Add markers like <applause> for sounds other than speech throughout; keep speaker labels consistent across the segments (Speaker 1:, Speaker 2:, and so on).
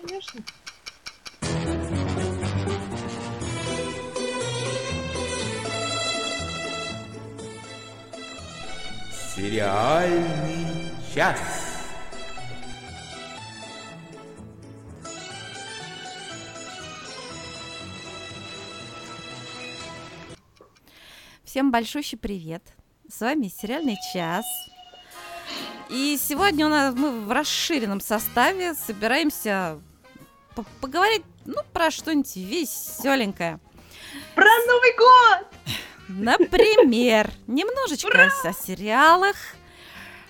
Speaker 1: Конечно.
Speaker 2: Сериальный час.
Speaker 3: Всем большущий привет. С вами сериальный час. И сегодня у нас мы в расширенном составе собираемся по- поговорить, ну, про что-нибудь веселенькое.
Speaker 1: Про Новый год!
Speaker 3: Например, немножечко о сериалах.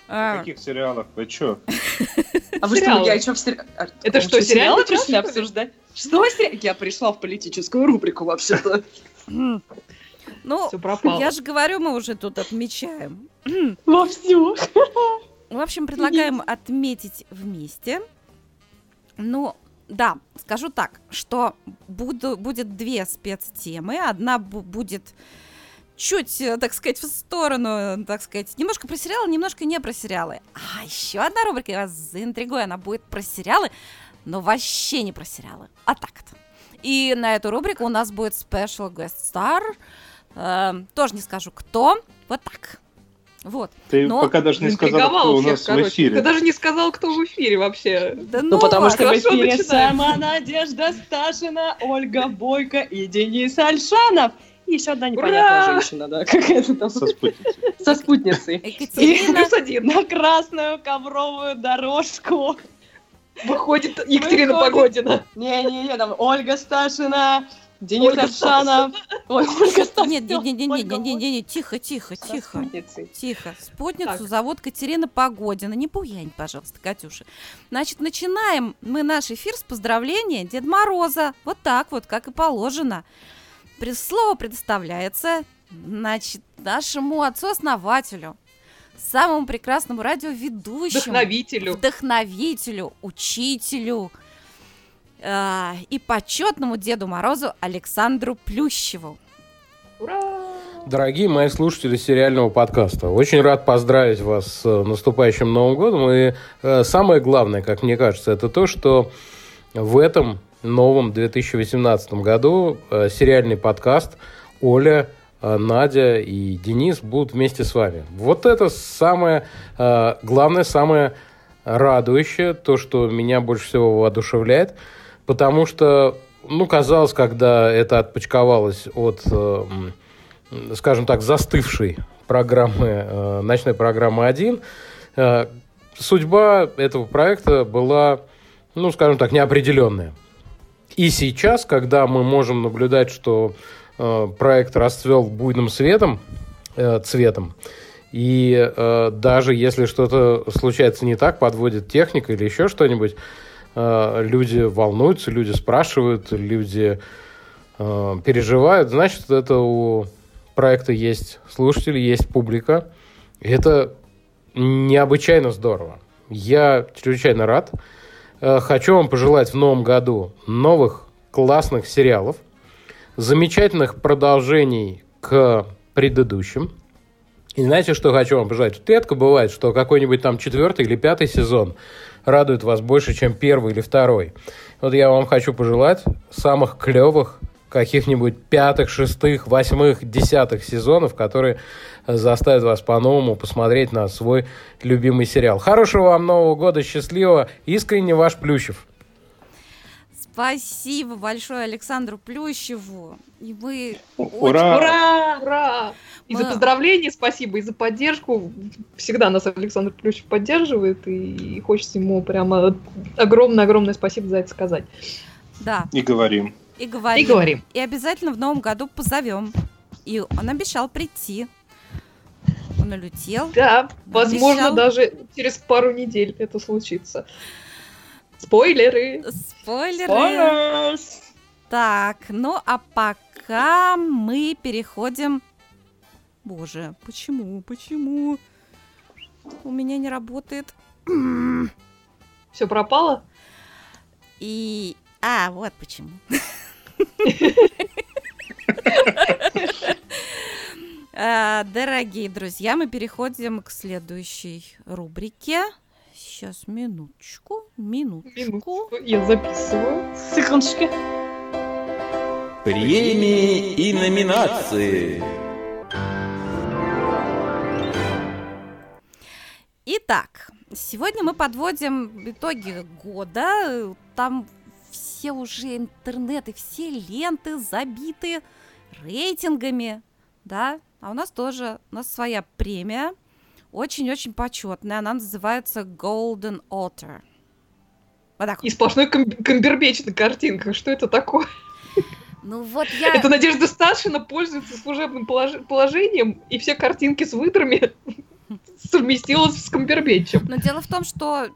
Speaker 4: В
Speaker 3: А,
Speaker 4: каких сериалах? Вы чё?
Speaker 5: А вы что, я что в сери- а,
Speaker 1: Это что, сериалы
Speaker 5: пришли обсуждать? Что? Я пришла в политическую рубрику вообще-то.
Speaker 3: Ну, я же говорю, мы уже тут отмечаем.
Speaker 5: Вовсю.
Speaker 3: В общем, предлагаем отметить вместе. Ну, да, скажу так, что буду, будет две спецтемы. Одна бу- будет чуть, э, так сказать, в сторону, так сказать, немножко про сериалы, немножко не про сериалы. А еще одна рубрика, я вас заинтригую, она будет про сериалы, но вообще не про сериалы, а так-то. И на эту рубрику у нас будет special guest star. Э, тоже не скажу кто. Вот так. Вот.
Speaker 4: Ты
Speaker 3: Но
Speaker 4: пока даже не
Speaker 1: Заинтриговал
Speaker 4: кто у
Speaker 1: всех,
Speaker 4: нас в
Speaker 1: короче.
Speaker 4: эфире.
Speaker 1: Ты даже не сказал, кто в эфире вообще.
Speaker 3: Да
Speaker 5: Ну, потому
Speaker 3: вас.
Speaker 5: что в эфире
Speaker 1: начинаем.
Speaker 5: сама Надежда Сташина, Ольга Бойко и Денис Альшанов. И еще одна непонятная
Speaker 1: Ура!
Speaker 5: женщина, да, <laughs> какая-то там
Speaker 4: Со спутницей.
Speaker 5: со спутницей.
Speaker 3: Екатерина
Speaker 1: Плюс один. <laughs>
Speaker 5: На красную ковровую дорожку.
Speaker 1: Выходит <laughs> Екатерина
Speaker 5: Выходит.
Speaker 1: Погодина.
Speaker 5: Не-не-не, там Ольга Сташина, Денис
Speaker 1: Ольга
Speaker 5: Альшанов. Ой, Ольга Сташина.
Speaker 3: Нет, нет, нет, нет, нет, нет, нет, тихо, тихо, тихо,
Speaker 5: спутницей.
Speaker 3: тихо. Спутницу зовут Катерина Погодина. Не буянь, пожалуйста, Катюша. Значит, начинаем мы наш эфир с поздравления Деда Мороза. Вот так вот, как и положено. Слово предоставляется, значит, нашему отцу-основателю, самому прекрасному радиоведущему,
Speaker 1: Вдохновителю.
Speaker 3: вдохновителю, учителю э, и почетному Деду Морозу Александру Плющеву.
Speaker 1: Ура!
Speaker 6: Дорогие мои слушатели сериального подкаста, очень рад поздравить вас с э, наступающим Новым годом. И э, самое главное, как мне кажется, это то, что в этом новом 2018 году э, сериальный подкаст Оля, Надя и Денис будут вместе с вами. Вот это самое главное, самое радующее, то, что меня больше всего воодушевляет, потому что, ну, казалось, когда это отпочковалось от... э, скажем так, застывшей программы, э, ночной программы 1, э, судьба этого проекта была, ну, скажем так, неопределенная. И сейчас, когда мы можем наблюдать, что проект расцвел буйным светом, цветом, и э, даже если что-то случается не так, подводит техника или еще что-нибудь, люди волнуются, люди спрашивают, люди э, переживают, значит, это у проекта есть слушатели, есть публика. И это необычайно здорово. Я чрезвычайно рад. Э, Хочу вам пожелать в новом году новых классных сериалов, замечательных продолжений к предыдущим. И знаете, что хочу вам пожелать? Редко бывает, что какой-нибудь там четвертый или пятый сезон радует вас больше, чем первый или второй. Вот я вам хочу пожелать самых клевых каких-нибудь пятых, шестых, восьмых, десятых сезонов, которые заставят вас по-новому посмотреть на свой любимый сериал. Хорошего вам Нового года, счастливого, искренне ваш Плющев.
Speaker 3: Спасибо большое Александру Плющеву. И мы
Speaker 4: Ура!
Speaker 1: Ура! Ура! И за поздравления спасибо, и за поддержку. Всегда нас Александр Плющев поддерживает, и хочется ему прямо огромное-огромное спасибо за это сказать.
Speaker 3: да,
Speaker 4: И говорим.
Speaker 3: и говорим.
Speaker 1: И говорим.
Speaker 3: И обязательно в новом году позовем. И он обещал прийти. Он улетел.
Speaker 1: Да, возможно,
Speaker 3: Обещал.
Speaker 1: даже через пару недель это случится. Спойлеры!
Speaker 3: Спойлеры. Так, ну а пока мы переходим... Боже, почему, почему? У меня не работает.
Speaker 1: Все пропало?
Speaker 3: И... А, вот почему. <laughs> А, Дорогие друзья, мы переходим к следующей рубрике. Сейчас, минуточку, минуточку.
Speaker 1: Минутку, я записываю.
Speaker 5: Секундочку.
Speaker 2: Премии и номинации.
Speaker 3: Итак, сегодня мы подводим итоги года. Там все уже интернеты, все ленты забиты рейтингами, да? А у нас тоже, у нас своя премия, очень-очень почетная. Она называется Golden Otter. Вот так.
Speaker 1: И сплошной ком- камбербеч на картинках. Что это такое?
Speaker 3: Ну вот я...
Speaker 1: Это Надежда Сташина пользуется служебным полож- положением, и все картинки с выдрами совместилась с камбербечем.
Speaker 3: Но дело в том, что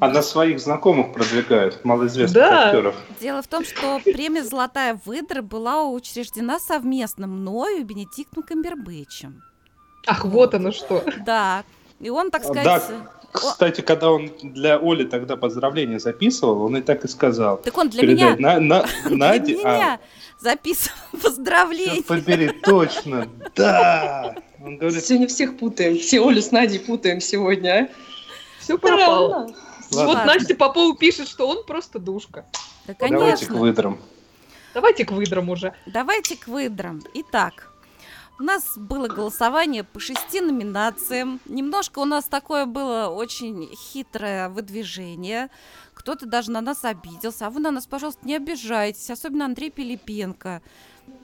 Speaker 4: Она своих знакомых продвигает, малоизвестных
Speaker 1: Да.
Speaker 4: актеров.
Speaker 3: дело в том, что премия Золотая выдра была учреждена совместно мною и Бенедиктом Камбербэтчем.
Speaker 1: Ах, вот оно что.
Speaker 3: Да. И он, так
Speaker 4: Да,
Speaker 3: сказать,
Speaker 4: Кстати, когда он для Оли тогда поздравления записывал, он и так и сказал.
Speaker 3: так он для
Speaker 4: Передать
Speaker 3: меня,
Speaker 4: на, на, <laughs>
Speaker 3: для
Speaker 4: Наде, а,
Speaker 3: меня записывал <laughs> поздравления.
Speaker 4: побери, точно, да. Он говорит,
Speaker 5: Сегодня всех путаем. Все Олю с Надей путаем сегодня.
Speaker 1: Все пропало.
Speaker 5: Странно.
Speaker 1: Вот
Speaker 3: Ладно.
Speaker 1: Настя Попова пишет, что он просто душка.
Speaker 3: Да,
Speaker 4: давайте к
Speaker 3: конечно.
Speaker 4: выдрам.
Speaker 1: Давайте к выдрам уже.
Speaker 3: Давайте к выдрам. Итак, у нас было голосование по шести номинациям. Немножко у нас такое было очень хитрое выдвижение. Кто-то даже на нас обиделся. А вы на нас, пожалуйста, не обижайтесь. Особенно Андрей Пилипенко.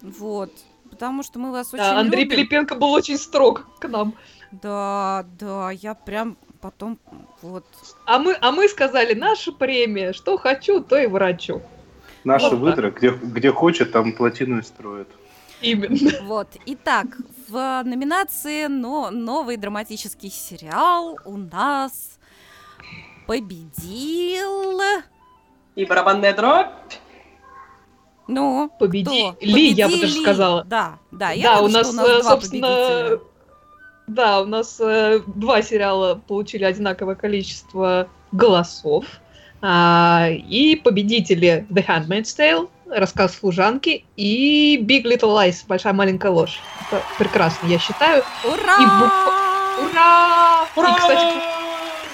Speaker 3: Вот. Потому что мы вас очень
Speaker 1: Да, Андрей
Speaker 3: любим.
Speaker 1: Пилипенко был очень строг к нам.
Speaker 3: Да, да, я прям потом вот.
Speaker 1: А мы, а мы сказали, наша премия, что хочу, то и врачу.
Speaker 4: Наша
Speaker 1: Вот
Speaker 4: выдра, где, где хочет, там плотину и строит.
Speaker 1: Именно.
Speaker 3: Вот. Итак, в номинации но новый драматический сериал у нас победил.
Speaker 5: И барабанная дробь.
Speaker 3: Ну,
Speaker 1: Победили,
Speaker 3: кто?
Speaker 1: я бы даже
Speaker 3: Победили.
Speaker 1: сказала.
Speaker 3: Да, да, я
Speaker 1: да,
Speaker 3: рада,
Speaker 1: у нас,
Speaker 3: что у
Speaker 1: э,
Speaker 3: нас два
Speaker 1: собственно, да, у нас э, два сериала получили одинаковое количество голосов. А, и победители The Handmaid's Tale, Рассказ служанки и Big Little Lies, Большая маленькая ложь. Это прекрасно, я считаю.
Speaker 3: Ура!
Speaker 1: Ура!
Speaker 5: Ура!
Speaker 1: И, кстати,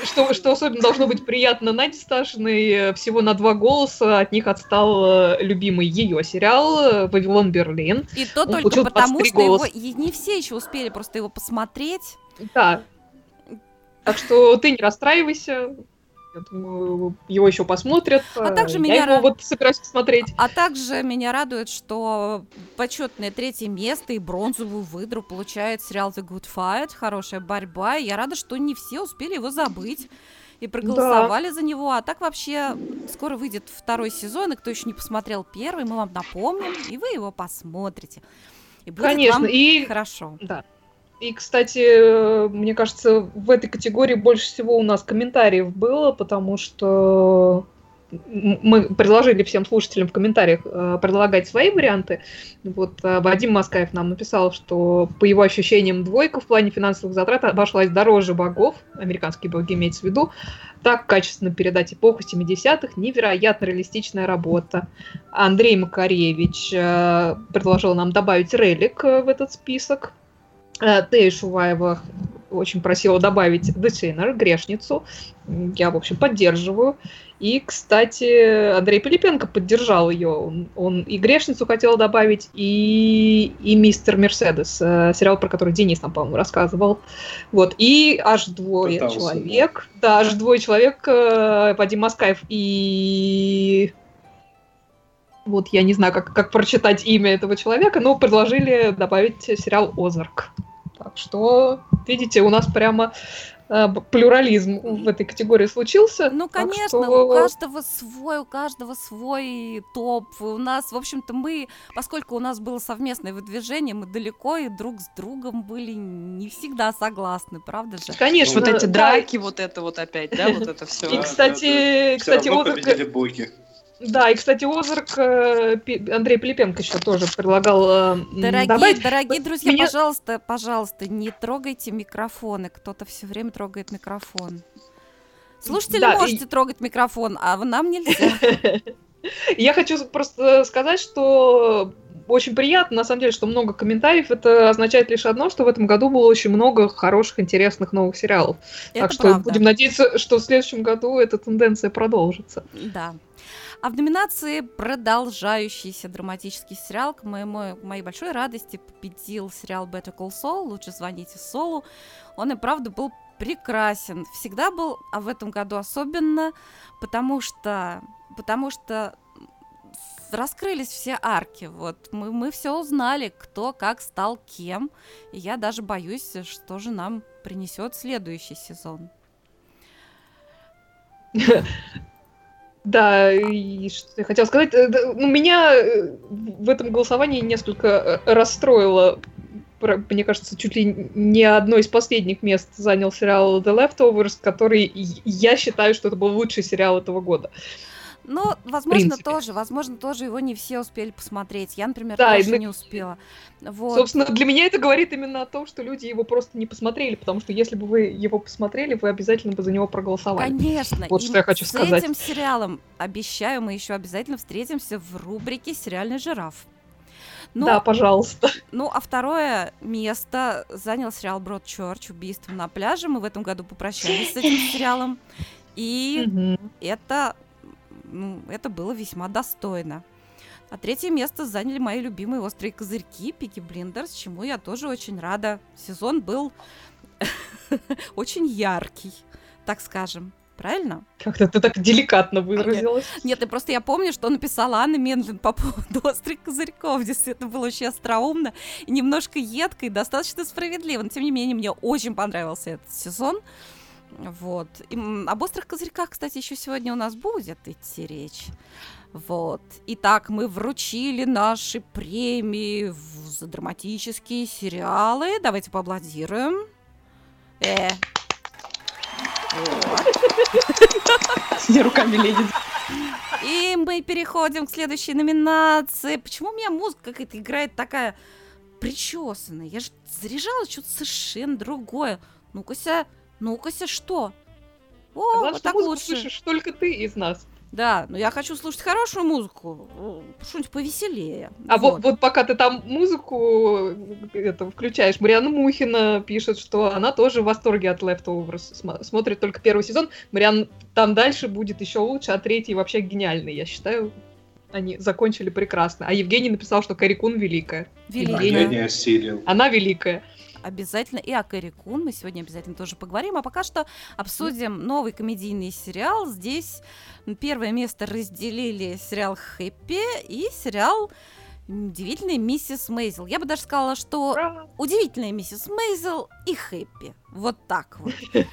Speaker 1: что, что особенно должно быть приятно Наде Сташиной, э, всего на два голоса от них отстал э, любимый ее сериал э, «Вавилон Берлин».
Speaker 3: И то
Speaker 1: Он
Speaker 3: только потому,
Speaker 1: 23
Speaker 3: что его
Speaker 1: голоса.
Speaker 3: и не все еще успели просто его посмотреть.
Speaker 1: Да. Так что ты не расстраивайся. Я думаю, его еще посмотрят.
Speaker 3: А также
Speaker 1: Я
Speaker 3: меня
Speaker 1: его
Speaker 3: ра-
Speaker 1: вот собираюсь посмотреть.
Speaker 3: А также меня радует, что почетное третье место и бронзовую выдру получает сериал The Good Fight, хорошая борьба. И я рада, что не все успели его забыть и проголосовали за него. А так вообще скоро выйдет второй сезон, и кто еще не посмотрел первый, мы вам напомним, и вы его посмотрите. И будет
Speaker 1: Конечно.
Speaker 3: вам
Speaker 1: И
Speaker 3: хорошо.
Speaker 1: Да. И, кстати, мне кажется, в этой категории больше всего у нас комментариев было, потому что мы предложили всем слушателям в комментариях э, предлагать свои варианты. Вот э, Вадим Маскаев нам написал, что по его ощущениям двойка в плане финансовых затрат обошлась дороже богов, американские боги имеется в виду, так качественно передать эпоху 70-х, невероятно реалистичная работа. Андрей Макаревич э, предложил нам добавить релик э, в этот список. Э, Тея Шуваева очень просила добавить The Sinner, грешницу. Я, в общем, поддерживаю. И, кстати, Андрей Пилипенко поддержал ее. Он, он и грешницу хотел добавить, и, и Мистер Мерседес, э, сериал, про который Денис нам, по-моему, рассказывал. Вот. И аж двое
Speaker 4: Пытался,
Speaker 1: человек. Да, аж двое человек, э, Вадим Маскаев и вот я не знаю, как, как прочитать имя этого человека, но предложили добавить сериал «Озарк». Что, видите, у нас прямо э, плюрализм в этой категории случился.
Speaker 3: Ну, конечно,
Speaker 1: что-
Speaker 3: у каждого свой, у каждого свой топ. У нас, в общем-то, мы, поскольку у нас было совместное выдвижение, мы далеко и друг с другом были не всегда согласны, правда же?
Speaker 1: Конечно.
Speaker 5: Вот эти
Speaker 1: да.
Speaker 5: драки, вот это вот опять, да, вот это все.
Speaker 1: И, кстати, кстати,
Speaker 4: боги.
Speaker 1: Да, и, кстати, Озарк э, Андрей Пилипенко еще тоже предлагал э,
Speaker 3: Дорогие,
Speaker 1: добавить.
Speaker 3: дорогие друзья,
Speaker 1: Меня-
Speaker 3: пожалуйста, пожалуйста, не трогайте микрофоны. Кто-то все время трогает микрофон. Слушатели
Speaker 1: Да, и-
Speaker 3: можете трогать микрофон, а нам нельзя. <laughs>
Speaker 1: Я хочу просто сказать, что очень приятно, на самом деле, что много комментариев. Это означает лишь одно, что в этом году было очень много хороших, интересных новых сериалов.
Speaker 3: Это
Speaker 1: так что
Speaker 3: правда.
Speaker 1: будем надеяться, что в следующем году эта тенденция продолжится.
Speaker 3: Да. А в номинации продолжающийся драматический сериал, к, моему, к моей большой радости, победил сериал Better Call Saul, лучше звоните Солу. Он и правда был прекрасен. Всегда был, а в этом году особенно, потому что, потому что раскрылись все арки. Вот мы, мы все узнали, кто как стал кем. И я даже боюсь, что же нам принесет следующий сезон. <laughs>
Speaker 1: Да, и что я хотела сказать, э, ну, меня э, в этом голосовании несколько э, расстроило. Мне кажется, чуть ли не одно из последних мест занял сериал The Leftovers, который я считаю, что это был лучший сериал этого года.
Speaker 3: Ну, возможно, тоже, возможно, тоже его не все успели посмотреть. Я, например,
Speaker 1: Да,
Speaker 3: тоже
Speaker 1: на-
Speaker 3: не успела. Вот.
Speaker 1: Собственно, для меня это говорит именно о том, что люди его просто не посмотрели, потому что если бы вы его посмотрели, вы обязательно бы за него проголосовали.
Speaker 3: Конечно.
Speaker 1: Вот
Speaker 3: и
Speaker 1: что я хочу
Speaker 3: с
Speaker 1: сказать.
Speaker 3: этим сериалом, обещаю, мы еще обязательно встретимся в рубрике «Сериальный жираф». Ну,
Speaker 1: Да, пожалуйста.
Speaker 3: ну, а второе место занял сериал «Бродчерч. Убийство на пляже». Мы в этом году попрощались с этим сериалом. И это, ну, это было весьма достойно. А третье место заняли мои любимые острые козырьки Пики Блиндерс, чему я тоже очень рада. Сезон был <laughs> очень яркий, так скажем. Правильно?
Speaker 1: Как-то ты так деликатно выразилась.
Speaker 3: Нет, и просто я помню, что написала Анна Мендлин по поводу <laughs> острых козырьков. Действительно, было очень остроумно и немножко едко, и достаточно справедливо. Но, тем не менее, мне очень понравился этот сезон. Вот. И, об острых козырьках, кстати, еще сегодня у нас будет идти речь. Вот. Итак, мы вручили наши премии в- за драматические сериалы. Давайте поаплодируем. Э.
Speaker 5: Все руками лезет.
Speaker 3: И мы переходим к следующей номинации. Почему у меня музыка какая-то играет такая причесанная? Я же заряжала что-то совершенно другое. Ну-ка-ся, ну-ка-ся, что? О,
Speaker 1: Главное,
Speaker 3: вот так
Speaker 1: музыку
Speaker 3: лучше.
Speaker 1: слышишь только ты из нас.
Speaker 3: Да, но я хочу слушать хорошую музыку, что-нибудь повеселее.
Speaker 1: А вот. Вот, пока ты там музыку э, это, включаешь, Марианна Мухина пишет, что она тоже в восторге от Leftovers. Смотрит только первый сезон. Мариан, там дальше будет еще лучше, а третий вообще гениальный. Я считаю, они закончили прекрасно. А Евгений написал, что Карикун великая.
Speaker 3: Великая.
Speaker 4: Осилил.
Speaker 1: Она великая.
Speaker 3: Обязательно. И о Кэрри Кун мы сегодня обязательно тоже поговорим. А пока что обсудим новый комедийный сериал. Здесь первое место разделили сериал «Хэппи» и сериал «Удивительная миссис Мейзел». Я бы даже сказала, что! «Удивительная миссис Мейзел» и «Хэппи». Вот так вот. <laughs>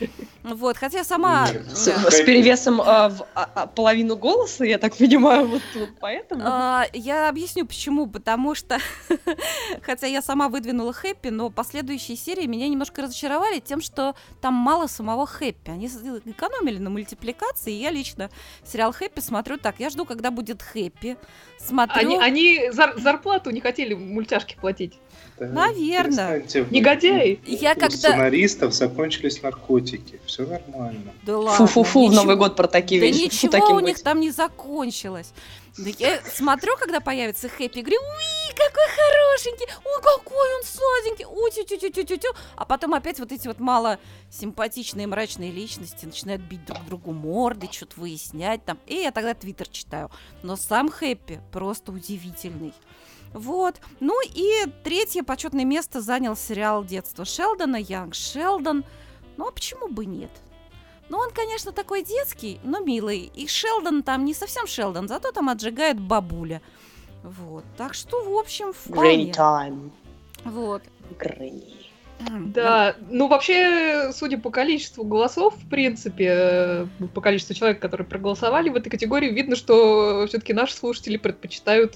Speaker 3: Вот, хотя сама...
Speaker 5: С, с перевесом а, в а, а, половину голоса, я так понимаю, вот, вот поэтому.
Speaker 3: А, я объясню почему. Потому что, <laughs> хотя я сама выдвинула Хэппи, но последующие серии меня немножко разочаровали тем, что там мало самого Хэппи. Они с- экономили на мультипликации, и я лично сериал Хэппи смотрю так. Я жду, когда будет Хэппи. Смотрю...
Speaker 1: Они, они зар- зарплату не хотели мультяшки платить.
Speaker 4: Да,
Speaker 3: Наверно.
Speaker 4: перестаньте вы.
Speaker 1: Негодяи.
Speaker 3: Я
Speaker 4: У
Speaker 3: когда...
Speaker 4: сценаристов закончились наркотики. Все нормально.
Speaker 3: Да ладно,
Speaker 5: Фу-фу-фу, в Новый год про такие
Speaker 3: Да
Speaker 5: вещи. Фу,
Speaker 3: ничего
Speaker 5: таким
Speaker 3: у них
Speaker 5: быть.
Speaker 3: там не закончилось. Да я смотрю, когда появится Хэппи, говорю, уи, какой хорошенький, ой, какой он сладенький, ой, тю тю тю тю тю тю А потом опять вот эти вот мало симпатичные мрачные личности начинают бить друг другу морды, что-то выяснять там. И я тогда твиттер читаю. Но сам Хэппи просто удивительный. Вот. Ну и третье почетное место занял сериал «Детство Шелдона», «Янг Шелдон». Ну а почему бы нет? Ну, он, конечно, такой детский, но милый. И Шелдон там не совсем Шелдон, зато там отжигает бабуля. Вот. Так что, в общем, вполне.
Speaker 5: Granny time.
Speaker 3: Вот.
Speaker 5: Granny.
Speaker 1: Да, ну вообще, судя по количеству голосов, в принципе, э, по количеству человек, которые проголосовали в этой категории, видно, что все-таки наши слушатели предпочитают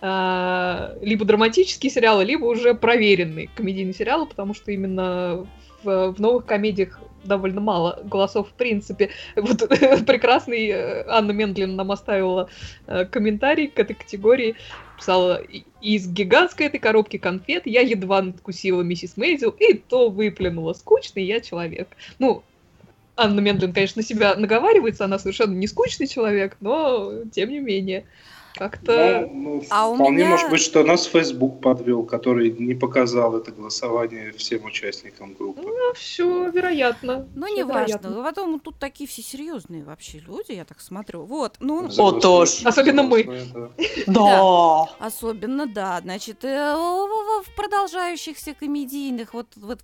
Speaker 1: либо драматические сериалы, либо уже проверенные комедийные сериалы, потому что именно в, в новых комедиях довольно мало голосов в принципе. Вот <laughs> прекрасный э, Анна Мендлин нам оставила э, комментарий к этой категории. Писала, «И- из гигантской этой коробки конфет я едва надкусила миссис Мейзел и то выплюнула. Скучный я человек. Ну, Анна Мендлин, конечно, себя наговаривается, она совершенно не скучный человек, но тем не менее. Как-то...
Speaker 4: Ну, ну,
Speaker 3: А у
Speaker 4: вполне
Speaker 3: меня-
Speaker 4: может быть, что нас Facebook подвел, который не показал это голосование всем участникам группы.
Speaker 1: Ну, все вероятно.
Speaker 3: Ну,
Speaker 1: всё
Speaker 3: не важно.
Speaker 1: вероятно.
Speaker 3: Потом тут такие все серьезные вообще люди, я так смотрю. Вот, ну,
Speaker 4: Взрослые,
Speaker 5: тоже.
Speaker 1: Особенно мы.
Speaker 4: да.
Speaker 3: Особенно, да, значит, э, в продолжающихся комедийных, вот, вот,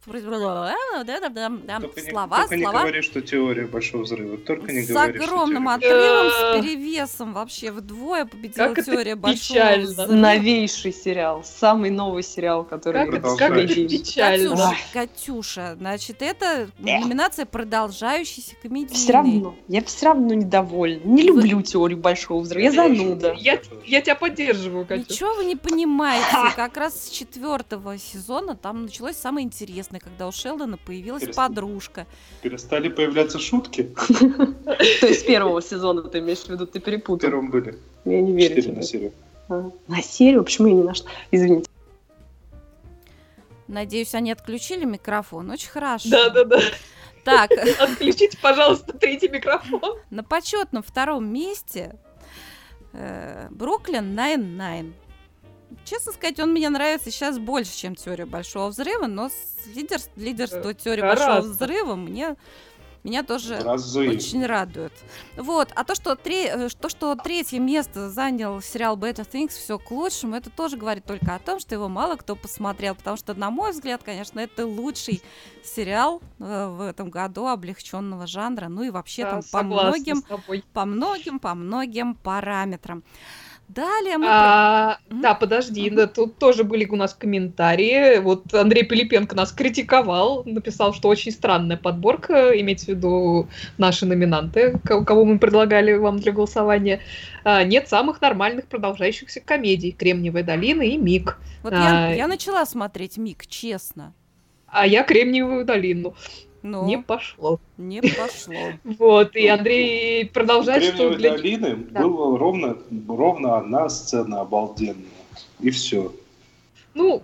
Speaker 3: слова,
Speaker 4: только не
Speaker 3: слова.
Speaker 4: говори, что теория большого взрыва. Только не
Speaker 3: С
Speaker 4: говори, что
Speaker 3: огромным отрывом, с
Speaker 1: Да.
Speaker 3: перевесом вообще вдвое победила
Speaker 1: Как это
Speaker 3: теория большого
Speaker 1: печально.
Speaker 5: Новейший сериал. Самый новый сериал, который...
Speaker 1: Как это, как это печально.
Speaker 3: Катюша. Катюша, значит, это номинация продолжающийся комедийный.
Speaker 5: Все равно, я все равно недовольна. Не люблю теорию большого взрыва. Я зануда.
Speaker 1: Я, я тебя поддерживаю, Катя.
Speaker 3: Ничего вы не понимаете. Как раз с четвертого сезона там началось самое интересное, когда у Шелдона появилась
Speaker 4: Перестань.
Speaker 3: подружка.
Speaker 4: Перестали появляться шутки.
Speaker 5: То есть с первого сезона ты имеешь в виду, ты перепутал.
Speaker 4: первом были.
Speaker 5: Я не верю
Speaker 4: Четыре
Speaker 5: тебе.
Speaker 4: на серию.
Speaker 5: А, На серию? Почему я не нашла? Извините.
Speaker 3: Надеюсь, они отключили микрофон. Очень хорошо.
Speaker 1: Да-да-да.
Speaker 3: Так, <laughs>
Speaker 1: Отключите, пожалуйста, третий микрофон.
Speaker 3: на почетном втором месте э, Brooklyn Nine-Nine. Честно сказать, он мне нравится сейчас больше, чем теория большого взрыва, но с лидерс- лидерство
Speaker 1: Э,
Speaker 3: теории большого взрыва мне, меня тоже
Speaker 4: разы.
Speaker 3: очень радует. Вот, а то, что, тре- э, то, что третье место занял сериал Better Things, все к лучшему, это тоже говорит только о том, что его мало кто посмотрел, потому что, на мой взгляд, конечно, это лучший сериал э, в этом году облегченного жанра, ну и вообще
Speaker 1: Да,
Speaker 3: там по многим, по многим, по многим параметрам. Далее мы...
Speaker 1: А,
Speaker 3: Мгм.
Speaker 1: да, подожди, да, тут тоже были у нас комментарии. Вот Андрей Пилипенко нас критиковал, написал, что очень странная подборка, имеется в виду наши номинанты, ко- кого мы предлагали вам для голосования. А, нет самых нормальных продолжающихся комедий «Кремниевая долина» и «Миг».
Speaker 3: Вот я,
Speaker 1: а,
Speaker 3: я начала смотреть Миг, честно.
Speaker 1: А я «Кремниевую долину».
Speaker 3: Но
Speaker 1: Не
Speaker 3: не,
Speaker 1: пошло.
Speaker 3: пошло. <laughs>
Speaker 1: Вот, и Андрей продолжает, что для...
Speaker 4: долины
Speaker 1: Да.
Speaker 4: было ровно, ровно одна сцена обалденная. И все.
Speaker 1: Ну,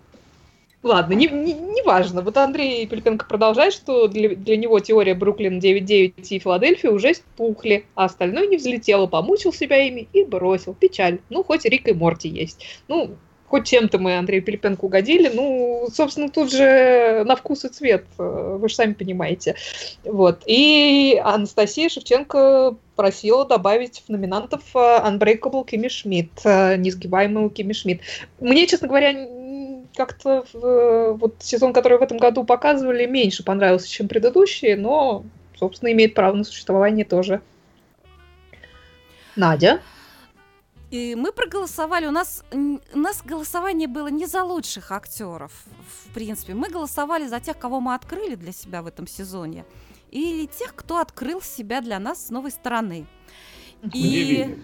Speaker 1: ладно, не, не, не важно. Вот Андрей Пилипенко продолжает, что для, для него теория Бруклин 9.9 и Филадельфия уже стухли, а остальное не взлетело, помучил себя ими и бросил. Печаль. Ну, хоть Рик и Морти есть. Ну, хоть чем-то мы Андрею Пилипенко угодили. Ну, собственно, тут же на вкус и цвет, э, вы же сами понимаете. Вот. И Анастасия Шевченко просила добавить в номинантов э, Unbreakable Кимми Шмидт, э, несгибаемую Кимми Шмидт. Мне, честно говоря, как-то в- вот сезон, который в этом году показывали, меньше понравился, чем предыдущие, но, собственно, имеет право на существование тоже. Надя?
Speaker 3: И мы проголосовали. У нас, у нас голосование было не за лучших актеров, в принципе. Мы голосовали за тех, кого мы открыли для себя в этом сезоне. Или тех, кто открыл себя для нас с новой стороны. И,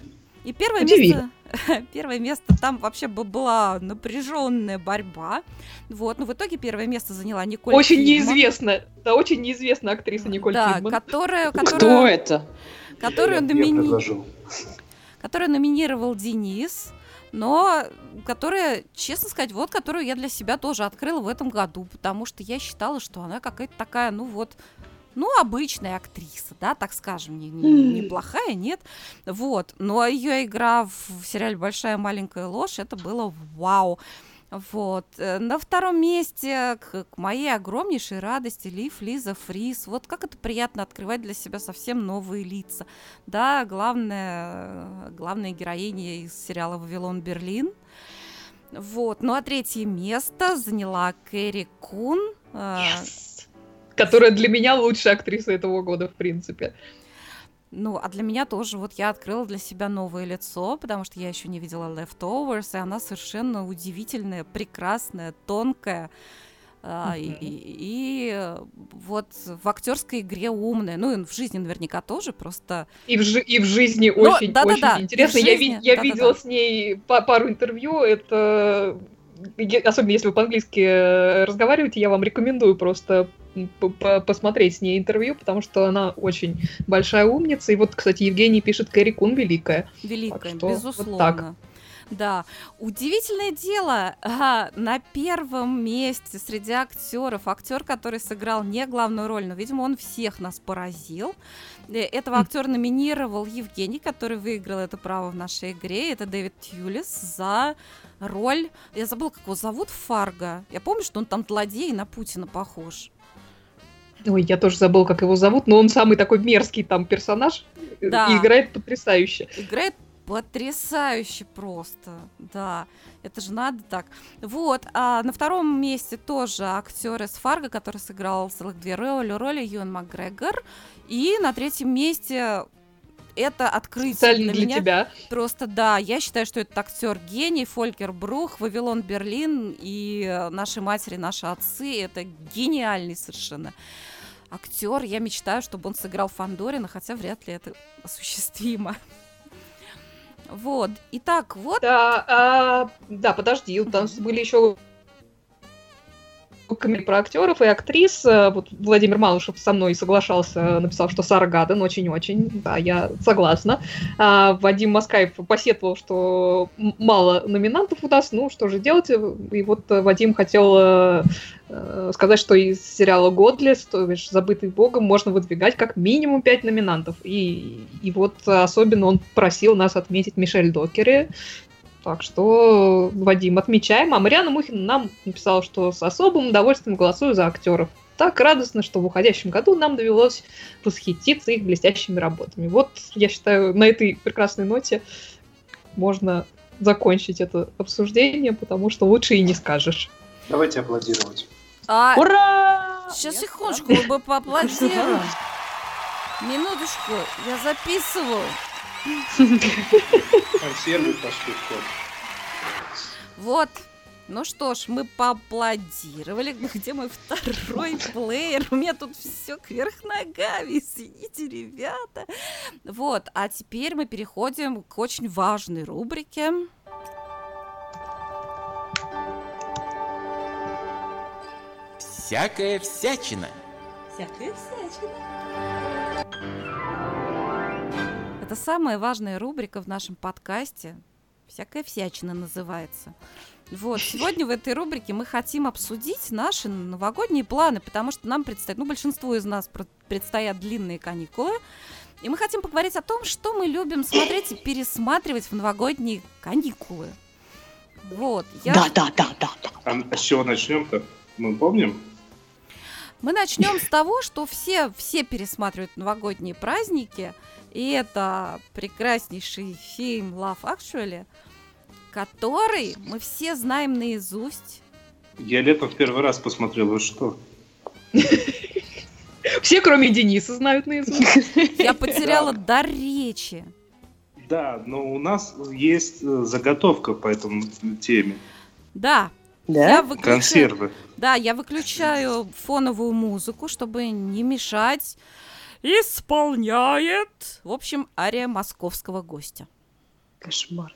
Speaker 3: и первое
Speaker 1: Удивили.
Speaker 3: место, <laughs> первое место там вообще бы была напряженная борьба. Вот, но в итоге первое место заняла Николь
Speaker 1: очень
Speaker 3: Кидман.
Speaker 1: неизвестна, да, очень неизвестная актриса Николь
Speaker 3: да,
Speaker 1: Кидман.
Speaker 3: которая,
Speaker 5: Кто
Speaker 3: которая,
Speaker 5: это?
Speaker 3: которую,
Speaker 4: Я- я
Speaker 3: номини-
Speaker 4: предложил.
Speaker 3: Которую номинировал Денис, но которая, честно сказать, вот которую я для себя тоже открыла в этом году, потому что я считала, что она какая-то такая, ну вот, ну, обычная актриса, да, так скажем, не- не- неплохая, нет. Вот. Но ее игра в сериале Большая маленькая ложь это было вау. Вот. Э, На втором месте, к, моей огромнейшей радости, Лив, Лиза, Фрис. Вот как это приятно открывать для себя совсем новые лица. Да, главная, главная героиня из сериала «Вавилон Берлин». Вот. Ну а третье место заняла Кэрри Кун. э,
Speaker 1: Yes. Которая для меня лучшая актриса этого года, в принципе.
Speaker 3: Ну, а для меня тоже, вот я открыла для себя новое лицо, потому что я еще не видела Leftovers, и она совершенно удивительная, прекрасная, тонкая. а, и, и- и, вот в актерской игре умная, ну и в жизни наверняка тоже, просто
Speaker 1: И в, жи- и в жизни
Speaker 3: Ну,
Speaker 1: очень,
Speaker 3: да-да-да,
Speaker 1: очень
Speaker 3: и в
Speaker 1: интересно. Я,
Speaker 3: жизни,
Speaker 1: ви- я
Speaker 3: да-да-да.
Speaker 1: видела с ней па- пару интервью. Это особенно если вы по-английски э, разговариваете, я вам рекомендую просто посмотреть с ней интервью, потому что она очень большая умница. И вот, кстати, Евгений пишет, Кэрри Кун великая.
Speaker 3: великая,
Speaker 1: что вот
Speaker 3: безусловно.
Speaker 1: так.
Speaker 3: Да, удивительное дело, на первом месте среди актеров актер, который сыграл не главную роль, но, видимо, он всех нас поразил. Э, Этого актера номинировал Евгений, который выиграл это право в нашей игре. Это Дэвид Тьюлис за роль. Я забыла, как его зовут Фарго. Я помню, что он там злодей на Путина похож.
Speaker 1: Ой, я тоже забыл, как его зовут, но он самый такой мерзкий там персонаж.
Speaker 3: Да.
Speaker 1: И играет потрясающе.
Speaker 3: Играет потрясающе просто, да, это же надо так. Вот, а на втором месте тоже актер из Фарго, который сыграл целых две роли, роли Юэн Макгрегор. И на третьем месте это открытие
Speaker 1: Специально
Speaker 3: для
Speaker 1: для
Speaker 3: меня.
Speaker 1: тебя.
Speaker 3: Просто да, я считаю, что этот актер гений, Фолькер Брух, Вавилон Берлин и наши матери, наши отцы. Это гениальный совершенно актер. Я мечтаю, чтобы он сыграл Фандорина, хотя вряд ли это осуществимо. Вот. Итак, вот.
Speaker 1: Да, а, да, подожди, там были еще комментарии про актеров и актрис. Э, Вот Владимир Малышев со мной соглашался, написал, что Сара Гаден очень-очень, да, я согласна. А Вадим Маскаев посетовал, что мало номинантов у нас, ну что же делать? И вот э, Вадим хотел э, э, сказать, что из сериала «Годлес», то бишь «Забытый богом», можно выдвигать как минимум пять номинантов. И, и вот особенно он просил нас отметить Мишель Докери, так что, Вадим, отмечаем. А Мариана Мухина нам написала, что с особым удовольствием голосую за актеров. Так радостно, что в уходящем году нам довелось восхититься их блестящими работами. Вот, я считаю, на этой прекрасной ноте можно закончить это обсуждение, потому что лучше и не скажешь.
Speaker 4: Давайте аплодировать.
Speaker 3: А,
Speaker 5: Ура!
Speaker 3: сейчас,
Speaker 5: Я
Speaker 3: секундочку, мы бы поаплодируем. Минуточку, я записываю.
Speaker 4: Консервы пошли в ход.
Speaker 3: Вот. Ну что ж, мы поаплодировали. <laughs> Где мой второй плеер? У меня тут все кверх ногами. <laughs> Извините, ребята. Вот, а теперь мы переходим к очень важной рубрике.
Speaker 2: Всякая всячина.
Speaker 5: Всякая всячина.
Speaker 3: Это самая важная рубрика в нашем подкасте. Всякая всячина называется. Вот, сегодня в этой рубрике мы хотим обсудить наши новогодние планы, потому что нам предстоит, ну, большинству из нас предстоят длинные каникулы, и мы хотим поговорить о том, что мы любим смотреть и пересматривать в новогодние каникулы. Вот, я...
Speaker 5: Да, да, да, да, да.
Speaker 4: А с чего начнем-то? Мы помним?
Speaker 3: Мы начнем с того, что все, все пересматривают новогодние праздники, и это прекраснейший фильм Love Actually, который мы все знаем наизусть.
Speaker 4: Я летом в первый раз посмотрел, вы что?
Speaker 1: Все, кроме Дениса, знают наизусть.
Speaker 3: Я потеряла дар речи.
Speaker 4: Да, но у нас есть э, заготовка по этому теме.
Speaker 3: Да, я
Speaker 5: Да?
Speaker 3: выключаю,
Speaker 4: Консервы.
Speaker 3: да, я выключаю фоновую музыку, чтобы не мешать. Исполняет, в общем, ария московского гостя.
Speaker 5: Кошмар.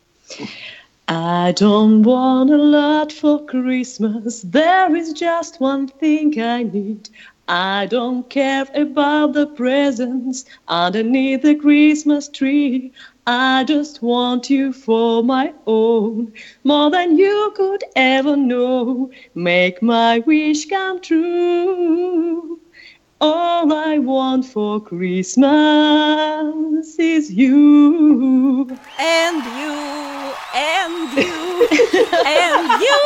Speaker 5: I don't want a lot for Christmas. There is just one thing I need. I don't care about the presents underneath the Christmas tree. I just want you for my own, more than you could ever know. Make my wish come true. All I want for Christmas is you.
Speaker 3: And you, and you, and you.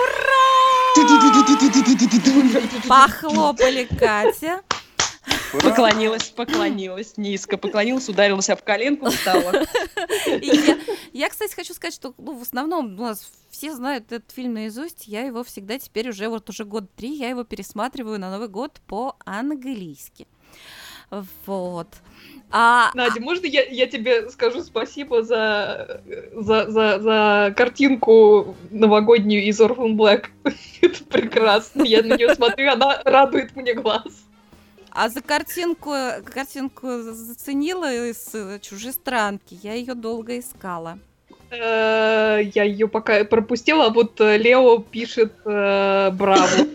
Speaker 3: Ура! Похлопали Катя.
Speaker 5: Поклонилась, поклонилась, низко поклонилась, ударилась об коленку, встала.
Speaker 3: Я, я, кстати, хочу сказать, что ну, в основном у нас все знают этот фильм наизусть. Я его всегда теперь уже вот уже год три, я его пересматриваю на Новый год по-английски. Вот. А,
Speaker 1: Надя, можно я, я тебе скажу спасибо за, за, за, за картинку новогоднюю из Orphan Black? <laughs> Это прекрасно. Я на нее смотрю, она радует мне глаз.
Speaker 3: А за картинку, картинку заценила из э, чужестранки. Я ее долго искала.
Speaker 1: Э, Я ее пока пропустила, а вот э, Лео пишет э, браво. <laughs>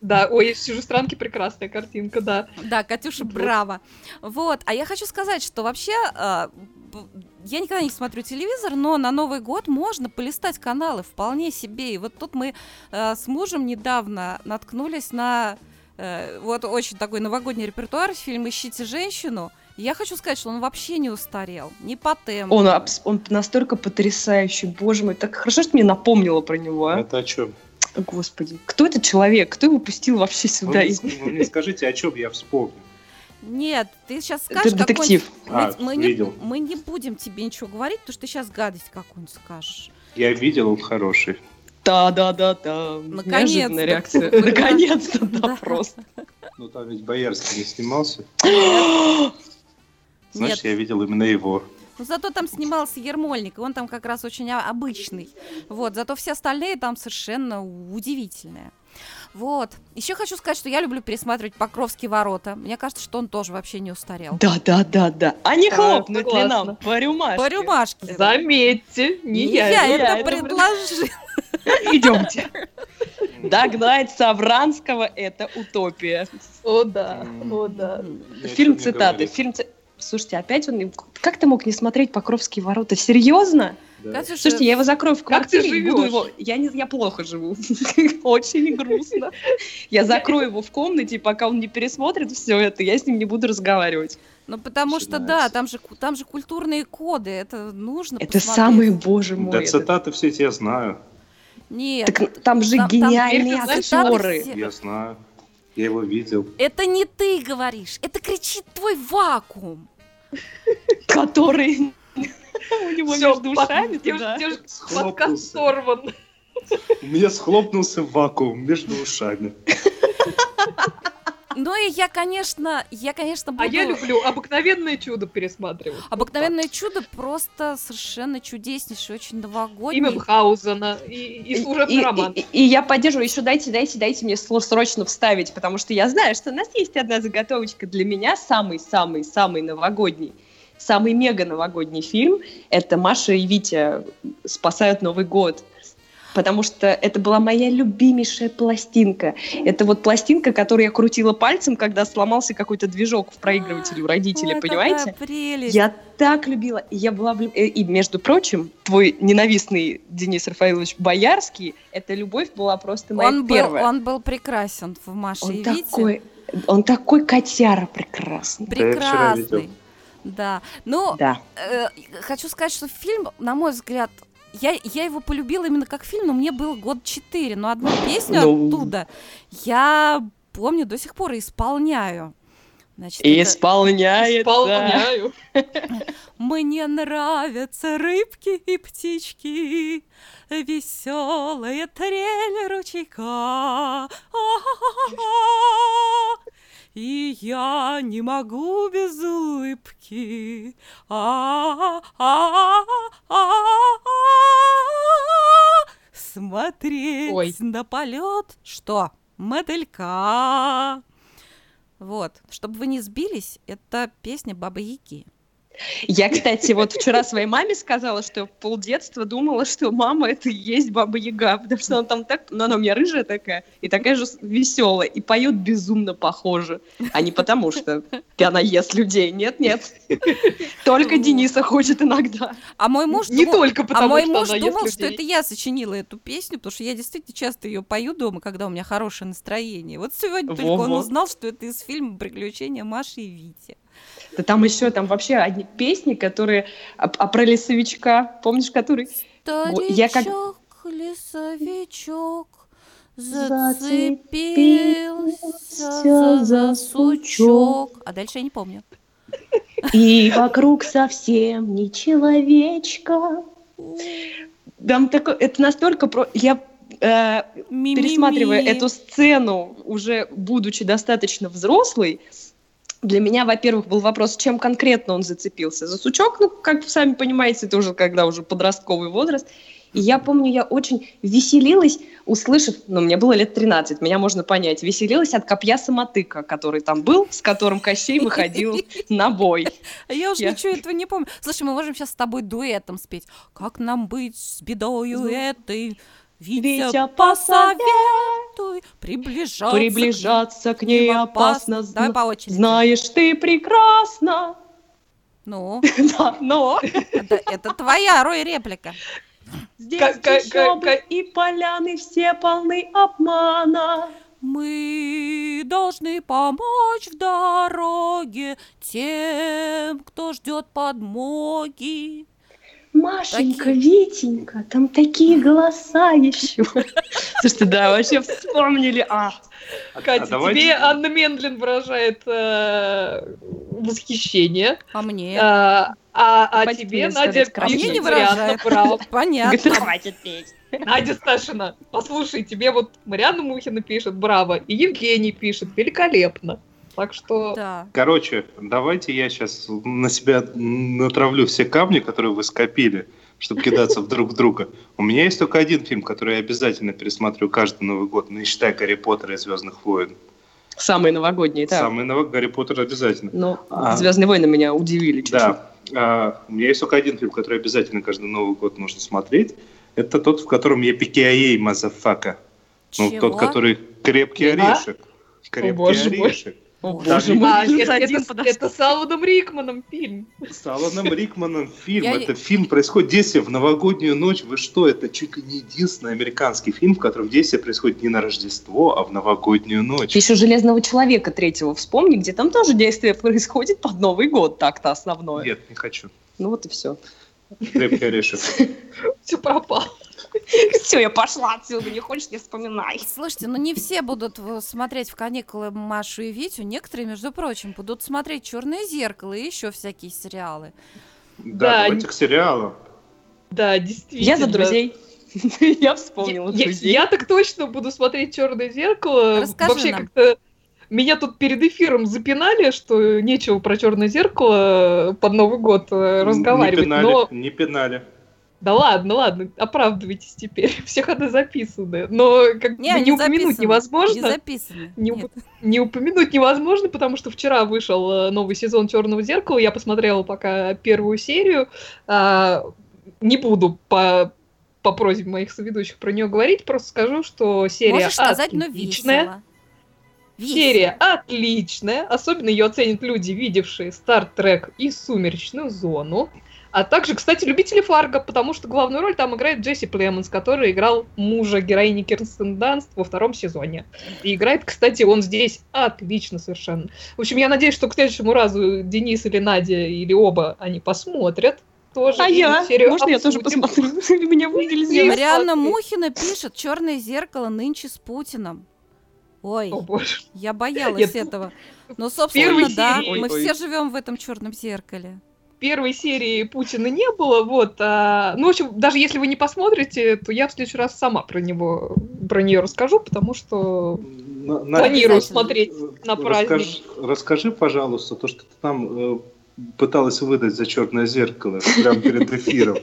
Speaker 1: Да, ой, из чужестранки прекрасная картинка, да.
Speaker 3: Да, Катюша, браво. Вот, а я хочу сказать, что вообще я никогда не смотрю телевизор, но на Новый год можно полистать каналы вполне себе. И вот тут мы э, с мужем недавно наткнулись на э, вот очень такой новогодний репертуар, фильм «Ищите женщину». Я хочу сказать, что он вообще не устарел, не по темпу.
Speaker 5: Он, он настолько потрясающий, боже мой. Так хорошо, что мне напомнила про него, а?
Speaker 4: Это о чем?
Speaker 5: Господи, кто этот человек? Кто его пустил вообще
Speaker 4: Вы
Speaker 5: сюда?
Speaker 4: ск- вы мне скажите, о чем я вспомню.
Speaker 3: Нет, ты сейчас
Speaker 5: Это
Speaker 3: скажешь
Speaker 5: детектив.
Speaker 3: какой-нибудь-
Speaker 4: А,
Speaker 3: мы, мы не,
Speaker 4: видел.
Speaker 3: мы не будем тебе ничего говорить, потому что ты сейчас гадость какую-нибудь скажешь.
Speaker 4: Я видел, он хороший.
Speaker 5: Да-да-да-да.
Speaker 3: Наконец-то.
Speaker 5: Реакция. <laughs> Наконец-то,
Speaker 3: Да.
Speaker 5: да, просто.
Speaker 4: Ну там ведь Боярский не снимался.
Speaker 3: Нет.
Speaker 4: Значит, я видел именно его.
Speaker 3: Но зато там снимался Ермольник, и он там как раз очень а- обычный. Вот, зато все остальные там совершенно удивительные. Вот. Еще хочу сказать, что я люблю пересматривать Покровские ворота. Мне кажется, что он тоже вообще не устарел.
Speaker 5: Да-да-да-да. А не
Speaker 1: Да,
Speaker 5: хлопнуть ли
Speaker 1: согласна.
Speaker 5: нам по рюмашке?
Speaker 3: По рюмашке.
Speaker 1: Заметьте, не,
Speaker 3: Не
Speaker 1: я.
Speaker 3: я,
Speaker 5: не
Speaker 3: это
Speaker 5: я это
Speaker 3: предложил.
Speaker 5: Идемте. Догнать Савранского – это утопия.
Speaker 1: О да, о да.
Speaker 5: Фильм цитаты. Фильм Слушайте, опять он... Как ты мог не смотреть Покровские ворота? Серьезно?
Speaker 4: Да.
Speaker 5: Слушайте, я его закрою в
Speaker 1: Как ты
Speaker 5: квартире и буду
Speaker 1: живешь?
Speaker 5: его... Я, не... я плохо живу. <laughs> Очень грустно. Я закрою его в комнате, и пока он не пересмотрит все это, я с ним не буду разговаривать.
Speaker 3: Ну, потому что, да, там же, там же культурные коды, это нужно
Speaker 5: Это самые, боже мой.
Speaker 4: Да цитаты все эти я знаю.
Speaker 3: Нет,
Speaker 5: Так там же
Speaker 3: Там- там
Speaker 5: гениальные
Speaker 1: цитаты
Speaker 5: актеры.
Speaker 3: все-
Speaker 4: Я знаю. Я его видел.
Speaker 3: это не ты говоришь, это кричит твой вакуум.
Speaker 5: которые у него
Speaker 1: Всё,
Speaker 5: между ушами
Speaker 1: те-
Speaker 5: туда.
Speaker 1: подкаст сорван.
Speaker 4: У меня схлопнулся вакуум между ушами. <laughs>
Speaker 3: Ну и я, конечно, я, конечно, буду...
Speaker 1: А я люблю обыкновенное чудо пересматривать.
Speaker 3: Обыкновенное чудо просто совершенно чудеснейший, очень новогодний.
Speaker 1: И Мюнхгаузена, и, и служебный
Speaker 5: и,
Speaker 1: роман.
Speaker 5: и- и я поддерживаю. Еще дайте, дайте, дайте мне срочно вставить, потому что я знаю, что у нас есть одна заготовочка для меня, самый-самый-самый новогодний, самый мега новогодний фильм. Это Маша и Витя спасают Новый год. Потому что это была моя любимейшая пластинка. Это вот пластинка, которую я крутила пальцем, когда сломался какой-то движок в проигрывателе у родителей,
Speaker 3: Ой,
Speaker 5: понимаете?
Speaker 3: какая прелесть.
Speaker 5: Я так любила. Я была влюб- И, между прочим, твой ненавистный Денис Рафаилович Боярский, эта любовь была просто моя
Speaker 3: он, был,
Speaker 5: первая.
Speaker 3: он был прекрасен в Маше
Speaker 5: Он
Speaker 3: и Вите.
Speaker 5: такой, он такой котяра прекрасный.
Speaker 3: Прекрасный. Да. Ну,
Speaker 5: Да.
Speaker 3: э, хочу сказать, что фильм, на мой взгляд, я, я его полюбила именно как фильм, но мне было год четыре, но одну песню
Speaker 5: Ну.
Speaker 3: оттуда я помню до сих пор и исполняю. Значит, это-
Speaker 5: Исполняется.
Speaker 1: Исполняю. <laughs>
Speaker 3: Мне нравятся рыбки и птички, веселая трель ручейка. А-а-а-а. И я не могу без улыбки. А-а-а-а. Смотреть
Speaker 1: Ой.
Speaker 3: на полет. Что? Мотылька. Вот. Чтобы вы не сбились, это песня Бабы Яги.
Speaker 5: Я, кстати, вот вчера своей маме сказала, что я полдетства думала, что мама это и есть Баба Яга, потому что она там так, ну она у меня рыжая такая, и такая же веселая, и поет безумно похоже, а не потому что она ест людей, нет-нет. Только Дениса хочет иногда.
Speaker 3: А мой муж
Speaker 1: Не
Speaker 3: думал-
Speaker 1: только потому,
Speaker 3: а мой
Speaker 1: что
Speaker 3: муж
Speaker 1: она ест
Speaker 3: думал, что
Speaker 1: людей.
Speaker 3: это я сочинила эту песню, потому что я действительно часто ее пою дома, когда у меня хорошее настроение. Вот сегодня только он
Speaker 5: Во-во.
Speaker 3: узнал, что это из фильма «Приключения Маши и Вити».
Speaker 5: Да там еще, там вообще одни песни, которые, а, а про лесовичка, помнишь, который? я как-
Speaker 3: Старичок, лесовичок,
Speaker 5: Зацепился за
Speaker 3: сучок. А дальше я не помню.
Speaker 5: И вокруг совсем не человечка. Там такой, это настолько про... Я э, пересматривая эту сцену, уже будучи достаточно взрослой, для меня, во-первых, был вопрос, чем конкретно он зацепился. За сучок, ну, как вы сами понимаете, это уже когда уже подростковый возраст. И я помню, я очень веселилась, услышав, ну, мне было лет 13, меня можно понять, веселилась от копья самотыка, который там был, с которым Кощей выходил на бой.
Speaker 3: А я уже ничего этого не помню. Слушай, мы можем сейчас с тобой дуэтом спеть. Как нам быть с бедою этой? Витя,
Speaker 5: Витя,
Speaker 3: посоветуй приближаться,
Speaker 5: Приближаться к ней опасно,
Speaker 3: Давай
Speaker 5: зна-
Speaker 3: по очереди.
Speaker 5: знаешь ты прекрасно.
Speaker 3: Ну, <laughs>
Speaker 5: Да, но
Speaker 3: это, это твоя, Рой, реплика.
Speaker 5: здесь чащобы и поляны все полны обмана.
Speaker 3: Мы должны помочь в дороге тем, кто ждет подмоги.
Speaker 5: Машенька, Витенька, там такие голоса еще. <laughs> Слушайте, да, вообще вспомнили. А,
Speaker 1: Катя,
Speaker 4: А давайте-
Speaker 1: тебе Анна Мендлин выражает э, восхищение,
Speaker 3: А мне?
Speaker 1: а, а, а
Speaker 5: Хватит
Speaker 1: тебе Надя.
Speaker 3: А мне не
Speaker 1: пишет Марианна
Speaker 3: выражает.
Speaker 1: Браво. <laughs>
Speaker 3: Понятно.
Speaker 5: хватит петь.
Speaker 1: Надя Сташина, послушай, тебе вот Марианна Мухина пишет «Браво», и Евгений пишет «Великолепно». Так что
Speaker 3: Да.
Speaker 4: Короче, давайте я сейчас на себя натравлю все камни, которые вы скопили, чтобы кидаться в друг в друга. У меня есть только один фильм, который я обязательно пересматриваю каждый Новый год, не считая Гарри Поттера и Звездных войн.
Speaker 5: Самые новогодние, да.
Speaker 4: Самый новый Гарри Поттер обязательно.
Speaker 5: Ну,
Speaker 4: А.
Speaker 5: Звездные войны меня удивили чуть-чуть.
Speaker 4: Да. А, у меня есть только один фильм, который обязательно каждый Новый год нужно смотреть. Это тот, в котором yippee-ki-yay, motherfucker. Ну,
Speaker 3: Чего?
Speaker 4: тот, который крепкий
Speaker 1: Да?
Speaker 4: орешек. Крепкий
Speaker 1: мой.
Speaker 5: О,
Speaker 3: Да,
Speaker 5: боже мой,
Speaker 1: А, это, это с Аланом Рикманом фильм.
Speaker 4: С Аланом Рикманом фильм.
Speaker 3: Я-
Speaker 4: Это фильм происходит действие в новогоднюю ночь. Вы что? Это чуть ли не единственный американский фильм, в котором действие происходит не на Рождество, а в новогоднюю ночь.
Speaker 5: Ты еще «Железного человека» третьего вспомни, где там тоже действие происходит под Новый год, так-то основное.
Speaker 4: Нет, не хочу.
Speaker 5: Ну вот и все.
Speaker 4: Крепкий орешек. <laughs>
Speaker 1: Все пропало.
Speaker 5: Все, я пошла отсюда, не хочешь, не вспоминай.
Speaker 3: Слушайте, ну не все будут смотреть в каникулы Машу и Витю. Некоторые, между прочим, будут смотреть Черное зеркало и еще всякие сериалы.
Speaker 4: Да,
Speaker 1: Да,
Speaker 4: давайте к сериалу.
Speaker 1: Да, действительно.
Speaker 5: Я за друзей. <laughs> Я вспомнила
Speaker 1: Я,
Speaker 5: друзей.
Speaker 1: я так точно буду смотреть Черное зеркало.
Speaker 3: Расскажи
Speaker 1: Вообще
Speaker 3: нам.
Speaker 1: как-то меня тут перед эфиром запинали, что нечего про Черное зеркало под Новый год э, разговаривать.
Speaker 4: Не пинали,
Speaker 1: Но
Speaker 4: не пинали.
Speaker 1: Да ладно, ладно, оправдывайтесь теперь. <laughs> Все ходы записаны. Но как
Speaker 3: Не,
Speaker 1: бы
Speaker 3: не
Speaker 1: не упомянуть невозможно.
Speaker 3: Не записано.
Speaker 1: Не уп- не упомянуть невозможно, потому что вчера вышел э, новый сезон Черного зеркала. Я посмотрела пока первую серию. А, не буду по, по просьбе моих соведущих про нее говорить, просто скажу, что серия
Speaker 3: Можешь сказать, но
Speaker 1: отличная.
Speaker 3: весело. Весело.
Speaker 1: Серия отличная, особенно ее оценят люди, видевшие Trek и Сумеречную зону. А также, кстати, любители Фарго, потому что главную роль там играет Джесси Племонс, который играл мужа героини Кирстен Данст во втором сезоне. И играет, кстати, он здесь отлично совершенно. В общем, я надеюсь, что к следующему разу Денис или Надя или оба они посмотрят тоже.
Speaker 5: А я?
Speaker 1: серию
Speaker 5: Можно я тоже
Speaker 1: обсудим.
Speaker 5: посмотрю? <laughs> Меня?
Speaker 1: Нет.
Speaker 3: Марианна. Мухина пишет Черное зеркало нынче с Путиным. Ой,
Speaker 1: О, боже.
Speaker 3: я боялась
Speaker 1: Нет.
Speaker 3: этого. Ну, собственно,
Speaker 1: Первой
Speaker 3: да,
Speaker 1: серии-
Speaker 3: мы
Speaker 4: Ой,
Speaker 3: все живем в этом черном зеркале.
Speaker 1: Первой серии Путина не было, вот. а, ну, в общем, даже если вы не посмотрите, то я в следующий раз сама про него, про нее расскажу, потому что
Speaker 4: На- на-
Speaker 1: планирую
Speaker 3: Обязательно.
Speaker 1: смотреть на праздник.
Speaker 4: Расскажи, расскажи, пожалуйста, то, что ты там э, пыталась выдать за черное зеркало прямо перед эфиром.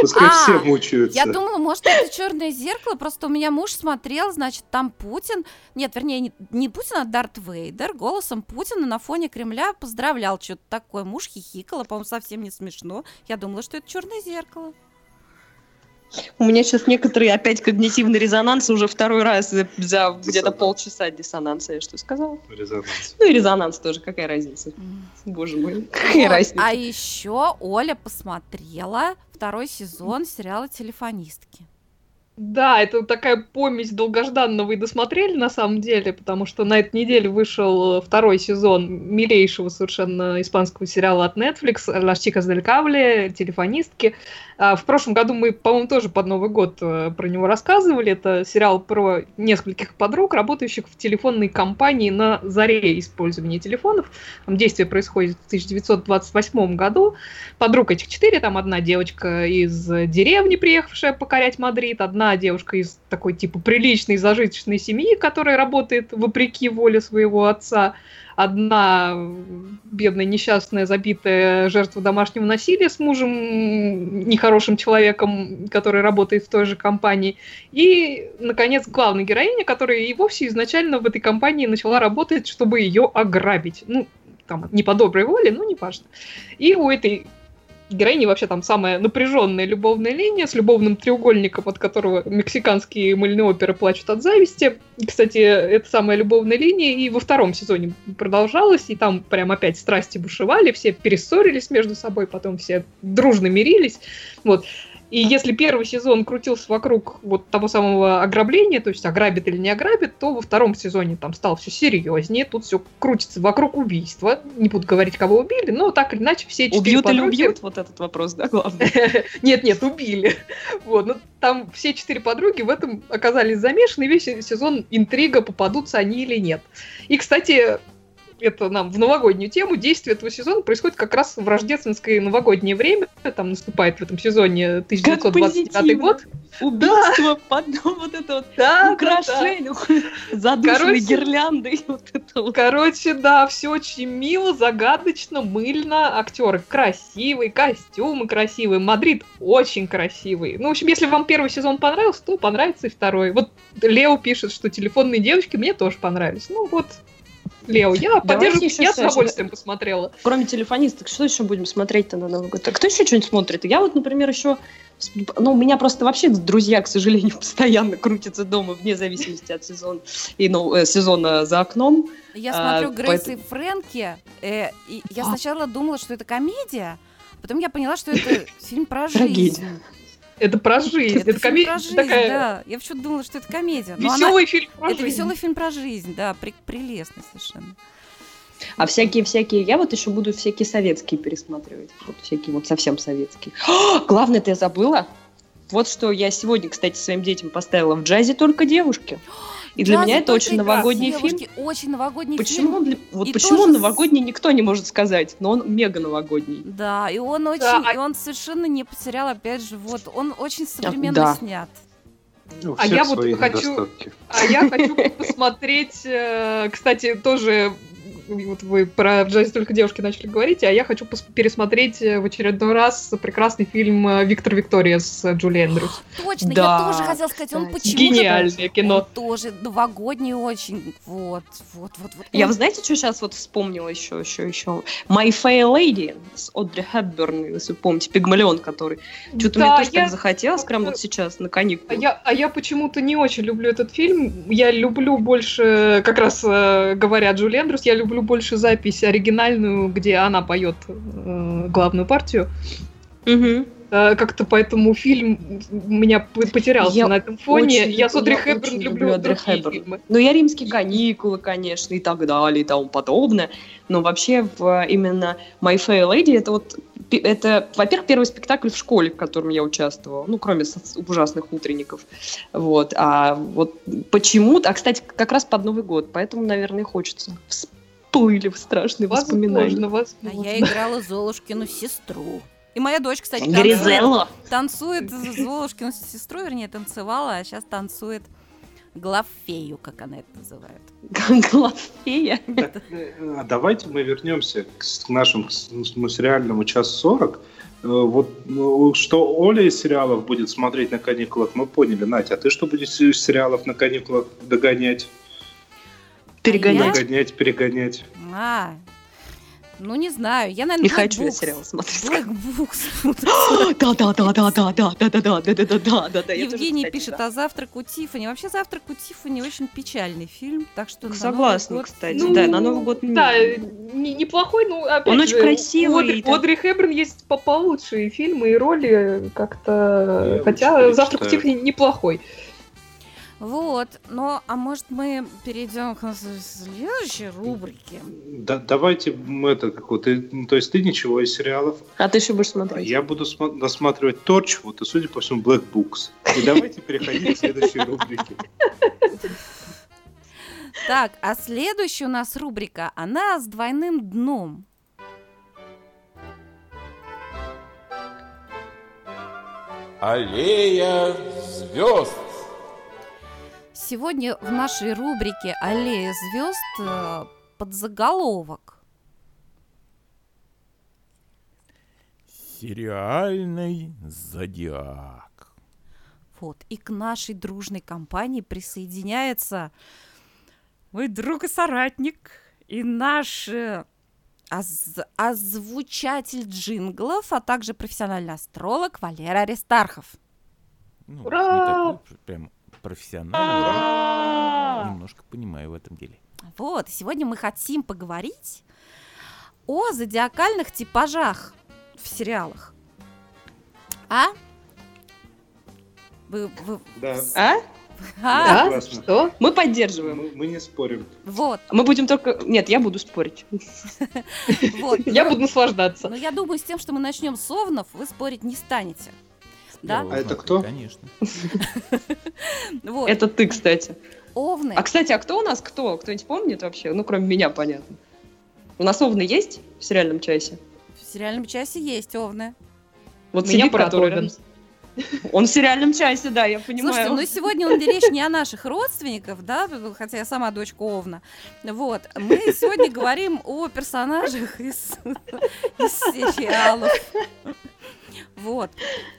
Speaker 4: Пускай
Speaker 3: А,
Speaker 4: все мучаются.
Speaker 3: Я думала, может, это черное зеркало, просто у меня муж смотрел, значит, там Путин, нет, вернее, не, не Путин, а Дарт Вейдер, голосом Путина на фоне Кремля поздравлял что-то такое. Муж хихикала, по-моему, совсем не смешно. Я думала, что это черное зеркало.
Speaker 5: У меня сейчас некоторые опять когнитивный резонанс уже второй раз за, за где-то полчаса диссонанса. Я что сказала?
Speaker 4: Резонанс.
Speaker 5: Ну и резонанс тоже, какая разница? Боже мой, какая
Speaker 3: Вот.
Speaker 5: разница?
Speaker 3: А еще Оля посмотрела второй сезон сериала «Телефонистки».
Speaker 1: Да, это такая помесь долгожданного и досмотрели на самом деле, потому что на этой неделе вышел второй сезон милейшего совершенно испанского сериала от Netflix «Las chicas del cable», «Телефонистки». А В прошлом году мы, по-моему, тоже под Новый год э, про него рассказывали. Это сериал про нескольких подруг, работающих в телефонной компании на заре использования телефонов. Там действие происходит в 1928 году. Подруг этих четыре. Там одна девочка из деревни, приехавшая покорять Мадрид, одна девушка из такой типа приличной зажиточной семьи, которая работает вопреки воле своего отца, одна бедная, несчастная, забитая жертва домашнего насилия с мужем, нехорошим человеком, который работает в той же компании. И, наконец, главная героиня, которая и вовсе изначально в этой компании начала работать, чтобы ее ограбить. Ну, там, не по доброй воле, но не важно. И у этой героини вообще там самая напряженная любовная линия с любовным треугольником, от которого мексиканские мыльные оперы плачут от зависти. И, кстати, это самая любовная линия и во втором сезоне продолжалась, и там прям опять страсти бушевали, все перессорились между собой, потом все дружно мирились. Вот. И если первый сезон крутился вокруг вот того самого ограбления, то есть ограбит или не ограбит, то во втором сезоне там стало все серьезнее, тут все крутится вокруг убийства. Не буду говорить, кого убили, но так или иначе все четыре
Speaker 5: Убьют или
Speaker 1: подруги...
Speaker 5: убьют? Вот этот вопрос, да, главный. <laughs>
Speaker 1: Нет, нет, убили. Вот, ну там все четыре подруги в этом оказались замешаны, весь сезон интрига, попадутся они или нет. И, кстати, это нам в новогоднюю тему, действие этого сезона происходит как раз в рождественское новогоднее время, там наступает в этом сезоне 1929
Speaker 5: позитивно.
Speaker 1: год.
Speaker 5: Убийство, <laughs> потом вот это вот
Speaker 1: Да, да, да.
Speaker 5: украшение, <laughs> задушенные
Speaker 1: Короче-
Speaker 5: гирлянды, <laughs> вот это вот.
Speaker 1: Короче, да, все очень мило, загадочно, мыльно. Актеры красивые, костюмы красивые, Мадрид очень красивый. Ну, в общем, если вам первый сезон понравился, то понравится и второй. Вот Лео пишет, что телефонные девочки мне тоже понравились. Ну вот, Лео, я поддерживаю, я с удовольствием посмотрела.
Speaker 5: Кроме телефонисток, что еще будем смотреть-то на Новый год? А кто еще что-нибудь смотрит? Я вот, например, еще... Ну, у меня просто вообще друзья, к сожалению, <laughs> постоянно крутятся дома, вне зависимости от сезона, и, ну, э, сезона за окном.
Speaker 3: Я
Speaker 5: А,
Speaker 3: смотрю Грейс
Speaker 5: поэтому-
Speaker 3: и Фрэнки, э, и я
Speaker 5: А.
Speaker 3: сначала думала, что это комедия, потом я поняла, что это <laughs> фильм про жизнь.
Speaker 5: Трагедия.
Speaker 1: Это про жизнь.
Speaker 3: Это,
Speaker 1: Это,
Speaker 3: фильм
Speaker 1: коме-
Speaker 3: про жизнь,
Speaker 1: такая
Speaker 3: да. Я почему-то думала, что это комедия. но она-
Speaker 1: веселый фильм про
Speaker 3: Это
Speaker 1: жизнь.
Speaker 3: веселый фильм про жизнь, да, при- прелестный совершенно.
Speaker 5: А всякие-всякие... Я вот еще буду всякие советские пересматривать. Вот всякие вот совсем советские. <gasps> О, главное-то я забыла. Вот что я сегодня, кстати, своим детям поставила. В джазе только девушки. <gasps> И для меня это очень новогодний фильм.
Speaker 3: Очень новогодний
Speaker 5: Почему,
Speaker 3: фильм.
Speaker 5: он для- вот
Speaker 3: И
Speaker 5: почему
Speaker 3: тоже
Speaker 5: он новогодний, никто не может сказать, но он мега новогодний.
Speaker 3: Да, и он очень,
Speaker 1: Да,
Speaker 3: и он совершенно не потерял, опять же, вот, он очень современно
Speaker 5: да.
Speaker 3: снят.
Speaker 1: А я вот хочу-. А я хочу <laughs> посмотреть, э, кстати, тоже вот вы про в джазе только девушки начали говорить, а я хочу пос- пересмотреть э, в очередной раз прекрасный фильм э, Виктор Виктория с Джули Эндрюс. <gasps>
Speaker 3: Точно,
Speaker 5: Да,
Speaker 3: я тоже хотела сказать, он почему-то...
Speaker 1: Гениальное
Speaker 3: Он
Speaker 1: кино.
Speaker 3: тоже новогодний очень, вот, вот, вот. вот.
Speaker 5: Я,
Speaker 3: Он-
Speaker 5: вы знаете, что сейчас вот вспомнила еще, еще, еще? My Fair Lady с Одри Хепберн, если вы помните, Пигмалион, который. Что-то мне
Speaker 1: Да,
Speaker 5: тоже
Speaker 1: я-
Speaker 5: так захотелось, прям вот сейчас, на
Speaker 1: А
Speaker 5: каникулах.
Speaker 1: я, а я почему-то не очень люблю этот фильм. Я люблю больше, как раз э, говоря Джули Эндрюс, я люблю больше запись оригинальную, где она поет э, главную партию.
Speaker 5: Мгм.
Speaker 1: Э, Как-то поэтому фильм меня потерялся
Speaker 5: Я
Speaker 1: на этом фоне.
Speaker 5: очень
Speaker 1: я с
Speaker 5: люблю-
Speaker 1: Одри
Speaker 5: очень
Speaker 1: люблю
Speaker 5: люблю Одри
Speaker 1: фильмы.
Speaker 5: Ну, я римские каникулы, конечно, и так далее, и тому подобное. Но вообще, в, именно My Fair Lady, это вот, это, во-первых, первый спектакль в школе, в котором я участвовала, ну, кроме ужасных утренников. Вот, а вот почему-то, а, кстати, как раз под Новый год, поэтому, наверное, хочется. Всплыли страшные воспоминания.
Speaker 1: Возможно,
Speaker 3: А
Speaker 1: возможно.
Speaker 3: я играла Золушкину сестру. И моя дочь, кстати, танцует,
Speaker 5: Гризелла.
Speaker 3: танцует Золушкину сестру, вернее, танцевала, а сейчас танцует Глафею, как она это называет.
Speaker 5: Глафея.
Speaker 4: А давайте мы вернемся к нашему к сериальному час сорок. Э, Вот ну, что Оля из сериалов будет смотреть на каникулах, мы поняли. Натя, а ты что будешь из сериалов на каникулах догонять?
Speaker 5: Перегонять.
Speaker 4: Догонять, перегонять.
Speaker 3: А, ну не знаю, я, наверное,
Speaker 5: Не хочу я сериал смотреть.
Speaker 3: Black Books.
Speaker 5: Да, да, да, да, да, да, да, да, да, да, да, да, да, да, да. я тоже,
Speaker 3: Евгений пишет о «Завтрак у Тиффани». Вообще «Завтрак у Тиффани» очень печальный фильм, так что
Speaker 5: Согласна, кстати.
Speaker 1: Ну,
Speaker 5: да, на Новый год
Speaker 1: Да,
Speaker 5: не-
Speaker 1: не- неплохой, ну, опять
Speaker 5: Он
Speaker 1: же,
Speaker 5: очень красивый,
Speaker 1: У Одри, Хепберн есть по получше фильмы и роли как-то... Хотя «Завтрак у. Тиффани» неплохой.
Speaker 3: Вот, ну, а может мы перейдем к следующей рубрике?
Speaker 4: Да, давайте мы это как вот, ну, то есть ты ничего из сериалов,
Speaker 5: А ты еще будешь
Speaker 4: а
Speaker 5: смотреть?
Speaker 4: я буду смо- досматривать Торч, вот и судя по всему Black Books. И давайте переходить к следующей рубрике.
Speaker 3: Так, а следующая у нас рубрика, она с двойным дном.
Speaker 2: Аллея звезд.
Speaker 3: Сегодня в нашей рубрике «Аллея звезд» э, подзаголовок.
Speaker 7: Сериальный зодиак.
Speaker 3: Вот, и к нашей дружной компании присоединяется мой друг и соратник, и наш э, оз- озвучатель джинглов, а также профессиональный астролог Валера Аристархов.
Speaker 7: Ну,
Speaker 1: Ура!
Speaker 7: не такой пр- прям профессиональный, но немножко понимаю в этом деле.
Speaker 3: Вот, сегодня мы хотим поговорить о зодиакальных типажах в сериалах. А? Вы, вы-
Speaker 4: Да,
Speaker 5: А?
Speaker 3: а?
Speaker 1: Да? Что?
Speaker 5: Мы поддерживаем.
Speaker 4: мы, мы не спорим.
Speaker 3: Вот,
Speaker 5: Мы будем только... Нет, я буду спорить. <laughs>
Speaker 3: вот.
Speaker 1: Я
Speaker 3: Ну,
Speaker 1: буду наслаждаться.
Speaker 3: Но я думаю, с тем, что мы начнем с овнов, вы спорить не станете. Да?
Speaker 4: А это кто?
Speaker 7: Конечно. <laughs>
Speaker 5: Это ты, кстати.
Speaker 3: Овны.
Speaker 5: А, кстати, а кто у нас кто? Кто-нибудь помнит вообще? Ну, кроме меня, понятно. У нас овны есть в сериальном часе?
Speaker 3: В сериальном часе есть овны.
Speaker 5: Вот
Speaker 1: Меня
Speaker 5: с- Он в сериальном часе, да, я понимаю.
Speaker 3: Слушайте, ну сегодня он речь не о наших родственников, да, хотя я сама дочка Овна. Вот, мы сегодня говорим о персонажах из, из сериалов. Вот.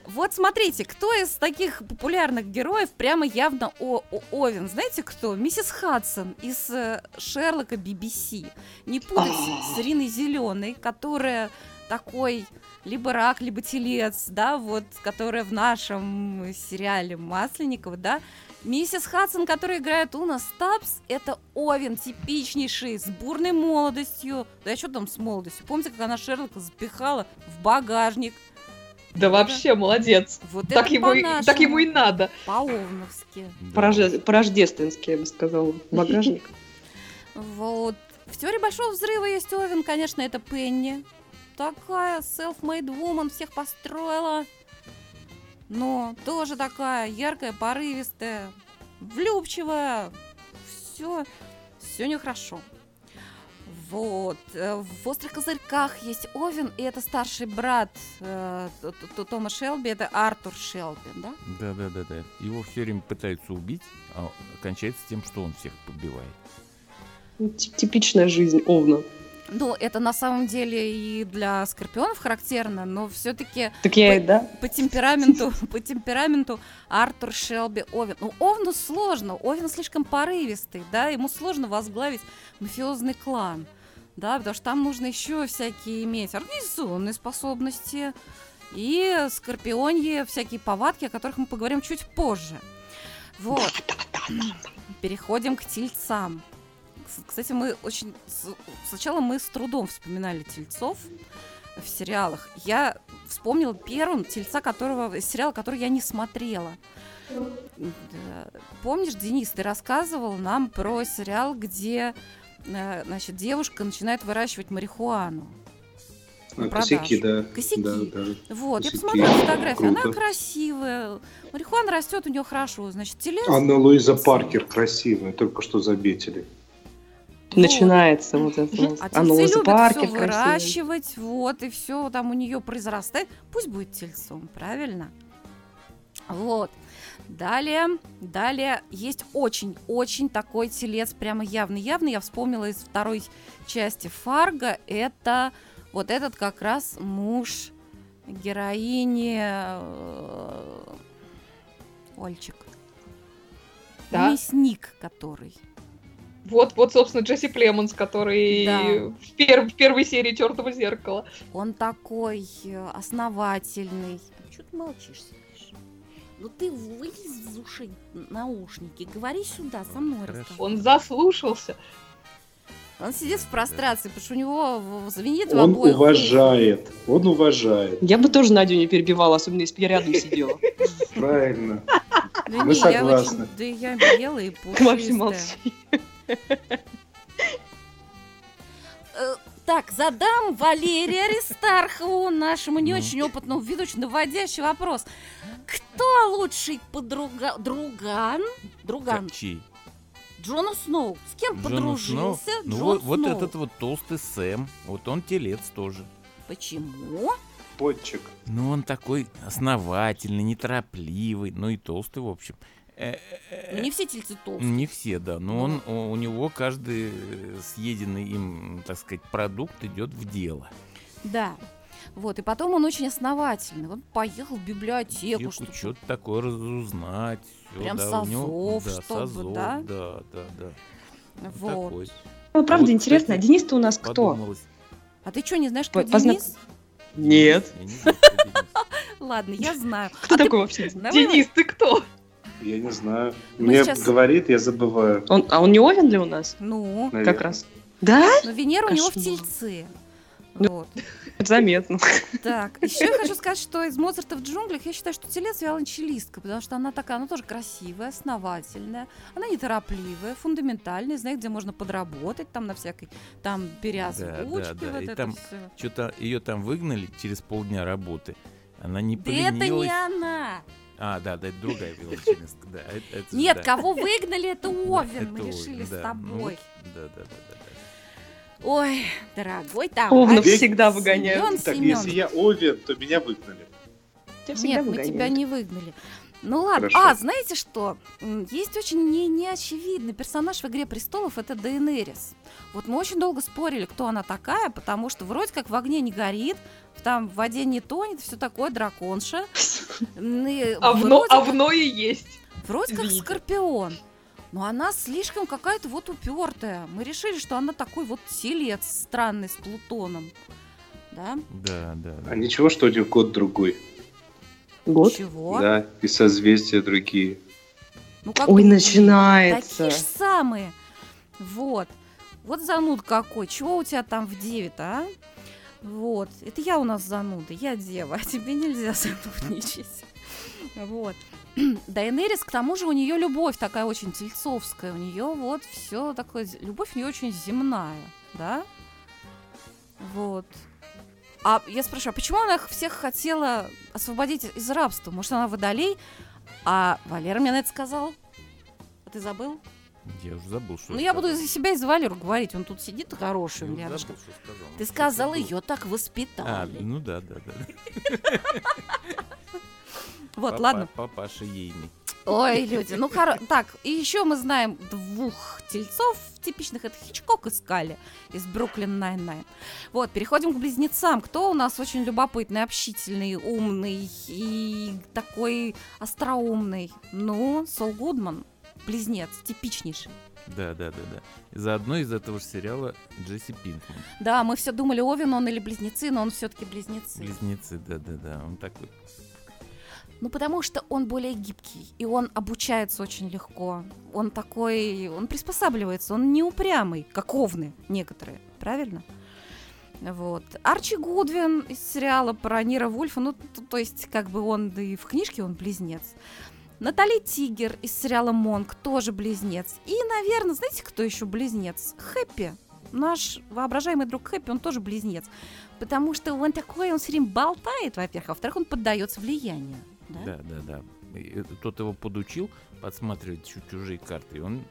Speaker 3: Вот смотрите, кто из таких популярных героев прямо явно о, о- Овен? Знаете кто? Миссис Хадсон из э, Шерлока BBC. Не путать с Ириной Зеленой, которая такой либо рак, либо телец, да, вот, которая в нашем сериале Масленникова, да. Миссис Хадсон, которая играет Уна Стабс, это Овен типичнейший, с бурной молодостью. Да что там с молодостью? Помните, как она Шерлока запихала в багажник?
Speaker 1: Да вообще молодец.
Speaker 3: Вот
Speaker 1: Так
Speaker 3: это
Speaker 1: ему, и, так ему и надо.
Speaker 3: по-овновски.
Speaker 5: Порождественский, я бы сказала. Багажник. <laughs> <laughs>
Speaker 3: Вот. В теории Большого Взрыва есть Овен, конечно, это Пенни. Такая self-made woman, всех построила. Но тоже такая яркая, порывистая, влюбчивая. Все, все нехорошо. Вот. э, В «Острых козырьках» есть Овен, и это старший брат э, Тома Шелби, это Артур Шелби, да?
Speaker 7: Да, да, да, да. Его все время пытаются убить, а кончается тем, что он всех побивает.
Speaker 5: Ну, тип- Типичная жизнь овна.
Speaker 3: Ну, это на самом деле и для скорпионов характерно, но все-таки
Speaker 5: Так я и, да?
Speaker 3: по темпераменту, <laughs> по темпераменту Артур Шелби Овен. Ну, Овну сложно, Овен слишком порывистый, да, ему сложно возглавить мафиозный клан, да, потому что там нужно еще всякие иметь организационные способности и скорпионьи всякие повадки, о которых мы поговорим чуть позже. Вот. Переходим к тельцам. Кс- Кстати, мы очень... Сначала мы с трудом вспоминали тельцов в сериалах. Я вспомнила первым тельца, которого... из сериала, который я не смотрела. Помнишь, Денис, ты рассказывал нам про сериал, где значит, девушка начинает выращивать марихуану.
Speaker 4: А, косяки, да.
Speaker 3: Косяки.
Speaker 4: Да, да.
Speaker 3: Вот, я
Speaker 4: Косяки.
Speaker 3: посмотрела фотографию, она
Speaker 4: Круто.
Speaker 3: красивая. Марихуана растет у нее хорошо, значит, телец.
Speaker 4: Анна Луиза Паркер красивая, только что заметили.
Speaker 3: Вот.
Speaker 5: Начинается вот это. вот.
Speaker 3: А
Speaker 5: Анна Луиза Паркер
Speaker 3: все
Speaker 5: красивая.
Speaker 3: выращивать, вот, и все там у нее произрастает. Пусть будет тельцом, правильно? Вот. Далее, далее есть очень-очень такой телец, прямо явный-явный. Я вспомнила из второй части Фарго. Это вот этот как раз муж героини э, Ольчик.
Speaker 1: Да.
Speaker 3: Мясник который.
Speaker 1: Вот, вот, собственно, Джесси Племонс, который
Speaker 3: Да.
Speaker 1: в, пер- в первой серии Чертова зеркала.
Speaker 3: Он такой э, основательный. Что ты молчишь, сидишь? Ну ты вылез из ушей наушники, говори сюда, со мной
Speaker 7: Хорошо.
Speaker 1: Он заслушался.
Speaker 3: Он сидит в прострации, потому что у него в- звенит в
Speaker 4: Он
Speaker 3: обоих.
Speaker 4: уважает, он уважает.
Speaker 5: Я бы тоже Надю не перебивала, особенно если бы я рядом сидела.
Speaker 4: Правильно.
Speaker 3: Да
Speaker 4: Мы согласны.
Speaker 3: да я белая и
Speaker 5: Вообще
Speaker 3: пушистая. Так, задам Валерию Аристархову, нашему не
Speaker 7: Ну.
Speaker 3: очень опытному ведущему, наводящий вопрос. Кто лучший подруга... друган? Друган.
Speaker 7: Как чей?
Speaker 3: Джона Сноу. С кем
Speaker 7: Джона Сноу?
Speaker 3: подружился
Speaker 7: Ну
Speaker 3: Джон
Speaker 7: вот, вот
Speaker 3: Сноу?
Speaker 7: этот вот толстый Сэм, вот он телец тоже.
Speaker 3: Почему?
Speaker 4: Подчик.
Speaker 7: Ну он такой основательный, неторопливый, ну и толстый, в общем.
Speaker 3: Ну, не все тельцы толстые.
Speaker 7: Не все, да, но он, у него каждый э, съеденный им, так сказать, продукт идет в дело.
Speaker 3: Да. Вот, и потом он очень основательный. Он поехал в библиотеку, чтобы...
Speaker 7: что-то такое разузнать. всё,
Speaker 3: Прям
Speaker 7: да, у него-
Speaker 3: созов,
Speaker 7: да,
Speaker 3: чтобы,
Speaker 7: созов,
Speaker 3: да?
Speaker 7: Да, да, да.
Speaker 3: Вот.
Speaker 7: Такой.
Speaker 5: Ну, правда,
Speaker 7: Вот,
Speaker 5: интересно, а Денис-то у нас кто?
Speaker 7: Подумалось.
Speaker 3: А ты что, не знаешь, кто
Speaker 5: По- позна-
Speaker 3: Денис?
Speaker 5: Нет.
Speaker 7: Я не знаю, кто Денис. <laughs>
Speaker 3: Ладно, я знаю.
Speaker 5: Кто
Speaker 3: А ты-
Speaker 5: такой вообще? <laughs>
Speaker 3: Давай,
Speaker 1: Денис, ты кто?
Speaker 4: Я не знаю.
Speaker 3: Мы
Speaker 4: Мне
Speaker 3: сейчас-
Speaker 4: говорит, я забываю.
Speaker 5: Он, а он не Овен для у нас?
Speaker 3: Ну,
Speaker 4: наверное.
Speaker 5: Как раз. Да?
Speaker 3: но Венера у него в
Speaker 5: Кошмар.
Speaker 3: тельце.
Speaker 5: Ну,
Speaker 3: Вот.
Speaker 5: Заметно.
Speaker 3: Так, еще я хочу сказать, что из Моцарта в джунглях я считаю, что телец виолончелистка, потому что она такая, она тоже красивая, основательная, она неторопливая, фундаментальная, знает, где можно подработать, там на всякой, там переозвучке,
Speaker 7: Да, да, да,
Speaker 3: вот
Speaker 7: и
Speaker 3: это
Speaker 7: там
Speaker 3: всё.
Speaker 7: Что-то ее там выгнали через полдня работы. Она не
Speaker 3: Да это
Speaker 7: поленилась.
Speaker 3: не она!
Speaker 7: А, да, да, это другая виолончелистка. Да, это- это же
Speaker 3: Нет,
Speaker 7: да.
Speaker 3: кого выгнали, это <laughs>
Speaker 7: Да,
Speaker 3: Овен, мы
Speaker 7: это
Speaker 3: решили
Speaker 7: Овен,
Speaker 3: с
Speaker 7: да. Ну
Speaker 3: тобой.
Speaker 7: вот, Да, да, да, да, да.
Speaker 3: Ой, дорогой
Speaker 5: Овнов
Speaker 3: товарищ.
Speaker 5: всегда выгоняют.
Speaker 3: Семён
Speaker 4: Так,
Speaker 3: Семёнович.
Speaker 4: если я Овен, то меня выгнали.
Speaker 5: Тебя
Speaker 3: Нет, мы
Speaker 5: выгоняют.
Speaker 3: тебя не выгнали. Ну ладно.
Speaker 4: Хорошо.
Speaker 3: А, знаете что? Есть очень не, неочевидный персонаж в «Игре престолов» — это Дейенерис. Вот мы очень долго спорили, кто она такая, потому что вроде как в огне не горит, там в воде не тонет, все такое, драконша.
Speaker 1: А в, Ное есть.
Speaker 3: Вроде как скорпион. Но она слишком какая-то вот упертая. Мы решили, что она такой вот телец странный с Плутоном. Да?
Speaker 7: Да, да, да.
Speaker 4: А ничего, что у них год другой.
Speaker 5: Год?
Speaker 3: Чего?
Speaker 4: Да, и созвездия другие.
Speaker 3: Ну, как
Speaker 5: Ой, начинается.
Speaker 3: Такие же самые. Вот. Вот зануд какой. Чего у тебя там в деве-то, а? Вот. Это я у нас зануда, я дева, <laughs> а тебе нельзя занудничать. Вот. <clears throat> Дайнерис, к тому же, у нее любовь такая очень тельцовская. У нее вот все такое... Любовь у нее очень земная, да? Вот. А я спрашиваю, а почему она их всех хотела освободить из рабства? Может, она водолей? А Валера мне на это сказал. А ты забыл?
Speaker 7: Я уже забыл, что
Speaker 3: Ну, я буду за себя и за Валеру говорить. Он тут сидит хороший
Speaker 7: Я забыл, что сказал.
Speaker 3: Ты
Speaker 7: Ну,
Speaker 3: сказал, ее так
Speaker 7: А,
Speaker 3: воспитали.
Speaker 7: ну да, да, да. <laughs>
Speaker 3: вот,
Speaker 7: Папа-
Speaker 3: ладно.
Speaker 7: Папаша ейный.
Speaker 3: Ой, люди, ну хоро... Так, и еще мы знаем двух тельцов типичных. Это Хичкок и Скали из Brooklyn Nine-Nine. Вот, переходим к близнецам. Кто у нас очень любопытный, общительный, умный и такой остроумный? Ну, Сол Гудман, близнец, типичнейший.
Speaker 7: Да, да, да, да. Заодно из этого же сериала Джесси Пинкман.
Speaker 3: Да, мы все думали, Овен он или близнецы, но он все-таки близнецы.
Speaker 7: Близнецы, да, да, да. Он такой.
Speaker 3: Ну, потому что он более гибкий, и он обучается очень легко. Он такой, он приспосабливается, он не упрямый, как овны некоторые, правильно? Вот. Арчи Гудвин из сериала про Нира Вульфа, ну, т- то есть, как бы он да и в книжке он близнец. Натали Тигер из сериала Монк тоже близнец. И, наверное, знаете, кто еще близнец? Хэппи. Наш воображаемый друг Хэппи, он тоже близнец. Потому что он такой, он все время болтает, во-первых, а во-вторых, он поддается влиянию. Да?
Speaker 7: Да, да, да. И, э, Тот его подучил подсматривать чу- чужие карты, и он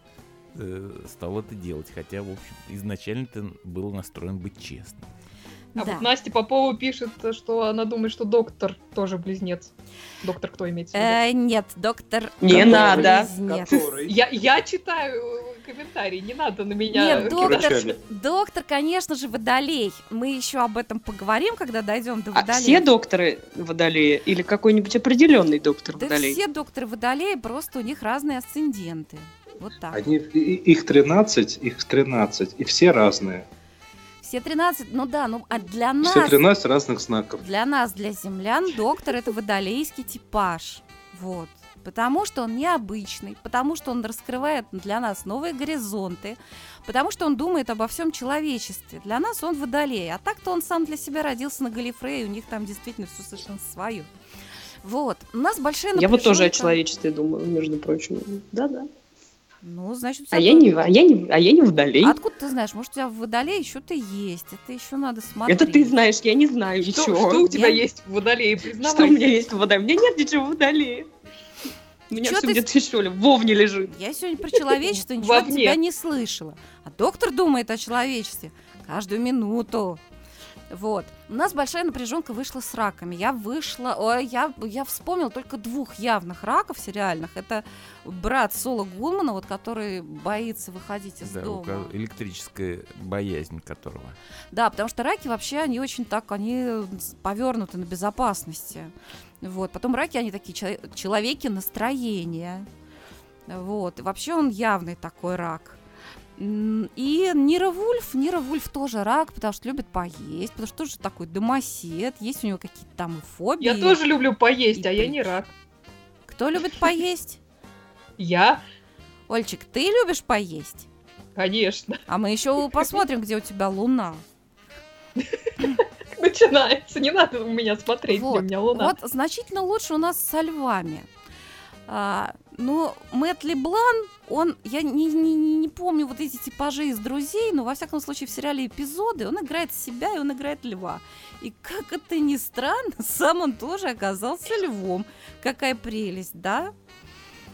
Speaker 7: э, стал это делать. Хотя, в общем, изначально-то был настроен быть честным.
Speaker 1: А
Speaker 3: Да.
Speaker 1: вот Настя Попова пишет, что она думает, что доктор тоже близнец. Доктор кто имеется в виду?
Speaker 3: Э, нет, доктор.
Speaker 5: Не надо.
Speaker 3: близнец.
Speaker 4: Который?
Speaker 1: Я, я читаю комментарии, не надо на меня.
Speaker 3: Нет, доктор, доктор, конечно же, водолей. Мы еще об этом поговорим, когда дойдем до
Speaker 5: А
Speaker 3: водолея.
Speaker 5: все докторы водолея или какой-нибудь определенный доктор
Speaker 3: Да
Speaker 5: водолей?
Speaker 3: все докторы водолея, просто у них разные асценденты. Вот так.
Speaker 4: Они, их 13, их 13, и все разные.
Speaker 3: Все 13, ну да, ну а для нас,
Speaker 4: Все 13 разных знаков.
Speaker 3: для нас, для землян, доктор это водолейский типаж. Вот. Потому что он необычный, потому что он раскрывает для нас новые горизонты, потому что он думает обо всем человечестве. Для нас он водолей, а так-то он сам для себя родился на Галифрее, у них там действительно все совершенно свое. Вот. У нас большая
Speaker 5: Я вот тоже о человечестве думаю, между прочим. Да-да.
Speaker 3: Ну, значит,
Speaker 5: А я не, а я не, а я не водолей.
Speaker 3: Откуда ты знаешь? Может, у тебя в водолее еще-то есть. Это еще надо смотреть.
Speaker 5: Это ты знаешь, я не знаю
Speaker 1: Что,
Speaker 5: ничего.
Speaker 1: что у тебя
Speaker 3: Я-
Speaker 1: есть в водолее,
Speaker 5: Что у меня есть в водолее? У меня нет ничего в водолее. У меня все
Speaker 3: ты-
Speaker 5: где-то еще ли, в Вовне лежит.
Speaker 3: Я сегодня про человечество <laughs> ничего от тебя не слышала. А доктор думает о человечестве каждую минуту. Вот. У нас большая напряженка вышла с раками. Я вышла... Ой, я, я вспомнила только двух явных раков сериальных. Это брат Соло Гулмана, вот, который боится выходить из
Speaker 7: Да,
Speaker 3: дома.
Speaker 7: электрическая боязнь которого.
Speaker 3: Да, потому что раки вообще, они очень так, они повернуты на безопасности. Вот. Потом раки, они такие чело- человеки настроения. Вот. И вообще он явный такой рак. И Нира Вульф, Нира Вульф тоже рак, потому что любит поесть, потому что тоже такой домосед, есть у него какие-то там и фобии.
Speaker 1: Я тоже люблю поесть,
Speaker 3: И
Speaker 1: а я
Speaker 3: при-
Speaker 1: не рак.
Speaker 3: Кто любит поесть?
Speaker 1: Я,
Speaker 3: Ольчик, ты любишь поесть?
Speaker 1: конечно.
Speaker 3: А мы еще <laughs> посмотрим, где у тебя луна. <laughs> <laughs>
Speaker 1: Начинается. Не надо у меня смотреть,
Speaker 3: Вот,
Speaker 1: где у меня луна.
Speaker 3: Вот значительно лучше у нас со львами. А, ну, Мэтт Леблан, он, я не, не, не, не помню вот эти типажи из «Друзей», но во всяком случае в сериале «Эпизоды» он играет себя и он играет льва. И как это ни странно, <laughs> сам он тоже оказался львом. Какая прелесть, да?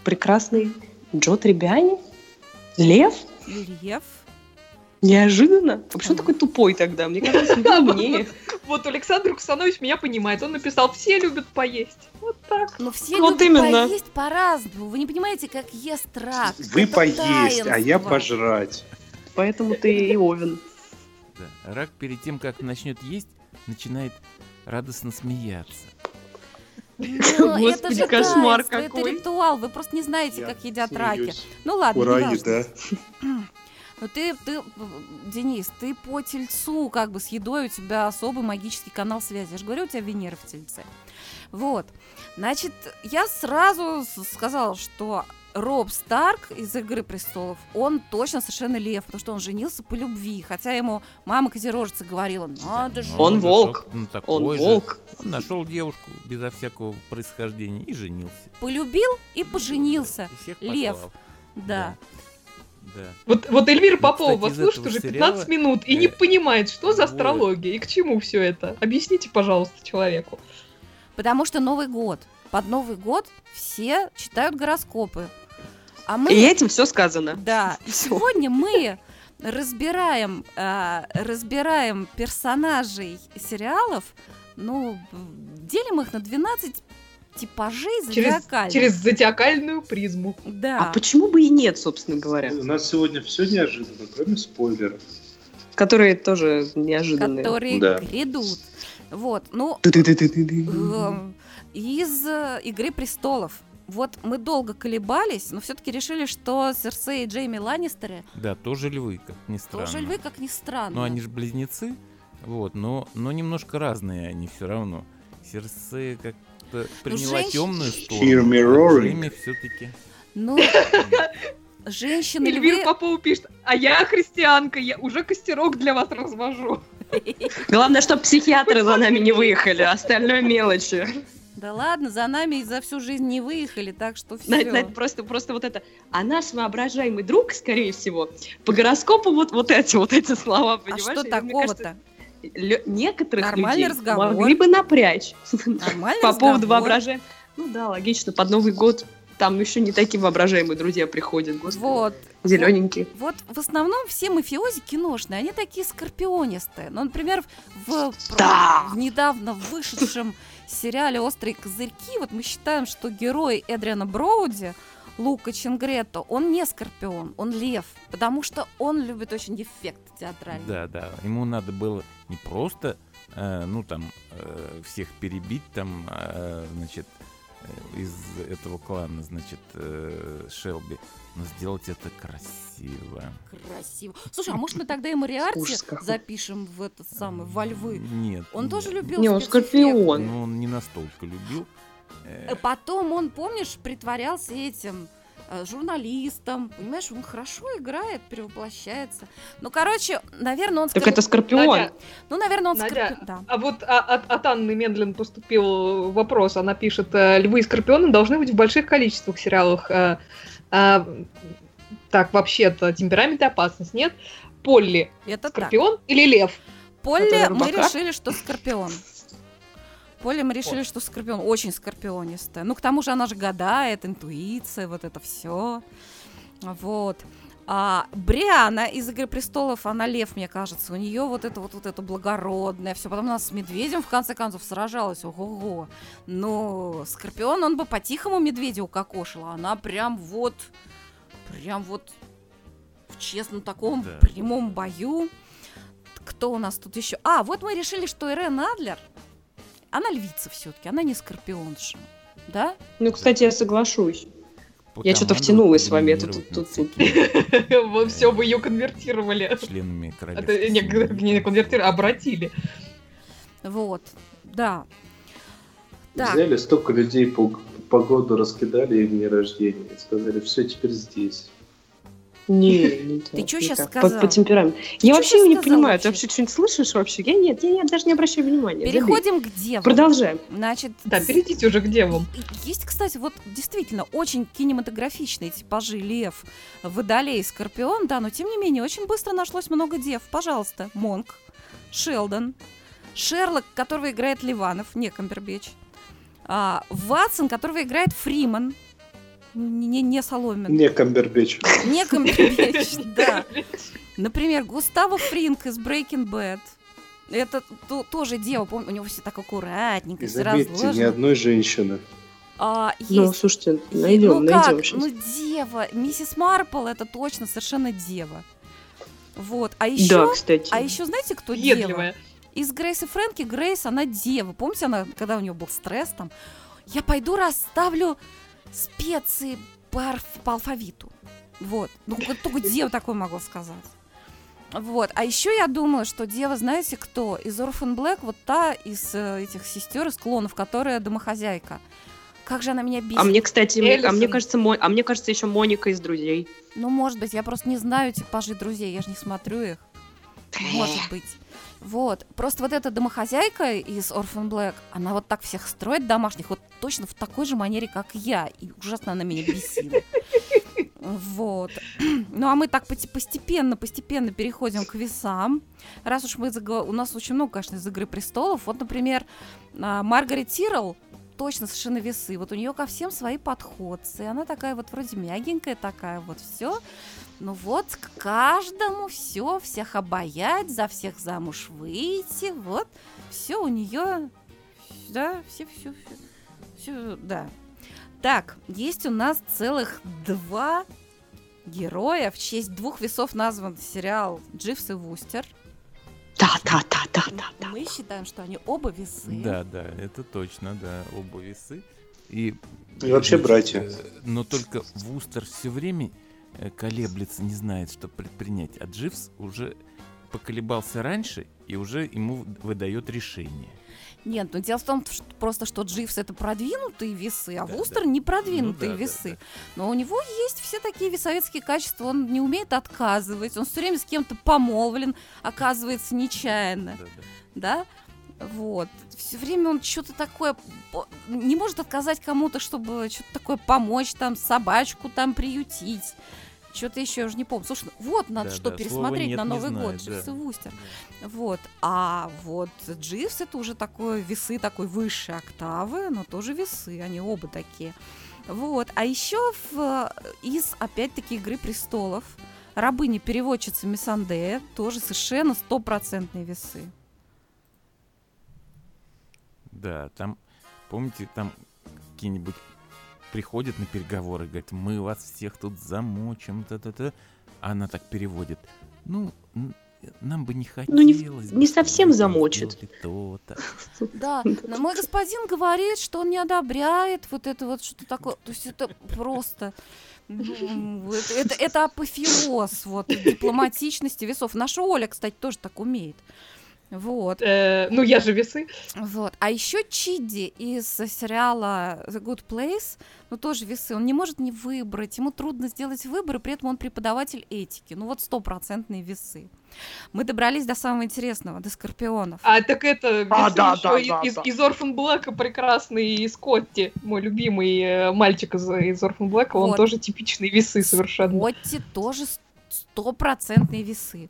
Speaker 5: Прекрасный Джо Требиани? Лев?
Speaker 3: Лев.
Speaker 5: Неожиданно. А почему
Speaker 3: Ага.
Speaker 5: такой тупой тогда? Мне кажется, он умнее. <laughs>
Speaker 1: Вот Александр Кусанович меня понимает. Он написал, все любят поесть. Вот так.
Speaker 3: Но все
Speaker 5: Вот
Speaker 3: любят
Speaker 5: именно.
Speaker 3: поесть по-разному. Вы не понимаете, как ест рак.
Speaker 4: Вы
Speaker 3: Это
Speaker 4: поесть, а я
Speaker 3: таинство.
Speaker 4: пожрать.
Speaker 5: Поэтому ты и Овен.
Speaker 7: Да. Рак перед тем, как начнет есть, начинает радостно смеяться.
Speaker 3: Ну, <laughs> это
Speaker 5: Господи,
Speaker 3: же
Speaker 5: кошмар
Speaker 3: таинство, это
Speaker 5: какой.
Speaker 3: ритуал. Вы просто не знаете,
Speaker 4: Я
Speaker 3: как едят раки.
Speaker 4: смеюсь.
Speaker 3: Ну ладно,
Speaker 4: Ура, еда. <clears throat> <clears throat>
Speaker 3: Ну ты, ты, Денис, ты по тельцу, как бы с едой у тебя особый магический канал связи. Я же говорю, у тебя Венера в тельце. Вот. Значит, я сразу сказала, что Роб Старк из «Игры престолов», он точно совершенно лев, потому что он женился по любви. Хотя ему мама Козерожица говорила, надо же.
Speaker 7: Ну,
Speaker 5: Он
Speaker 7: нашел-
Speaker 5: волк.
Speaker 7: ну,
Speaker 5: Он
Speaker 7: такой же.
Speaker 5: волк.
Speaker 7: Он нашел девушку безо всякого происхождения и женился.
Speaker 3: Полюбил и поженился.
Speaker 7: И всех
Speaker 3: Лев.
Speaker 7: послал.
Speaker 3: Да.
Speaker 7: Да.
Speaker 1: Вот, вот Эльвира Попова вас слушает уже
Speaker 7: сериала,
Speaker 1: 15 минут и не
Speaker 7: э,
Speaker 1: понимает, что за астрология и к чему все это. Объясните, пожалуйста, человеку.
Speaker 3: Потому что Новый год. Под Новый год все читают гороскопы. А мы...
Speaker 5: И этим все сказано.
Speaker 3: Да, <laughs> сегодня мы разбираем, а, разбираем персонажей сериалов, ну, делим их на 12 типажей
Speaker 1: Через,
Speaker 3: зодиакальных.
Speaker 1: через зодиакальную призму.
Speaker 3: Да.
Speaker 5: А почему бы и нет, собственно говоря?
Speaker 4: У нас сегодня все неожиданно, кроме спойлеров.
Speaker 5: Которые тоже неожиданные.
Speaker 3: которые
Speaker 4: Да.
Speaker 3: грядут. Вот, ну, эм, из э, «Игры престолов». Вот мы долго колебались, но все-таки решили, что Серсей и Джейми Ланнистеры
Speaker 7: Да, тоже львы, как ни странно.
Speaker 3: тоже львы, как ни странно.
Speaker 7: Ну, они же близнецы, вот, но, но немножко разные они все равно. Серсея как-то приняла
Speaker 3: женщ-
Speaker 7: темную сторону.
Speaker 4: Hear me
Speaker 7: а
Speaker 4: roaring.
Speaker 7: Все-таки...
Speaker 3: Ну, женщины
Speaker 1: Эльвира
Speaker 3: львы...
Speaker 1: Попова пишет, а я христианка, я уже костерок для вас развожу. <laughs>
Speaker 5: Главное, чтобы психиатры за нами не выехали, а остальное мелочи.
Speaker 3: Да ладно, за нами за всю жизнь не выехали, так что все.
Speaker 5: Знаете, знаете, просто, просто вот это. А наш воображаемый друг, скорее всего, по гороскопу вот, вот эти вот эти слова,
Speaker 3: А
Speaker 5: понимаешь?
Speaker 3: что
Speaker 5: И мне кажется,
Speaker 3: такого-то?
Speaker 5: Некоторых
Speaker 3: Нормальный
Speaker 5: людей
Speaker 3: разговор.
Speaker 5: могли бы напрячь
Speaker 3: Нормальный
Speaker 5: по поводу
Speaker 3: разговор.
Speaker 5: воображаемого. Ну да, логично, под Новый год там еще не такие воображаемые друзья приходят, господи.
Speaker 3: Вот.
Speaker 5: Зелененькие.
Speaker 3: Вот в основном все мафиози киношные, они такие скорпионистые. Ну, например, в,
Speaker 5: Да.
Speaker 3: в недавно вышедшем <laughs> сериале «Острые козырьки» вот мы считаем, что герой Эдриана Броуди, Лука Чингретто, он не скорпион, он лев, потому что он любит очень эффект театральный.
Speaker 7: Да, да. Ему надо было не просто, э, ну там, э, всех перебить, там, э, значит, из этого клана, значит, э, Шелби, но сделать это красиво.
Speaker 3: Красиво. Слушай, а может мы тогда и Мариарти
Speaker 5: какой.
Speaker 3: запишем в этот самый, во львы?
Speaker 7: Нет.
Speaker 3: Он тоже
Speaker 7: нет.
Speaker 3: любил
Speaker 5: Не, он скорпион.
Speaker 7: Ну, он не настолько любил. Э,
Speaker 3: Потом он, помнишь, притворялся этим э, журналистом. Понимаешь, он хорошо играет, перевоплощается. Ну, короче, наверное, он...
Speaker 5: Так
Speaker 3: скор-
Speaker 5: это скорпион.
Speaker 1: Надя,
Speaker 3: Ну, наверное, он
Speaker 1: Надя,
Speaker 3: скорпион. Да.
Speaker 1: А вот а- от, от Анны Медлен поступил вопрос. Она пишет, э, львы и скорпионы должны быть в больших количествах в сериалах. Э, а, так, вообще-то, темперамент и опасность нет. Полли,
Speaker 3: Это так.
Speaker 1: скорпион или лев?
Speaker 5: Это
Speaker 3: мы решили, что скорпион. Поле мы решили, что скорпион очень скорпионистая. Ну, к тому же она же гадает, интуиция, вот это все. Вот. А Бриана из Игры престолов, она лев, мне кажется. У нее вот это вот, вот это благородное все. Потом она с медведем в конце концов сражалась. Ого-го. Но Скорпион, он бы по-тихому медведя укокошил. а Она прям вот, прям вот в честном таком
Speaker 7: Да.
Speaker 3: прямом бою. Кто у нас тут еще? А, вот мы решили, что Ирен Адлер, она львица все-таки, она не скорпионша. Да?
Speaker 5: Ну, кстати, я соглашусь. Я что-то втянулась с вами. Это тут, тут, тут.
Speaker 1: Вот все, вы ее конвертировали.
Speaker 7: членами
Speaker 1: Это
Speaker 7: королевской
Speaker 1: не, конвертировали, обратили.
Speaker 3: Вот, да.
Speaker 4: Взяли столько людей по по году раскидали им дни рождения и сказали, все, теперь здесь.
Speaker 5: Не, не
Speaker 3: Ты
Speaker 5: так, не
Speaker 3: щас
Speaker 5: так. По-
Speaker 3: сказал?
Speaker 5: По, темпераменту.
Speaker 3: Ты
Speaker 5: Я вообще не понимаю, ты
Speaker 3: вообще?
Speaker 5: вообще что-нибудь слышишь вообще? Я нет, я, я даже не обращаю внимания. забей.
Speaker 3: переходим к девам.
Speaker 5: Продолжаем.
Speaker 3: Значит,
Speaker 1: Да, перейдите уже к девам.
Speaker 3: Есть, кстати, вот действительно очень кинематографичные типажи Лев, Водолей, Скорпион, да, но тем не менее очень быстро нашлось много дев. Пожалуйста, Монк, Шелдон, Шерлок, которого играет Ливанов, не Камбербеч, а, Ватсон, которого играет Фриман, не, не, не Соломин,
Speaker 4: Не Камбербеч.
Speaker 3: не Камбербеч, <laughs> да. Например, Густаво Фринк из Breaking Bad. Это то- тоже дева, помню, у него все так аккуратненько, все
Speaker 4: заметьте, ни
Speaker 3: разложено.
Speaker 4: одной женщины.
Speaker 3: А,
Speaker 5: Ну,
Speaker 3: есть
Speaker 5: слушайте,
Speaker 3: Е-
Speaker 5: найдем,
Speaker 3: ну
Speaker 5: найдем
Speaker 3: как?
Speaker 5: сейчас.
Speaker 3: Ну дева, миссис Марпл это точно совершенно дева. Вот, а еще,
Speaker 5: Да, кстати.
Speaker 3: а еще знаете, кто дева?
Speaker 1: Въедливая.
Speaker 3: Из Грейс и Фрэнки Грейс, она дева. Помните, она, когда у нее был стресс там, я пойду расставлю специи по, по алфавиту. Вот. Ну, вот только дева такое могла сказать. Вот. А еще я думаю, что дева, знаете кто? Из Orphan Black, вот та из э, этих сестер, из клонов, которая домохозяйка. Как же она меня бесит.
Speaker 5: А мне, кстати, мне- а
Speaker 1: Эллисон.
Speaker 5: мне кажется, Мо- а мне кажется, еще Моника из друзей.
Speaker 3: Ну, может быть, я просто не знаю типажи друзей, я же не смотрю их. Может быть. Вот. Просто вот эта домохозяйка из Orphan Black, она вот так всех строит домашних, вот точно в такой же манере, как я. И ужасно она меня бесила. Вот. <clears throat> Ну, а мы так постепенно, постепенно переходим к весам. Раз уж мы заго- У нас очень много, конечно, из «Игры престолов». Вот, например, а, Маргарет Тирл точно совершенно весы. Вот у нее ко всем свои подходцы. Она такая вот вроде мягенькая такая, вот все. Ну вот, к каждому все, всех обаять, за всех замуж выйти, вот, все у нее, да, все, все, все, все, да. Так, есть у нас целых два героя. В честь двух весов назван сериал Дживс и Вустер.
Speaker 5: Да, да, да, да, да, да.
Speaker 3: Мы считаем, что они оба весы.
Speaker 7: Да, да, это точно, да, оба весы. И,
Speaker 4: И вообще братья.
Speaker 7: э, Но только Вустер все время э, колеблется, не знает, что предпринять. А Дживс уже поколебался раньше и уже ему выдает решение.
Speaker 3: Нет, но дело в том, что просто что Дживс это продвинутые весы, а
Speaker 7: Да,
Speaker 3: Вустер
Speaker 7: да.
Speaker 3: не продвинутые
Speaker 7: Ну да, да,
Speaker 3: весы.
Speaker 7: да.
Speaker 3: Но у него есть все такие весовецкие качества. Он не умеет отказывать, он все время с кем-то помолвлен, оказывается нечаянно,
Speaker 7: Да, да.
Speaker 3: да? Вот. Все время он что-то такое не может отказать кому-то, чтобы что-то такое помочь, там, собачку там приютить. Что-то еще, я уже не помню. Слушай, ну вот надо
Speaker 7: Да,
Speaker 3: что
Speaker 7: да,
Speaker 3: пересмотреть
Speaker 7: «нет»
Speaker 3: на Новый
Speaker 7: знает,
Speaker 3: год.
Speaker 7: да.
Speaker 3: Дживс и Вустер. Вот. А вот Дживс это уже такое весы такой высшей октавы, но тоже весы, они оба такие. Вот. А еще в, из, опять-таки, Игры престолов рабыня переводчица Миссандея тоже совершенно стопроцентные весы.
Speaker 7: Да, там, помните, там какие-нибудь приходят на переговоры, говорят, мы вас всех тут замочим, та-та-та. А она так переводит. Ну, нам бы не хотелось.
Speaker 5: Ну, не-
Speaker 7: бы,
Speaker 5: не совсем замочит. <laughs>
Speaker 3: Да, но мой господин говорит, что он не одобряет вот это вот что-то такое. То есть это просто... ну, Это, это, это апофеоз вот дипломатичности весов. Наша Оля, кстати, тоже так умеет. Вот.
Speaker 1: Э, ну, я же весы.
Speaker 3: Вот. А еще Чиди из сериала The Good Place, ну тоже весы, он не может не выбрать, ему трудно сделать выбор, и при этом он преподаватель этики. Ну вот стопроцентные весы. Мы добрались до самого интересного, до скорпионов.
Speaker 1: А так это
Speaker 5: А, да, да,
Speaker 1: из,
Speaker 5: да,
Speaker 1: из,
Speaker 5: да.
Speaker 1: из Orphan Black прекрасный Скотти, мой любимый э, мальчик из, из Orphan Black, он
Speaker 3: Вот.
Speaker 1: тоже типичный весы совершенно.
Speaker 3: Скотти тоже стопроцентные весы.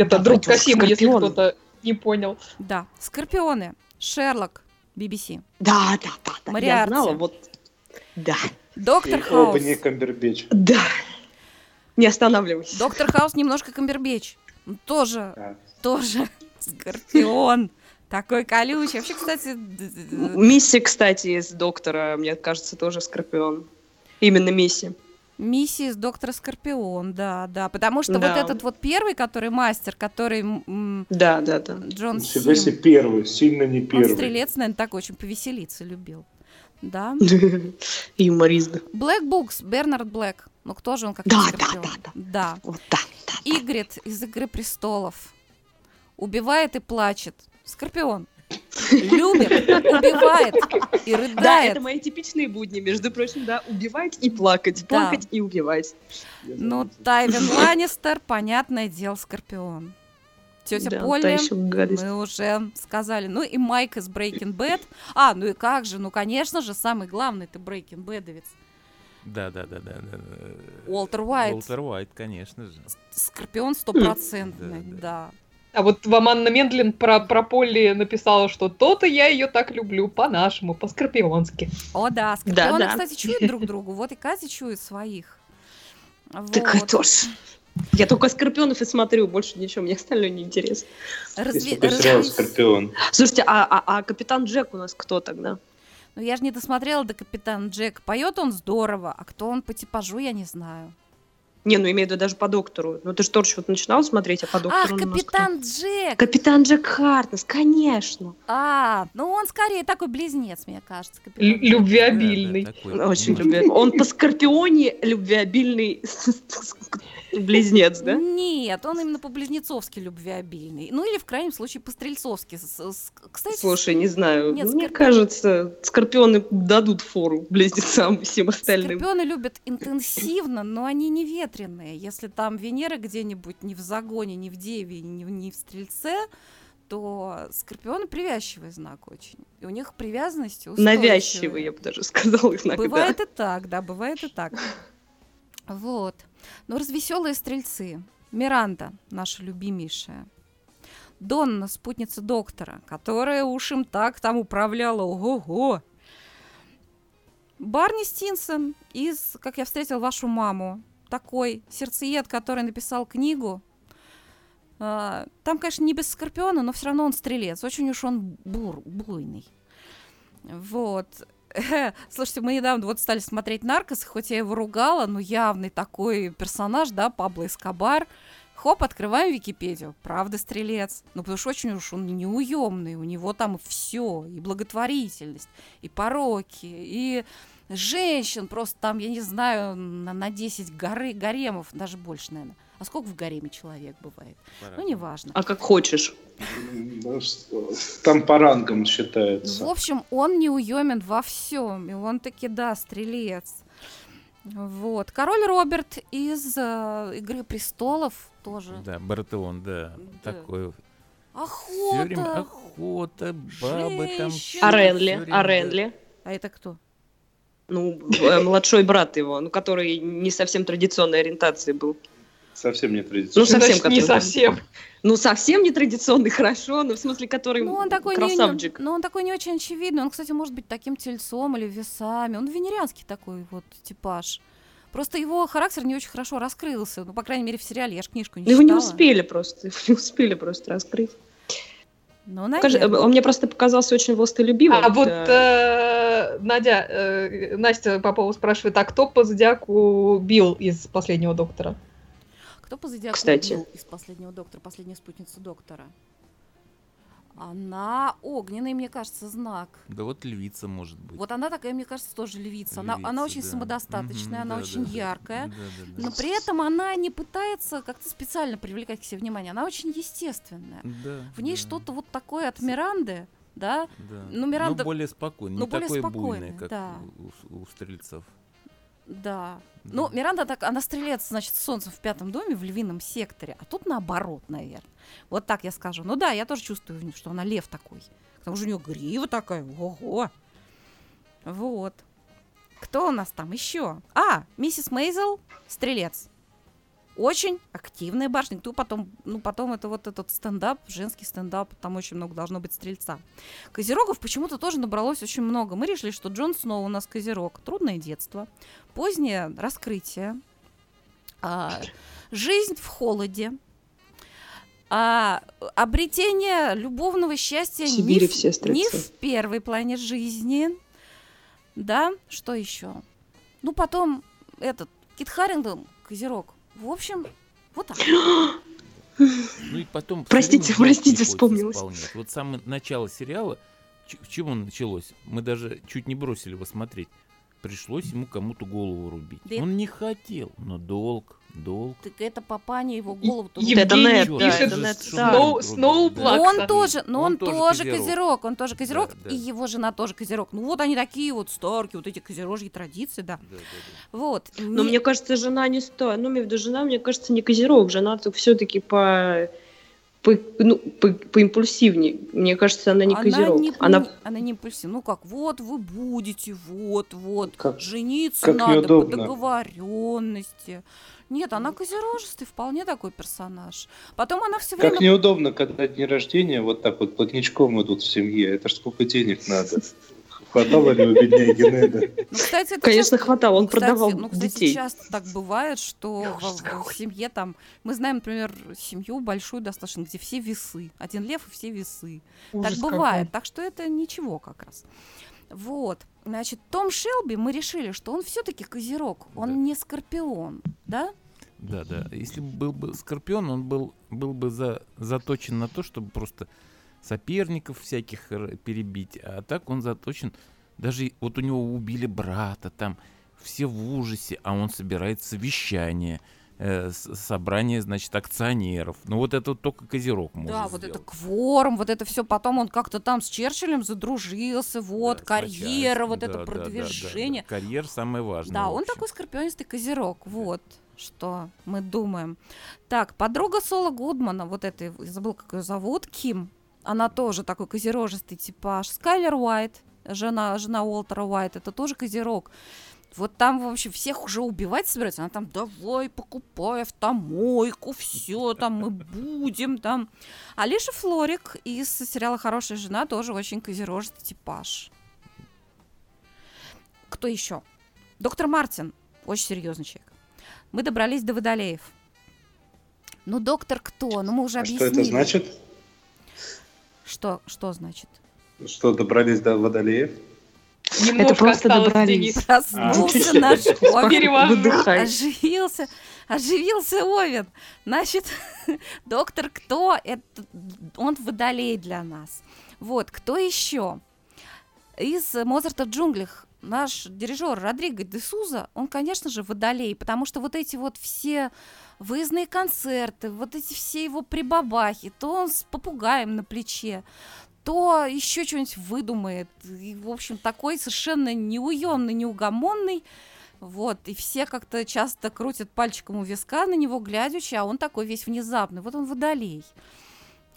Speaker 1: Это
Speaker 5: Да,
Speaker 1: друг Касима, если кто-то не понял.
Speaker 3: Да, скорпионы. Шерлок, BBC.
Speaker 5: Да, да, да, да. Я
Speaker 3: Мариарти.
Speaker 5: знала, вот. Да,
Speaker 3: Доктор
Speaker 4: И
Speaker 3: Хаус.
Speaker 4: оба не Камбербеч.
Speaker 5: да. Не останавливайся.
Speaker 3: Доктор Хаус немножко Камбербеч. Тоже,
Speaker 4: Да.
Speaker 3: тоже <laughs> скорпион. Такой колючий. Вообще, кстати,
Speaker 5: Мисси, кстати, из доктора, мне кажется, тоже Скорпион. Именно Мисси.
Speaker 3: Миссия из доктора Скорпион, да, да. Потому что
Speaker 5: Да.
Speaker 3: вот этот вот первый, который мастер, который
Speaker 5: Да, да, да.
Speaker 3: Джон
Speaker 4: себе
Speaker 3: Сим,
Speaker 4: первый, сильно не
Speaker 3: он
Speaker 4: первый.
Speaker 3: стрелец, наверное, так очень повеселиться любил. Да. <laughs>
Speaker 5: Юморист.
Speaker 3: Black Books, Бернард Блэк. Ну кто же он как
Speaker 5: Да, да,
Speaker 3: Скорпион?
Speaker 5: да, да.
Speaker 3: Да.
Speaker 5: Вот да, да.
Speaker 3: Игрит из Игры престолов. Убивает и плачет. Скорпион. Любит, убивает и
Speaker 5: Да,
Speaker 3: рыдает.
Speaker 5: это мои типичные будни, между прочим, да, убивать и плакать,
Speaker 3: Да.
Speaker 5: плакать и убивать.
Speaker 3: Ну, Тайвин Ланнистер, понятное дело, Скорпион. Тетя
Speaker 5: Да,
Speaker 3: Полли, мы уже сказали. Ну и Майк из Breaking Bad. А, ну и как же, ну конечно же, самый главный ты Breaking Бэдовец.
Speaker 7: Да, да, да, да, да. да.
Speaker 3: Уолтер Уайт.
Speaker 7: Уолтер Уайт, конечно же.
Speaker 3: Скорпион стопроцентный,
Speaker 7: Да,
Speaker 3: да.
Speaker 1: А вот вам Анна Мендлин про, про Полли написала, что то-то я ее так люблю, по-нашему, по-скорпионски.
Speaker 3: О, да, скорпионы,
Speaker 5: Да-да.
Speaker 3: кстати, чуют друг другу. Вот и Катя чует своих.
Speaker 5: Так
Speaker 3: Вот.
Speaker 5: это ж. Я только Скорпионов и смотрю, больше ничего, мне остальное не интересно.
Speaker 3: Разве-
Speaker 4: сериал
Speaker 3: разве-
Speaker 4: «Скорпион».
Speaker 5: Слушайте, а, а, а Капитан Джек у нас кто тогда?
Speaker 3: Ну, я же не досмотрела до Капитан Джек. Поет он здорово, а кто он по типажу, я не знаю.
Speaker 5: Не, ну имею в виду даже по доктору. Ну ты же тоже вот начинал смотреть, а по доктору
Speaker 3: Ах,
Speaker 5: у нас кто?
Speaker 3: Капитан Джек!
Speaker 5: Капитан Джек Хартнес, конечно.
Speaker 3: А, ну он скорее такой близнец, мне кажется. Капитан.
Speaker 1: Любвеобильный.
Speaker 7: Да, да, такой.
Speaker 5: Очень любви. Он по Скорпионе любвеобильный <laughs> близнец, да?
Speaker 3: Нет, он именно по-близнецовски любвеобильный. Ну или в крайнем случае по-стрельцовски. Кстати,
Speaker 5: Слушай, не знаю.
Speaker 3: Нет,
Speaker 5: Мне
Speaker 3: Скорпион-
Speaker 5: кажется, Скорпионы дадут фору близнецам всем остальным.
Speaker 3: Скорпионы любят интенсивно, но они не ветреные. Если там Венера где-нибудь не в загоне, не в Деве, не в, не в Стрельце, то Скорпионы привязчивый знак очень. И у них привязанность устойчивая.
Speaker 5: Навязчивые, я бы даже сказала иногда.
Speaker 3: Бывает и так, да, бывает и так. Вот. Но развеселые стрельцы. Миранда, наша любимейшая. Донна, спутница доктора, которая уж им так там управляла, ого-го. Барни Стинсон из «Как я встретил вашу маму». Такой сердцеед, который написал книгу. А, Там, конечно, не без Скорпиона, но все равно он стрелец. Очень уж он бур, буйный. Вот. <laughs> Слушайте, мы недавно вот стали смотреть «Наркос», хоть я его ругала, но явный такой персонаж, да, Пабло Эскобар. Хоп, открываем Википедию. Правда, стрелец. Ну, потому что очень уж он неуемный. У него там все. И благотворительность, и пороки, и женщин просто там, я не знаю, на, на 10 горы, гаремов, даже больше, наверное. А сколько в гареме человек бывает? Ну, неважно.
Speaker 5: А как хочешь.
Speaker 4: Там по рангам
Speaker 3: В
Speaker 4: считается.
Speaker 3: общем, он неуемен во всем. И он таки, да, стрелец. Вот. Король Роберт из э, Игры престолов тоже.
Speaker 7: Да, Бартеон, да.
Speaker 3: Да.
Speaker 7: Такой. Все
Speaker 3: Охота!
Speaker 7: время охота, бабы там.
Speaker 3: Женщины.
Speaker 5: А
Speaker 7: всё
Speaker 5: Ренли?
Speaker 7: время,
Speaker 5: А
Speaker 7: да.
Speaker 5: Ренли?
Speaker 3: А это кто?
Speaker 5: Ну, э, младший брат его, ну, который не совсем традиционной ориентации был.
Speaker 4: Совсем не
Speaker 5: Ну,
Speaker 4: традиционно.
Speaker 5: совсем
Speaker 1: Значит, не
Speaker 5: который-
Speaker 1: совсем.
Speaker 5: Ну, совсем не традиционный, <laughs> хорошо, но в смысле, который
Speaker 3: Ну, он такой не,
Speaker 5: красавчик.
Speaker 3: ну, он такой не очень очевидный. Он, кстати, может быть таким тельцом или весами. Он венерианский такой вот типаж. Просто его характер не очень хорошо раскрылся. Ну, по крайней мере, в сериале. Я же книжку не
Speaker 5: Ну, Его не
Speaker 3: читала.
Speaker 5: успели просто, <laughs> его не успели просто раскрыть.
Speaker 3: Ну,
Speaker 5: он мне просто показался очень властолюбивым.
Speaker 1: А вот э, Надя, э, Настя Попова спрашивает, а кто по зодиаку бил из последнего доктора?
Speaker 3: Кто по зодиаку
Speaker 5: Кстати.
Speaker 3: убил из последнего доктора, последняя спутница доктора? Она огненный, мне кажется, знак.
Speaker 7: Да вот львица может быть.
Speaker 3: Вот она такая, мне кажется, тоже львица. Она, она
Speaker 7: Львица,
Speaker 3: очень
Speaker 7: да.
Speaker 3: самодостаточная,
Speaker 7: Мгм,
Speaker 3: она
Speaker 7: да,
Speaker 3: очень
Speaker 7: да,
Speaker 3: яркая.
Speaker 7: Да, да, да.
Speaker 3: Но при этом она не пытается как-то специально привлекать к себе внимание. Она очень естественная.
Speaker 7: Да,
Speaker 3: В ней
Speaker 7: да,
Speaker 3: что-то вот такое от Миранды, да?
Speaker 7: да.
Speaker 3: ну, Миранда-
Speaker 7: Но более спокойный,
Speaker 3: ну,
Speaker 7: не
Speaker 3: более
Speaker 7: такой
Speaker 3: спокойный,
Speaker 7: буйный, как
Speaker 3: да.
Speaker 7: у, у стрельцов.
Speaker 3: Да. Ну, Миранда так, она стрелец, значит, солнцем в пятом доме, в львином секторе, а тут наоборот, наверное. Вот так я скажу. Ну да, я тоже чувствую, что она лев такой. К тому же у нее грива такая, ого. Вот. Кто у нас там еще? А, миссис Мейзел, стрелец. Очень активная барышня. Кто потом, ну, потом это вот этот стендап, женский стендап, там очень много должно быть стрельца. Козерогов почему-то тоже набралось очень много. Мы решили, что Джон Сноу у нас козерог. Трудное детство, позднее раскрытие, а, жизнь в холоде, а, обретение любовного счастья
Speaker 5: В Сибири
Speaker 3: не, в-
Speaker 5: все
Speaker 3: не
Speaker 5: стрельцы.
Speaker 3: в первой плане жизни. Да, что еще? Ну, потом этот Кит Харингтон, козерог. В общем, вот так.
Speaker 7: Ну и потом...
Speaker 5: Простите, простите, вспомнилось.
Speaker 7: исполнять. Вот самое начало сериала в чем он началось? Мы даже чуть не бросили его смотреть. Пришлось ему кому-то голову рубить.
Speaker 3: Да
Speaker 7: Он не хотел, но долг, долг.
Speaker 3: Так это папаня его голову
Speaker 1: Е-
Speaker 5: Это
Speaker 1: Евгений
Speaker 5: нет, да,
Speaker 1: пишет
Speaker 5: это нет, да.
Speaker 1: Сноу.
Speaker 3: Он тоже, но
Speaker 7: Он
Speaker 3: он,
Speaker 7: тоже
Speaker 3: тоже
Speaker 7: козерог.
Speaker 3: козерог, он тоже козерог,
Speaker 7: Да, да.
Speaker 3: и его жена тоже козерог. Ну вот они такие вот старки, вот эти козерожьи традиции, да.
Speaker 7: Да, да, да.
Speaker 3: Вот.
Speaker 5: Но
Speaker 3: Не-
Speaker 5: мне кажется, жена не стоит. Ну, имею в виду, жена, мне кажется, не козерог. Жена все-таки по, по, ну, по, поимпульсивнее. Мне кажется, она не козерог.
Speaker 3: не,
Speaker 5: Она
Speaker 3: она не импульсивна. Ну как, вот вы будете, вот, вот.
Speaker 4: Как-
Speaker 3: Жениться
Speaker 4: как
Speaker 3: надо по договоренности. Нет, она козерожистый, вполне такой персонаж. Потом она все время...
Speaker 4: Как неудобно, когда дни рождения вот так вот плотничком идут в семье. Это ж сколько денег надо. Хватало ли у бедняги Неда?
Speaker 3: Ну, кстати, это
Speaker 5: Конечно,
Speaker 3: часто-
Speaker 5: хватало, он
Speaker 3: кстати,
Speaker 5: продавал
Speaker 3: ну, кстати,
Speaker 5: детей.
Speaker 3: часто так бывает, что в, в
Speaker 5: какой.
Speaker 3: семье там... Мы знаем, например, семью большую достаточно, где все весы. Один лев и все весы.
Speaker 1: Ужас
Speaker 3: так
Speaker 1: какой.
Speaker 3: бывает. Так что это ничего как раз. Вот. Значит, Том Шелби, мы решили, что он все-таки козерог, он
Speaker 7: Да.
Speaker 3: не скорпион, да?
Speaker 7: Да, да. Если бы был бы Скорпион, он был, был бы за, заточен на то, чтобы просто соперников всяких перебить. А так он заточен... Даже вот у него убили брата, там все в ужасе, а он собирает совещание, э, собрание, значит, акционеров. Ну вот это вот только Козерог может
Speaker 3: да, вот это
Speaker 7: сделать.
Speaker 3: кворум, вот это все. Потом он как-то там с Черчиллем задружился, вот,
Speaker 7: Да,
Speaker 3: карьера, вот
Speaker 7: да,
Speaker 3: это
Speaker 7: да, да, да, да.
Speaker 3: продвижение.
Speaker 7: Карьера самое важное.
Speaker 3: Да, он такой скорпионистый козерог. Вот что мы думаем. Так, подруга Сола Гудмана, вот этой, я забыл, как ее зовут, Ким, она тоже такой козерожистый типаж. Скайлер Уайт, жена, жена Уолтера Уайт, это тоже козерог. Вот там, в общем, всех уже убивать собирается. Она там, давай, покупай автомойку, все, там мы будем там. Алиша Флорик из сериала «Хорошая жена» тоже очень козерожистый типаж. Кто еще? Доктор Мартин, очень серьезный человек. Мы добрались до Водолеев. Ну, доктор кто? Ну, мы уже
Speaker 4: А что
Speaker 3: объяснили.
Speaker 4: это значит?
Speaker 3: Что, что значит?
Speaker 4: Что добрались до Водолеев?
Speaker 1: Немножко
Speaker 5: просто
Speaker 1: осталось,
Speaker 5: добрались.
Speaker 1: Денис.
Speaker 3: Проснулся
Speaker 4: А.
Speaker 3: наш <laughs> Овен. Оживился, оживился Овен. Значит, <laughs> доктор кто? Это он водолей для нас. Вот, кто еще? Из Моцарта в джунглях наш дирижер Родриго де Суза, он, конечно же, водолей, потому что вот эти вот все выездные концерты, вот эти все его прибабахи, то он с попугаем на плече, то еще что-нибудь выдумает. И, в общем, такой совершенно неуемный, неугомонный. Вот, и все как-то часто крутят пальчиком у виска на него, глядячи, а он такой весь внезапный. Вот он водолей.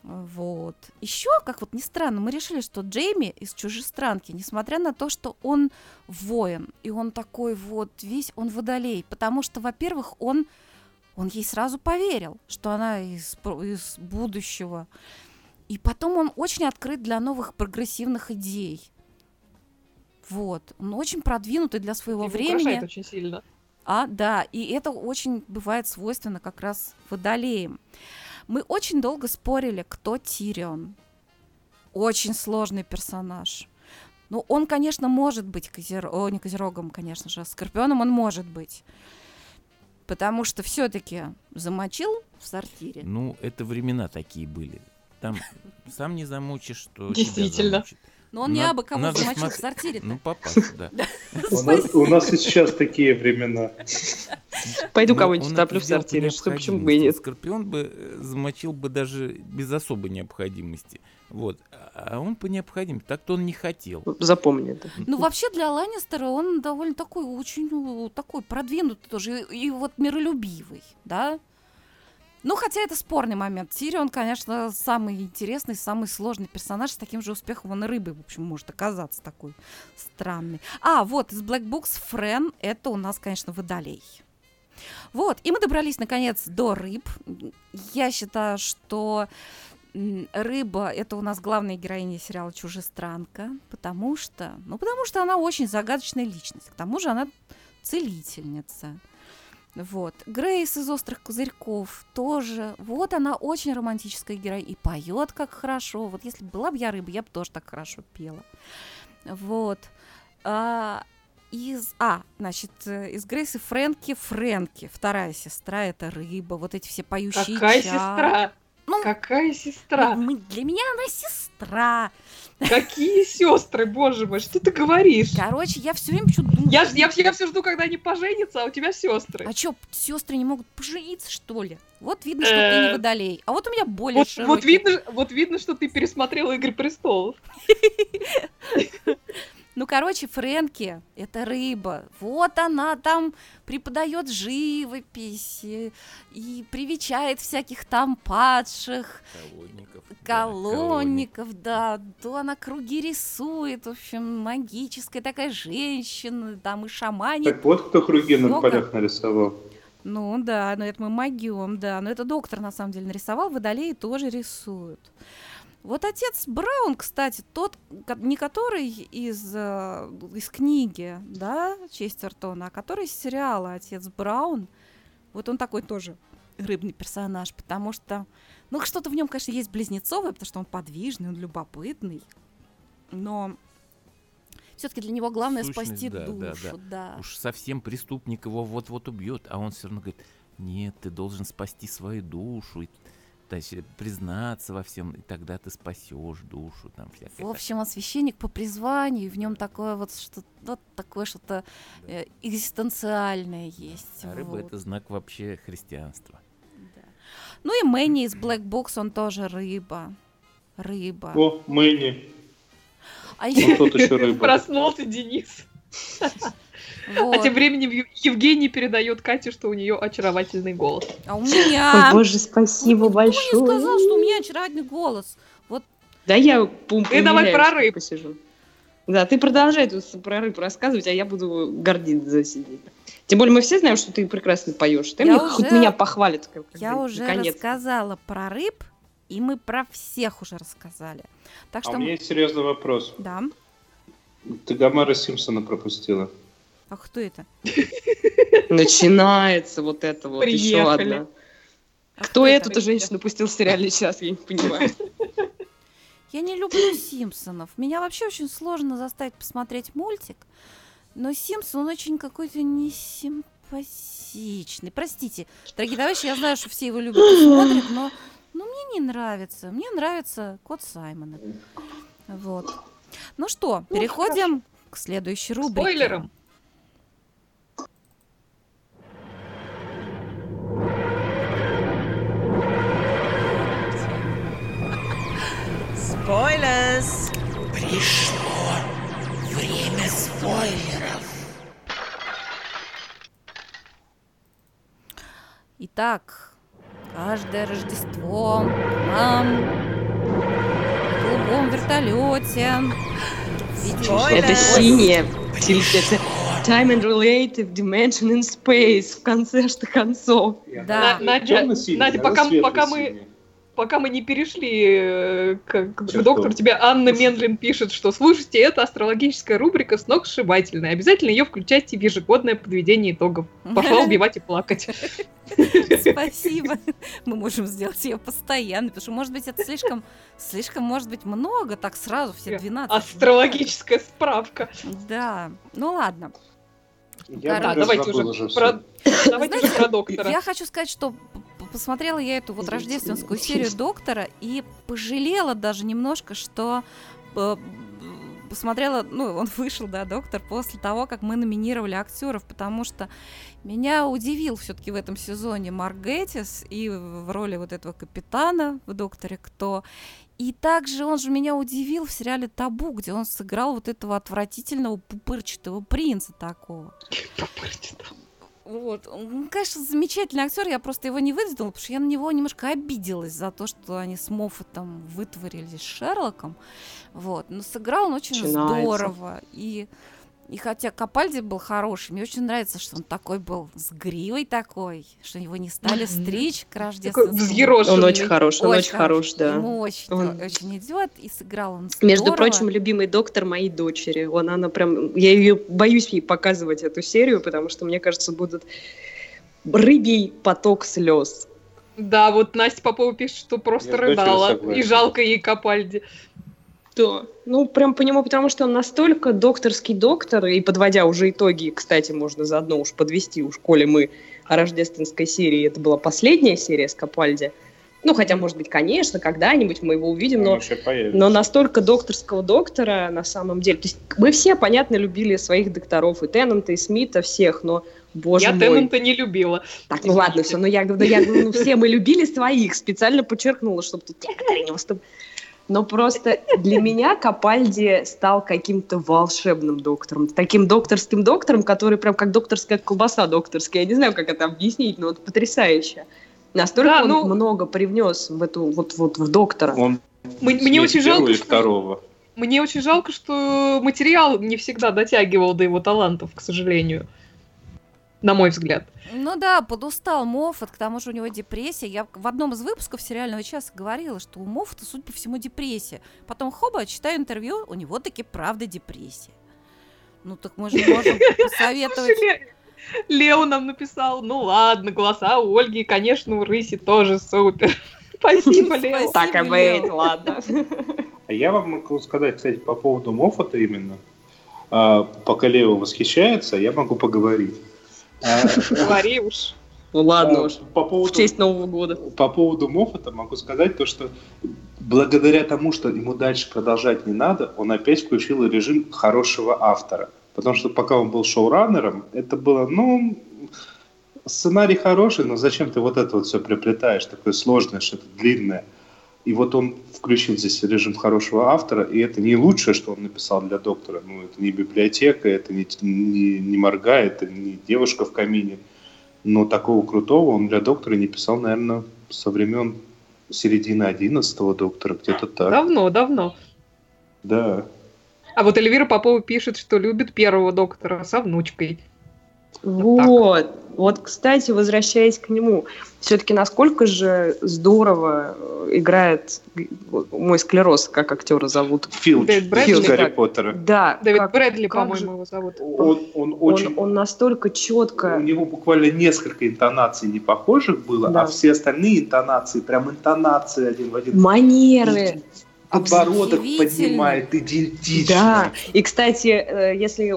Speaker 3: Вот. Еще, как вот ни странно, мы решили, что Джейми из чужестранки, несмотря на то, что он воин, и он такой вот весь, он водолей, потому что, во-первых, он, он ей сразу поверил, что она из, из будущего. И потом он очень открыт для новых прогрессивных идей. Вот. Он очень продвинутый для своего
Speaker 1: Его
Speaker 3: времени.
Speaker 1: очень сильно.
Speaker 3: А, да, и это очень бывает свойственно как раз водолеям. Мы очень долго спорили, кто Тирион. Очень сложный персонаж. Ну, он, конечно, может быть козер... О, не козерогом, конечно же, а скорпионом он может быть. Потому что все-таки замочил в сортире.
Speaker 7: Ну, это времена такие были. Там сам не замучишь, что тебя
Speaker 1: Действительно.
Speaker 7: замучит.
Speaker 3: Но он не абы кого замочил в сортире.
Speaker 7: Ну, попасть, <laughs> да.
Speaker 4: У нас, сейчас такие времена.
Speaker 5: Пойду
Speaker 7: Ну,
Speaker 5: кого-нибудь
Speaker 7: это
Speaker 5: в сортире, что почему бы и нет.
Speaker 7: Скорпион бы э, замочил бы даже без особой необходимости. Вот. А он по необходимости. Так-то он не хотел.
Speaker 5: Запомни это.
Speaker 3: Ну, вообще для Ланнистера он довольно такой, очень ну, такой продвинутый тоже, и, и вот миролюбивый, да? Ну, хотя это спорный момент. Тирион, конечно, самый интересный, самый сложный персонаж. С таким же успехом он и рыбой, в общем, может оказаться такой странный. А, вот, из Black Books Френ, это у нас, конечно, водолей. Вот, и мы добрались, наконец, до рыб. Я считаю, что рыба — это у нас главная героиня сериала «Чужестранка», потому что, ну, потому что она очень загадочная личность. К тому же она целительница. Вот. Грейс из «Острых козырьков» тоже. Вот она очень романтическая героиня. И поет как хорошо. Вот если бы была бы я рыба, я бы тоже так хорошо пела. Вот. А, из, а, значит, э, из Грейс и Фрэнки Фрэнки. Вторая сестра — это рыба. Вот эти все поющие
Speaker 1: Какая
Speaker 3: ча-
Speaker 1: сестра?
Speaker 3: Ну,
Speaker 1: Какая сестра?
Speaker 3: мы- для меня она сестра.
Speaker 1: Какие сестры, боже мой, что ты говоришь?
Speaker 3: Короче, я все время что-то думаю.
Speaker 1: Я, я, я все жду, когда они поженятся, а у тебя сестры.
Speaker 3: А чё, сестры не могут пожениться, что ли? Вот видно, что ты не
Speaker 1: Э,
Speaker 3: водолей. А вот у меня более
Speaker 1: Вот,
Speaker 3: широкий.
Speaker 1: вот, видно, вот видно, что ты пересмотрела «Игры престолов». <laughs>
Speaker 3: Ну, короче, Фрэнки — это рыба. Вот она там преподает живопись и привечает всяких там падших,
Speaker 7: Колонников. да,
Speaker 3: колонников, да. То она круги рисует, в общем, магическая такая женщина, там и шаманит.
Speaker 4: Так вот кто круги на полях нарисовал.
Speaker 3: Ну да, но это мы могем, да. Но это доктор на самом деле нарисовал, водолеи тоже рисуют. Вот отец Браун, кстати, тот, не который из, э, из книги, да, Честертона, а который из сериала «Отец Браун», вот он такой тоже рыбный персонаж, потому что, ну, что-то в нем, конечно, есть близнецовое, потому что он подвижный, он любопытный, но все-таки для него главное
Speaker 7: Сущность,
Speaker 3: спасти
Speaker 7: да, да,
Speaker 3: душу, да.
Speaker 7: Уж совсем преступник его вот-вот убьет, а он все равно говорит, нет, ты должен спасти свою душу, и, то есть, признаться во всем, и тогда ты спасешь душу, там всякое.
Speaker 3: В общем, он священник по призванию, и в нем такое вот что вот такое что-то э, экзистенциальное есть.
Speaker 7: А рыба
Speaker 3: вот,
Speaker 7: это знак вообще христианства.
Speaker 3: да. Ну и Мэнни из Black Box, он тоже рыба. Рыба.
Speaker 4: О, Мэнни.
Speaker 3: А
Speaker 4: Вот
Speaker 3: еще
Speaker 4: еще рыба.
Speaker 1: Проснулся Денис. <laughs> А тем временем Ев- Евгений передает Кате, что у нее очаровательный голос.
Speaker 3: А у
Speaker 5: Ой,
Speaker 3: меня...
Speaker 5: боже, спасибо
Speaker 3: Вот никто
Speaker 5: большое.
Speaker 3: сказал, что у меня очаровательный голос. Вот
Speaker 5: Да я пум
Speaker 1: Ты давай про рыб.
Speaker 5: посижу. Да, ты продолжай тут про рыб рассказывать, а я буду гордиться сидеть. Тем более мы все знаем, что ты прекрасно поешь. Ты
Speaker 3: Я
Speaker 5: мне хоть
Speaker 3: уже-
Speaker 5: меня похвалит. как-
Speaker 3: я уже
Speaker 5: наконец.
Speaker 3: рассказала про рыб, и мы про всех уже рассказали. Так
Speaker 4: А
Speaker 3: что...
Speaker 4: у меня есть серьезный вопрос.
Speaker 3: Да.
Speaker 4: Ты Гомера Симпсона пропустила.
Speaker 3: А кто это?
Speaker 5: Начинается вот это вот еще одна.
Speaker 3: А
Speaker 5: Кто эту-то женщину пустил в сериальный час, я не понимаю.
Speaker 3: Я не люблю Симпсонов. Меня вообще очень сложно заставить посмотреть мультик. Но Симпсон, он очень какой-то несимпатичный. Простите, дорогие товарищи, я знаю, что все его любят и смотрят, но, но мне не нравится. Мне нравится кот Саймона. Вот. Ну что,
Speaker 1: Ну,
Speaker 3: переходим к следующей рубрике.
Speaker 1: Спойлером.
Speaker 8: Spoilers!
Speaker 3: Итак, каждое Рождество к нам в голубом вертолете.
Speaker 5: Это синее. Это Time and Relative Dimension in Space в конце что концов.
Speaker 3: Да.
Speaker 1: На- Надя, Надя, пока, пока мы пока мы не перешли э, к, к доктору, тебе Анна Мендлин пишет, что слушайте, это астрологическая рубрика сногсшибательная. Обязательно ее включайте в ежегодное подведение итогов. Пошла убивать и плакать.
Speaker 3: Спасибо. Мы можем сделать ее постоянно, потому что, может быть, это слишком, слишком, может быть, много, так сразу все 12.
Speaker 1: Астрологическая справка.
Speaker 3: Да. Ну ладно.
Speaker 4: Я
Speaker 3: Да,
Speaker 4: уже
Speaker 1: давайте уже про, давайте уже про доктора.
Speaker 3: Я хочу сказать, что посмотрела я эту вот рождественскую серию Доктора и пожалела даже немножко, что э, посмотрела, ну, он <laughs> вышел, да, Доктор, после того, как мы номинировали актеров, потому что меня удивил все-таки в этом сезоне Марк Геттис и в роли вот этого капитана в Докторе Кто. И также он же меня удивил в сериале Табу, где он сыграл вот этого отвратительного пупырчатого принца такого. <laughs> Вот. Он, конечно, замечательный актер, я просто его не выдвинула, потому что я на него немножко обиделась за то, что они с Моффатом вытворили с Шерлоком. Вот. Но сыграл он очень
Speaker 5: Начинается.
Speaker 3: здорово. И, и хотя Капальди был хороший, мне очень нравится, что он такой был с гривой такой, что его не стали стричь к рождественскому.
Speaker 1: взъерошенный.
Speaker 5: Он очень хорош, он очень хорош, да.
Speaker 3: Ему очень,
Speaker 5: Он-
Speaker 3: очень идет, и сыграл он
Speaker 5: Между
Speaker 3: здорово.
Speaker 5: прочим, любимый доктор моей дочери. Он, она прям, я ее боюсь ей показывать эту серию, потому что мне кажется, будут рыбий поток слез.
Speaker 1: Да, вот Настя Попова пишет, что просто
Speaker 4: Я
Speaker 1: рыдала. И жалко ей Капальди.
Speaker 5: Да. Ну, прям по нему, потому что он настолько докторский доктор, и подводя уже итоги, кстати, можно заодно уж подвести, уж коли мы о рождественской серии, это была последняя серия с Капальди, Ну, хотя, может быть, конечно, когда-нибудь мы его увидим, но но настолько докторского доктора на самом деле. То есть мы все, понятно, любили своих докторов, и Теннанта, и Смита, всех, но, боже
Speaker 1: Я
Speaker 5: мой.
Speaker 1: Теннанта не любила.
Speaker 5: Так, ну ладно, все, но я говорю, я говорю, ну все мы любили своих, специально подчеркнула, чтобы тут некоторые не выступали. Но просто для меня Капальди стал каким-то волшебным доктором. Таким докторским доктором, который прям как докторская колбаса докторская. Я не знаю, как это объяснить, но вот потрясающе. Настолько
Speaker 1: Да,
Speaker 5: он
Speaker 1: ну-
Speaker 5: много привнес в эту вот вот в доктора.
Speaker 4: Он
Speaker 1: Мне, мне очень жалко, что...
Speaker 4: второго.
Speaker 1: Мне очень жалко, что материал не всегда дотягивал до его талантов, к сожалению. На мой взгляд.
Speaker 3: Ну да, подустал Моффат, к тому же у него депрессия. Я в одном из выпусков сериального часа говорила, что у Моффата, судя по всему, депрессия. Потом хоба, читаю интервью, у него таки правда депрессия. Ну так мы же можем <laughs> посоветовать.
Speaker 1: Ле- Лео нам написал, ну ладно, голоса у Ольги, конечно, у Рыси тоже супер. <laughs> Спасибо, Лео.
Speaker 5: Так и быть, ладно.
Speaker 4: А я вам могу сказать, кстати, по поводу Моффата именно. А, пока Лео восхищается, я могу поговорить. А,
Speaker 1: Говори уж.
Speaker 5: Ну ладно
Speaker 4: а,
Speaker 5: уж.
Speaker 4: По
Speaker 5: В честь Нового года.
Speaker 4: по поводу Моффата могу сказать то, что благодаря тому, что ему дальше продолжать не надо, он опять включил режим хорошего автора. Потому что пока он был шоураннером, это было, ну, сценарий хороший, но зачем ты вот это вот все приплетаешь, такое сложное, что-то длинное. И вот он включил здесь режим хорошего автора, и это не лучшее, что он написал для доктора. Ну, это не библиотека, это не, не, не морга, это не девушка в камине. Но такого крутого он для доктора не писал, наверное, со времен середины 11 доктора, где-то так.
Speaker 1: Давно, давно.
Speaker 4: Да.
Speaker 1: А вот Эльвира Попова пишет, что любит первого доктора со внучкой.
Speaker 5: Вот. Вот, кстати, возвращаясь к нему, все-таки насколько же здорово э, играет мой склероз, как актера зовут.
Speaker 4: Филч
Speaker 1: Дэвид Брэдли?
Speaker 4: Гарри
Speaker 5: Так.
Speaker 4: Поттера.
Speaker 5: Да,
Speaker 1: Дэвид
Speaker 5: как-
Speaker 1: Брэдли,
Speaker 5: как
Speaker 1: по-моему,
Speaker 5: же
Speaker 1: его зовут.
Speaker 4: Он, он очень...
Speaker 5: он, он настолько
Speaker 4: У
Speaker 5: четко.
Speaker 4: него буквально несколько интонаций не похожих было,
Speaker 5: Да.
Speaker 4: а все остальные интонации, прям интонации один в один.
Speaker 5: Манеры.
Speaker 4: Подбородок поднимает идентично.
Speaker 5: Да. И, кстати, э, если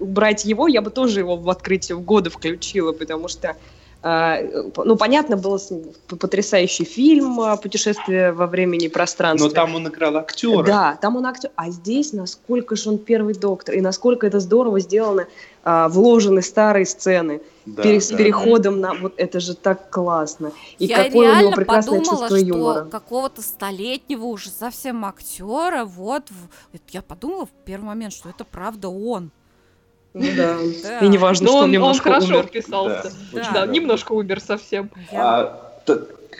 Speaker 5: убрать его, я бы тоже его в открытие в годы включила, потому что э, ну, понятно, был потрясающий фильм э, «Путешествие во времени и пространстве».
Speaker 4: Но там он играл актера.
Speaker 5: Да, там он актер. А здесь насколько же он первый доктор, и насколько это здорово сделано, а, вложены старые сцены
Speaker 4: Да,
Speaker 5: пере- с
Speaker 4: да.
Speaker 5: переходом на вот это же так классно. И
Speaker 3: Я
Speaker 5: какое у него прекрасное
Speaker 3: подумала,
Speaker 5: чувство
Speaker 3: что
Speaker 5: юмора.
Speaker 3: какого-то столетнего уже совсем актера, вот, я подумала в первый момент, что это правда он.
Speaker 5: Ну да.
Speaker 3: Да.
Speaker 5: И неважно,
Speaker 1: Но
Speaker 5: что он
Speaker 1: он, он
Speaker 5: немножко
Speaker 1: хорошо
Speaker 5: умер.
Speaker 1: вписался.
Speaker 4: Да,
Speaker 1: Да, немножко умер совсем.
Speaker 4: А,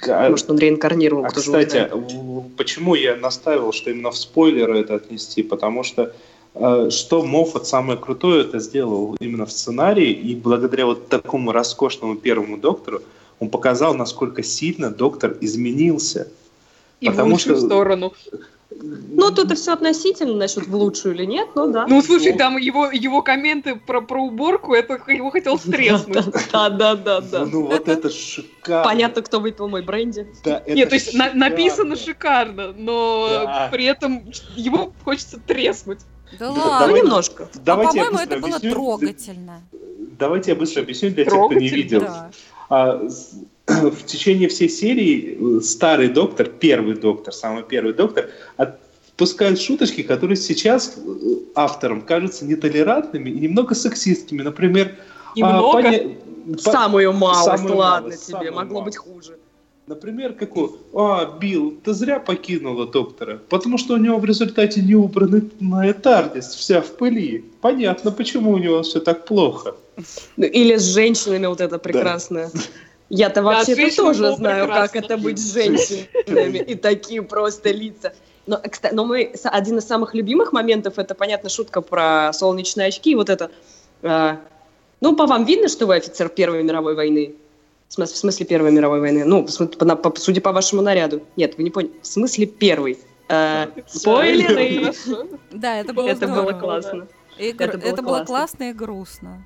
Speaker 4: а,
Speaker 5: Может, он реинкарнировал,
Speaker 4: а, кстати, в- почему я настаивал, что именно в спойлеры это отнести? Потому что э, что Моффат самое крутое это сделал именно в сценарии, и благодаря вот такому роскошному первому доктору он показал, насколько сильно доктор изменился.
Speaker 1: И в
Speaker 4: Потому
Speaker 1: лучшую
Speaker 4: что-
Speaker 1: сторону.
Speaker 5: Ну, тут и все относительно, насчет в лучшую или нет, но да.
Speaker 1: Ну, слушай,
Speaker 4: Ну.
Speaker 1: там его, его комменты про, про уборку, это его хотел стреснуть. <laughs>
Speaker 5: Да, да, да, да.
Speaker 4: Ну вот это шикарно.
Speaker 5: Понятно, кто выпил мой бренди.
Speaker 4: Да, это
Speaker 1: Нет, то есть написано шикарно, но при этом его хочется треснуть.
Speaker 3: Да
Speaker 5: Ну,
Speaker 3: ладно.
Speaker 4: давай-
Speaker 5: немножко.
Speaker 3: А
Speaker 4: Давайте я
Speaker 3: по-моему, это было трогательно.
Speaker 4: Давайте я быстро объясню для тех, кто не видел. А, <clears throat> в течение всей серии э, старый доктор, первый доктор, самый первый доктор, отпускает шуточки, которые сейчас э, авторам кажутся нетолерантными и немного сексистскими. Например, а,
Speaker 1: Немного.
Speaker 4: поня- по-
Speaker 5: Самую малость,
Speaker 4: самую
Speaker 5: ладно
Speaker 4: малость,
Speaker 5: тебе, могло быть
Speaker 4: малость.
Speaker 5: хуже.
Speaker 4: Например, какой? А, Билл, ты зря покинула доктора, потому что у него в результате не убранная тардис, вся в пыли. Понятно, почему у него все так плохо.
Speaker 5: Ну, Или с женщинами вот это прекрасное.
Speaker 1: Да, <laughs>
Speaker 5: вообще
Speaker 1: с женщинами
Speaker 5: тоже знаю, как
Speaker 1: прекрасно.
Speaker 5: это быть с женщинами. И такие просто лица. Но, кстати, но мой с- один из самых любимых моментов, это, понятно, шутка про солнечные очки. Вот это. а, ну, по вам видно, что вы офицер Первой мировой войны? В смысле, в смысле Первой мировой войны? Ну, в смысле, по- по- судя по вашему наряду. Нет, вы не поняли. В смысле Первой. А, спойлеры!
Speaker 3: Да, это было
Speaker 5: Это было классно. Это было классно
Speaker 3: и грустно.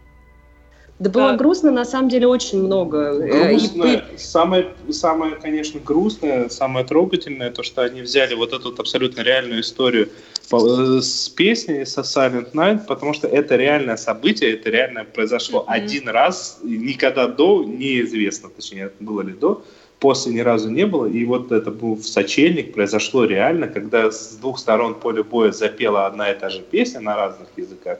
Speaker 5: Да было
Speaker 1: Да.
Speaker 5: грустно, на самом деле, очень много. Э, и-
Speaker 4: Грустное. Самое, самое, конечно, грустное, самое трогательное, то, что они взяли вот эту вот абсолютно реальную историю э, с песней, со Silent Night, потому что это реальное событие, это реально произошло
Speaker 1: Мгм.
Speaker 4: один раз, и никогда до неизвестно, точнее, было ли до, после ни разу не было. И вот это был в сочельник, произошло реально, когда с двух сторон поля боя запела одна и та же песня на разных языках.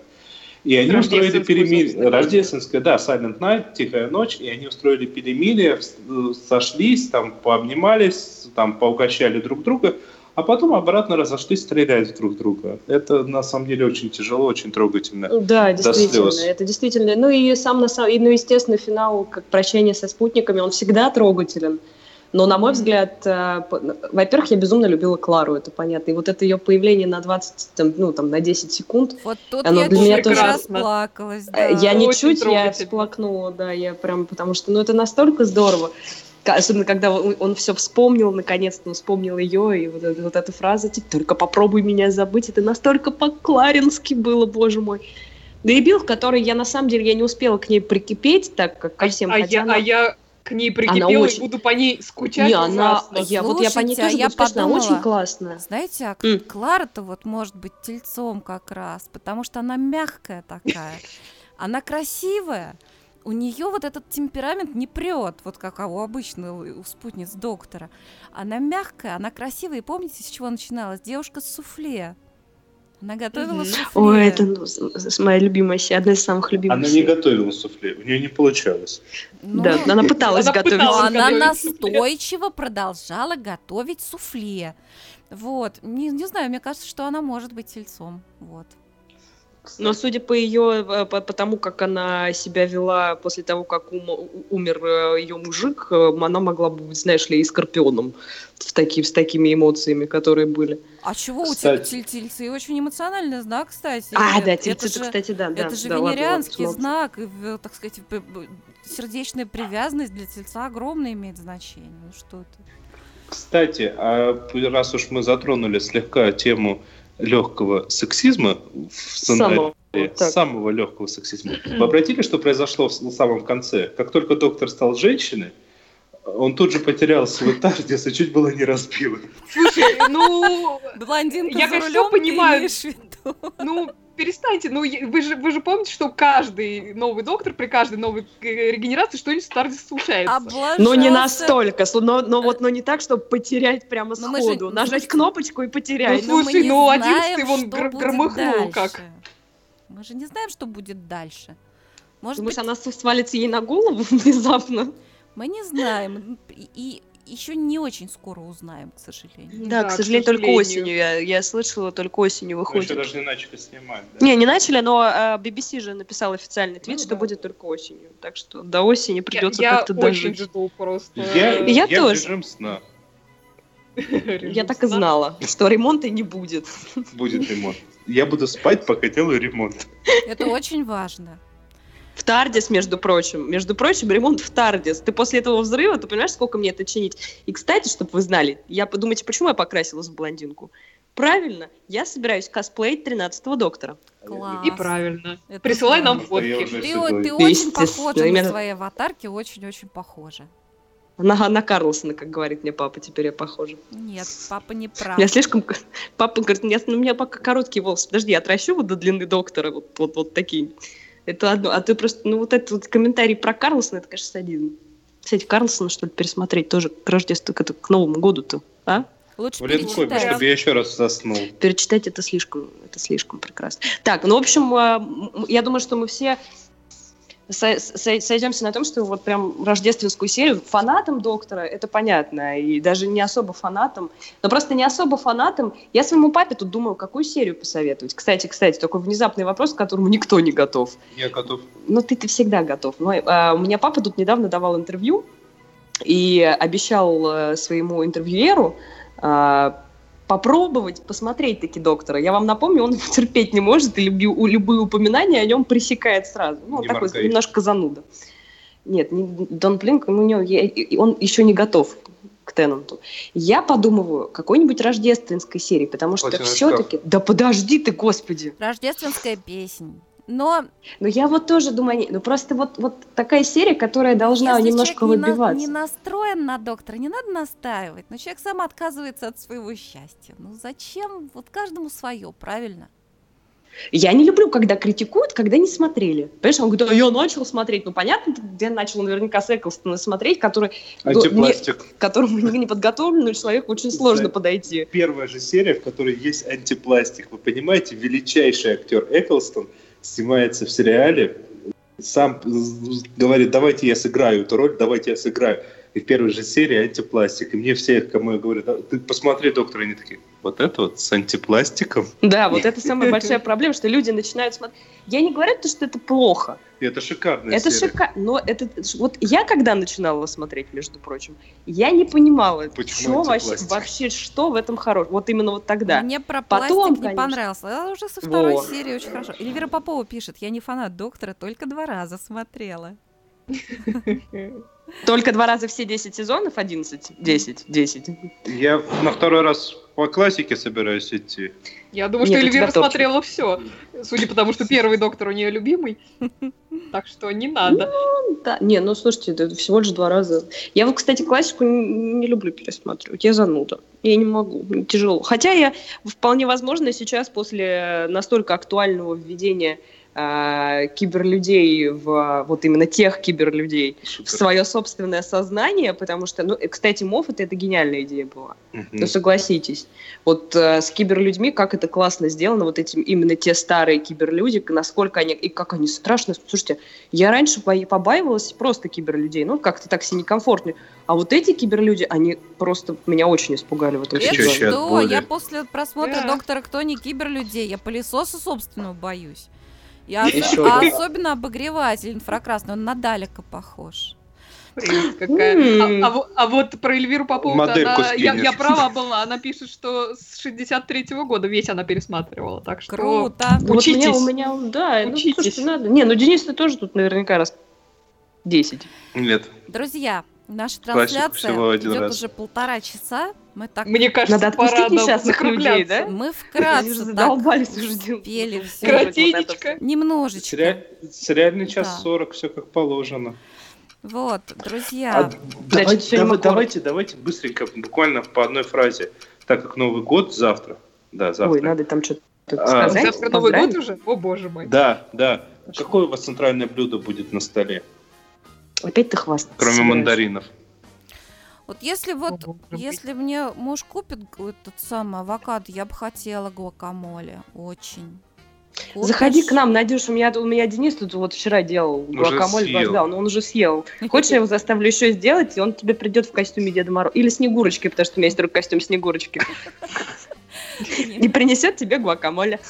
Speaker 4: И они устроили перемирие. Рождественская, да, Silent Night, Тихая ночь, и они устроили перемирие, вс- сошлись, там пообнимались, там поукачали друг друга, а потом обратно разошлись, стреляют друг друга. Это на самом деле очень тяжело, очень трогательно.
Speaker 5: Да, действительно,
Speaker 4: слез.
Speaker 5: это действительно. Ну и сам на самом, ну естественно финал, как прощание со спутниками, он всегда трогателен. Но на мой взгляд, э, во-первых, я безумно любила Клару, это понятно. И вот это ее появление на 20, там, ну там на 10 секунд,
Speaker 3: Вот тут
Speaker 5: Оно
Speaker 3: я
Speaker 5: для меня тоже-
Speaker 3: расплакалась. да.
Speaker 5: Э, Я
Speaker 1: Очень
Speaker 5: ничуть, я всплакнула, да, я прям, потому что, ну, это настолько здорово. Особенно, когда он, все вспомнил, наконец-то он вспомнил ее, и вот, эта- вот эта фраза, типа, только попробуй меня забыть, это настолько по-кларински было, боже мой. Да и Билл, в которой я, на самом деле, я не успела к ней прикипеть, так как ко всем,
Speaker 1: а,
Speaker 5: хотя
Speaker 1: я,
Speaker 5: она-
Speaker 1: а я к ней прикипела и
Speaker 5: очень-
Speaker 1: буду по ней скучать
Speaker 5: Не, она, я, вот я по ней
Speaker 3: Слушайте, а
Speaker 5: тоже
Speaker 3: я
Speaker 5: буду скучать, она
Speaker 3: подумала,
Speaker 5: очень классная.
Speaker 3: Знаете, а
Speaker 5: М.
Speaker 3: Клара-то вот может быть тельцом как раз, потому что она мягкая такая. <laughs> Она красивая. У нее вот этот темперамент не прет, вот как у обычного у спутниц доктора. Она мягкая, она красивая. И помните, с чего начиналась? Девушка с суфле. Она готовила
Speaker 1: Мгм.
Speaker 3: суфле.
Speaker 5: Ой, это ну, моя любимая одна из самых любимых
Speaker 4: Она не готовила суфле, у нее не получалось.
Speaker 3: Ну,
Speaker 5: Да, она пыталась
Speaker 1: Она
Speaker 5: готовить.
Speaker 3: Но
Speaker 1: пыталась
Speaker 3: она
Speaker 1: готовить суфле.
Speaker 3: настойчиво продолжала готовить суфле. Вот. Не, не знаю, мне кажется, что она может быть тельцом. Вот.
Speaker 5: Но судя по ее, э, по, по тому, как она себя вела после того, как ум- умер ее мужик, э, она могла бы быть, знаешь ли, и скорпионом в таки, с такими эмоциями, которые были.
Speaker 3: А чего у тебя
Speaker 4: Кстати.
Speaker 3: тель- тельцы? Очень эмоциональный знак, кстати.
Speaker 5: А,
Speaker 3: Это-
Speaker 5: да,
Speaker 3: это
Speaker 5: тельцы,
Speaker 3: же-
Speaker 5: кстати, да, да.
Speaker 3: Это же
Speaker 5: да, ладно, ладно,
Speaker 3: венерианский
Speaker 5: смолчу.
Speaker 3: знак, и, так сказать, сердечная привязанность для тельца огромное имеет значение. Ну что ты.
Speaker 4: Кстати, а раз уж мы затронули слегка тему легкого сексизма в сценарии,
Speaker 5: Самого, так.
Speaker 4: самого легкого сексизма, <clears throat> вы обратили, что произошло в самом конце? Как только доктор стал женщиной, он тут же потерял свой тардис и чуть было не разбил.
Speaker 1: Слушай, ну,
Speaker 3: Блондинка
Speaker 1: Я,
Speaker 3: за
Speaker 1: конечно,
Speaker 3: рулем,
Speaker 1: понимаю. ну, перестаньте. Ну, вы же, вы же помните, что каждый новый доктор при каждой новой регенерации что-нибудь с Тардис случается.
Speaker 5: Но не
Speaker 3: Облажался.
Speaker 5: настолько, но, но вот но не так, чтобы потерять прямо
Speaker 3: же-
Speaker 5: сходу.
Speaker 3: ну,
Speaker 5: Нажать кнопочку и потерять.
Speaker 1: Ну, слушай, ну, 11-й вон гр- громыхнул
Speaker 3: дальше.
Speaker 1: как.
Speaker 3: Мы же не знаем, что будет дальше. Может
Speaker 5: Думаешь,
Speaker 3: быть,
Speaker 5: она свалится ей на голову <laughs> внезапно?
Speaker 3: мы не знаем. И, еще не очень скоро узнаем, к сожалению.
Speaker 5: Да,
Speaker 1: Да,
Speaker 5: к
Speaker 1: к
Speaker 5: сожалению, только
Speaker 1: сожалению.
Speaker 5: осенью. Я, я слышала, только осенью
Speaker 4: Мы
Speaker 5: выходит.
Speaker 4: еще даже не начали снимать. да?
Speaker 5: Не, не начали, но э, BBC же написал официальный твит,
Speaker 1: Ну
Speaker 5: что
Speaker 1: да.
Speaker 5: будет только осенью. Так что до осени
Speaker 1: Я,
Speaker 5: придется
Speaker 1: я
Speaker 5: как-то дожить.
Speaker 1: жду просто.
Speaker 4: Я,
Speaker 5: Я
Speaker 4: в
Speaker 5: тоже.
Speaker 4: режим сна.
Speaker 5: Я так и знала, что ремонта не будет.
Speaker 4: Будет ремонт. Я буду спать, пока делаю ремонт.
Speaker 3: Это очень важно.
Speaker 5: В Тардис, между прочим. Между прочим, ремонт в Тардис. Ты после этого взрыва, ты понимаешь, сколько мне это чинить? И, кстати, чтобы вы знали, я подумайте, почему я покрасилась в блондинку? Правильно, я собираюсь косплеить 13-го доктора.
Speaker 3: Класс.
Speaker 1: И правильно.
Speaker 3: Это
Speaker 1: Присылай нам фотки.
Speaker 3: Ты, ты очень похожа на своей аватарке, очень-очень похожа.
Speaker 5: На, на Карлсона, как говорит мне папа, теперь я похожа.
Speaker 3: Нет, папа не прав.
Speaker 5: Я слишком... Папа говорит, «Нет, ну, у меня пока короткие волосы. Подожди, я отращу вот до длины доктора, вот, вот, вот такие. Это одно. А ты просто, ну вот этот вот комментарий про Карлсона, это, конечно, садизм. Кстати, Карлсона, что ли, пересмотреть тоже к Рождеству, к, к Новому году-то, а?
Speaker 3: Лучше
Speaker 4: Блин, Хобби,
Speaker 3: перечитай.
Speaker 4: чтобы я еще раз заснул.
Speaker 5: Перечитать это слишком, это слишком прекрасно. Так, ну, в общем, а, я думаю, что мы все сойдемся на том, что вот прям рождественскую серию фанатам доктора, это понятно, и даже не особо фанатам, но просто не особо фанатам. Я своему папе тут думаю, какую серию посоветовать. Кстати, кстати, такой внезапный вопрос, к которому никто не готов.
Speaker 4: Я готов.
Speaker 5: Ну, ты-то всегда готов. Но, а, у меня папа тут недавно давал интервью и обещал э, своему интервьюеру а, попробовать посмотреть таки доктора. Я вам напомню, он его <laughs> терпеть не может, и люби- у- любые упоминания о нем пресекает сразу. Ну, он
Speaker 4: Не
Speaker 5: такой
Speaker 4: моргай.
Speaker 5: немножко зануда. Нет, не- Дон Блинк, у него, и он еще не готов к Теннанту. Я подумываю какой-нибудь рождественской серии, потому что все-таки... Да подожди ты, господи!
Speaker 3: Рождественская песня. Но
Speaker 5: Ну я вот тоже думаю, ну просто вот, вот такая серия, которая должна
Speaker 3: если
Speaker 5: немножко
Speaker 3: человек не,
Speaker 5: выбиваться.
Speaker 3: не настроен на доктора, не надо настаивать. Но человек сам отказывается от своего счастья. Ну зачем? Вот каждому свое, правильно?
Speaker 5: Я не люблю, когда критикуют, когда не смотрели. Понимаешь, он говорит, а я начал смотреть. Ну, понятно, где начал наверняка с Эклстона смотреть, который,
Speaker 4: Антипластик.
Speaker 5: не- к которому не- неподготовленному человеку очень сложно подойти.
Speaker 4: Первая же серия, в которой есть антипластик. Вы понимаете, величайший актер Эклстон снимается в сериале, сам говорит, давайте я сыграю эту роль, давайте я сыграю. И в первой же серии антипластик. И мне все, кому я говорю, «Да, ты посмотри, доктор, они такие, вот это вот с антипластиком?
Speaker 5: Да, вот это самая большая проблема, что люди начинают смотреть. Я не говорю, то, что это плохо.
Speaker 4: И это шикарная
Speaker 5: Это
Speaker 4: серия.
Speaker 5: шикарно. Но это вот я когда начинала смотреть, между прочим, я не понимала,
Speaker 4: Почему
Speaker 5: что вообще, вообще, что в этом хорошего. Вот именно вот тогда.
Speaker 3: Мне про
Speaker 5: Потом,
Speaker 3: пластик не
Speaker 5: конечно.
Speaker 3: понравился. А уже со второй
Speaker 5: Во.
Speaker 3: серии очень хорошо. Эльвира Попова пишет, я не фанат доктора, только два раза смотрела. <laughs>
Speaker 5: Только два раза все 10 сезонов, 11, 10, 10.
Speaker 4: Я на второй раз по классике собираюсь идти.
Speaker 1: Я думаю,
Speaker 5: Нет,
Speaker 1: что Эльвира смотрела все. Судя по тому, что первый доктор у нее любимый. <laughs> Так что не надо.
Speaker 5: Да, не, ну слушайте, это всего лишь два раза. Я вот, кстати, классику не, не люблю пересматривать. Я зануда. Я не могу, мне тяжело. Хотя я вполне возможно сейчас после настолько актуального введения а, киберлюдей в вот именно тех киберлюдей в
Speaker 4: Супер.
Speaker 5: свое собственное сознание, потому что, ну, э, кстати, Моффат это гениальная идея была.
Speaker 4: Мгм.
Speaker 5: Ну, согласитесь. Вот э, с киберлюдьми, как это классно сделано, вот эти именно те старые киберлюди, насколько они, и как они страшно. Слушайте, я раньше побаивалась просто киберлюдей, ну, как-то так себе некомфортно. А вот эти киберлюди, они просто меня очень испугали в этом
Speaker 4: Это
Speaker 3: Это
Speaker 5: сезоне.
Speaker 4: от
Speaker 3: что? Я после просмотра
Speaker 1: Да.
Speaker 3: доктора Кто не киберлюдей, я пылесоса собственного боюсь. Я
Speaker 4: Еще
Speaker 3: осо- а особенно обогреватель инфракрасный, он на Далека похож.
Speaker 1: Прелесть какая.
Speaker 5: М.
Speaker 1: А, а а вот про Эльвиру Попову
Speaker 4: Модельку
Speaker 1: она, я, я права была. Она пишет, что с 63-го года весь она пересматривала. Так что
Speaker 3: Круто.
Speaker 5: Вот
Speaker 1: Учитесь.
Speaker 5: у меня, у меня, да, ну,
Speaker 1: Учитесь.
Speaker 5: слушайте, надо. Не, ну Денис, ты тоже тут наверняка раз 10.
Speaker 4: Нет.
Speaker 3: Друзья, наша трансляция
Speaker 4: всего один
Speaker 3: идет
Speaker 4: раз.
Speaker 3: уже полтора часа. Мы так
Speaker 1: мне кажется,
Speaker 5: Надо
Speaker 1: пора
Speaker 5: несчастных людей, да?
Speaker 3: мы вкратце
Speaker 5: уже
Speaker 3: так
Speaker 5: задолбались уже делать.
Speaker 3: пели все.
Speaker 1: Коротенечко.
Speaker 3: Немножечко.
Speaker 4: Сериаль- Сериальный
Speaker 3: Да.
Speaker 4: час 40, все как положено.
Speaker 3: Вот, друзья.
Speaker 4: А, давайте, давай- давайте, давайте быстренько, буквально по одной фразе. Так как Новый год завтра. Да, завтра.
Speaker 5: Ой, надо там что-то
Speaker 4: А,
Speaker 5: сказать.
Speaker 1: Завтра Новый
Speaker 5: поздравить.
Speaker 1: год уже? О, боже мой.
Speaker 4: Да, да. Какое у вас центральное блюдо будет на столе,
Speaker 5: Опять ты хвастаешься.
Speaker 4: кроме мандаринов?
Speaker 3: Вот если вот, если мне муж купит этот самый авокадо, я бы хотела гуакамоле. Очень. Купишь?
Speaker 5: Заходи к нам, Надюш, у меня, у меня Денис тут вот вчера делал гуакамоле,
Speaker 4: съел.
Speaker 5: да, но он уже съел. Хочешь, я его заставлю еще сделать, и он тебе придет в костюме Деда Мороза. Или Снегурочки, потому что у меня есть только костюм Снегурочки. <laughs> И принесет тебе гуакамоле.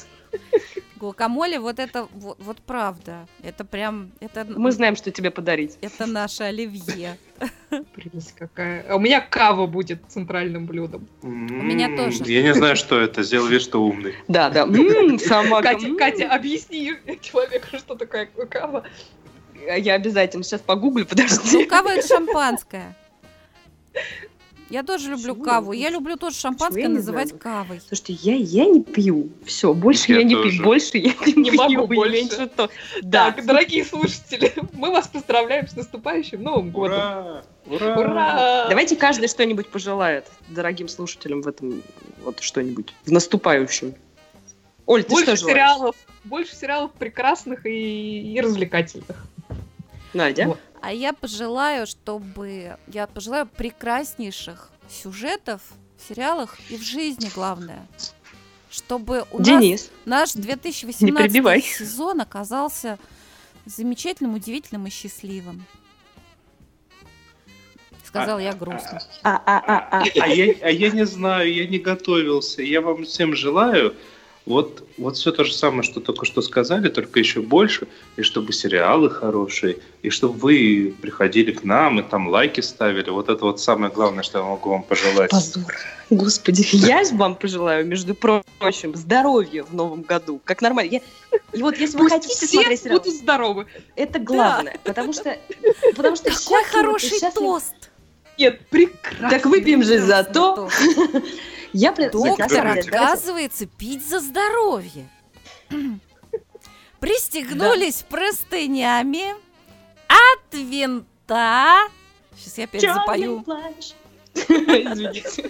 Speaker 3: Гуакамоле, вот это, вот, вот правда. Это прям, это,
Speaker 5: Мы знаем, что тебе подарить.
Speaker 3: это наше оливье. <laughs>
Speaker 1: Прелесть какая. А у меня кава будет центральным блюдом.
Speaker 4: У
Speaker 3: меня тоже.
Speaker 4: Я не знаю, что это. Сделал вид, что умный.
Speaker 5: Да, да. М, Сама
Speaker 1: Катя. Катя, объясни человеку, что такое кава.
Speaker 5: Я обязательно сейчас погуглю, <laughs>
Speaker 3: Ну,
Speaker 5: подожди.
Speaker 3: кава это шампанское. Я тоже люблю
Speaker 5: Почему?
Speaker 3: каву. Я люблю тоже шампанское называть кавой.
Speaker 5: Слушайте, я, я не пью. Все, больше
Speaker 4: Я
Speaker 5: я, не
Speaker 4: тоже.
Speaker 5: пью. Больше я не,
Speaker 1: Не
Speaker 5: пью.
Speaker 1: могу больше.
Speaker 5: меньше то. Да.
Speaker 1: Так, дорогие слушатели, <laughs> мы вас поздравляем с наступающим Новым годом.
Speaker 4: Ура! Ура!
Speaker 1: Ура!
Speaker 5: Давайте каждый что-нибудь пожелает дорогим слушателям в этом вот что-нибудь в наступающем. Оль, ты
Speaker 1: Больше
Speaker 5: что желаешь?
Speaker 1: сериалов, больше сериалов прекрасных и, и развлекательных.
Speaker 5: Надя?
Speaker 1: Вот.
Speaker 3: А я пожелаю, чтобы... Я пожелаю прекраснейших сюжетов в сериалах и в жизни, главное. Чтобы у нас
Speaker 5: Денис.
Speaker 3: наш
Speaker 5: Не
Speaker 3: 2018
Speaker 5: перебивай.
Speaker 3: сезон оказался замечательным, удивительным и счастливым. Сказал я грустно.
Speaker 5: А, а, а, а.
Speaker 4: А я, а я не знаю, я не готовился. Я вам всем желаю вот, вот все то же самое, что только что сказали, только еще больше. И чтобы сериалы хорошие, и чтобы вы приходили к нам и там лайки ставили. Вот это вот самое главное, что я могу вам пожелать.
Speaker 5: Позор. Господи, <laughs> я вам пожелаю, между прочим, здоровья в новом году. Как нормально. Я- И вот если вы
Speaker 1: Пусть
Speaker 5: хотите
Speaker 1: все
Speaker 5: смотреть сериал,
Speaker 1: будут здоровы.
Speaker 5: это главное. Потому что, потому что
Speaker 3: Какой хороший тост!
Speaker 1: Нет, прекрасно.
Speaker 5: Так выпьем же за то. Я
Speaker 3: Доктор, оказывается, пить за здоровье. <clears throat> Пристегнулись простынями от винта. Сейчас я опять запою.
Speaker 5: плащ. Извините. <laughs>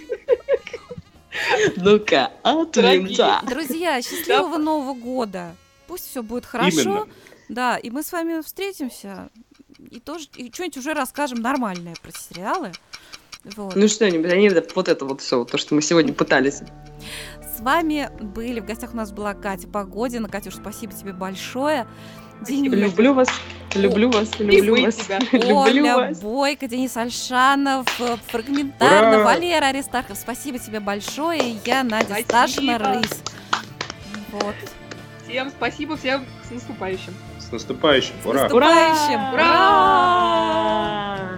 Speaker 5: Ну-ка, отвинта.
Speaker 3: Друзья, счастливого Нового года. Пусть все будет хорошо.
Speaker 4: Именно.
Speaker 3: Да, и мы с вами встретимся и тоже и что-нибудь уже расскажем нормальное про сериалы. Вот.
Speaker 5: Ну что-нибудь, не вот это вот все, то, что мы сегодня пытались.
Speaker 3: С вами были, в гостях у нас была Катя Погодина. Катюш, спасибо тебе большое. Денис,
Speaker 5: Люблю вас, люблю вас, люблю вас.
Speaker 1: тебя. <laughs>
Speaker 3: Оля
Speaker 5: вас.
Speaker 3: Бойко, Денис Альшанов, э, фрагментарно,
Speaker 4: Ура!
Speaker 3: Валера Аристархов. Спасибо тебе большое. И Я Надя
Speaker 1: Спасибо.
Speaker 3: Сташина Рысь. Вот.
Speaker 1: Всем спасибо, всем с наступающим.
Speaker 4: С наступающим.
Speaker 3: С
Speaker 4: Ура!
Speaker 3: наступающим.
Speaker 1: Ура!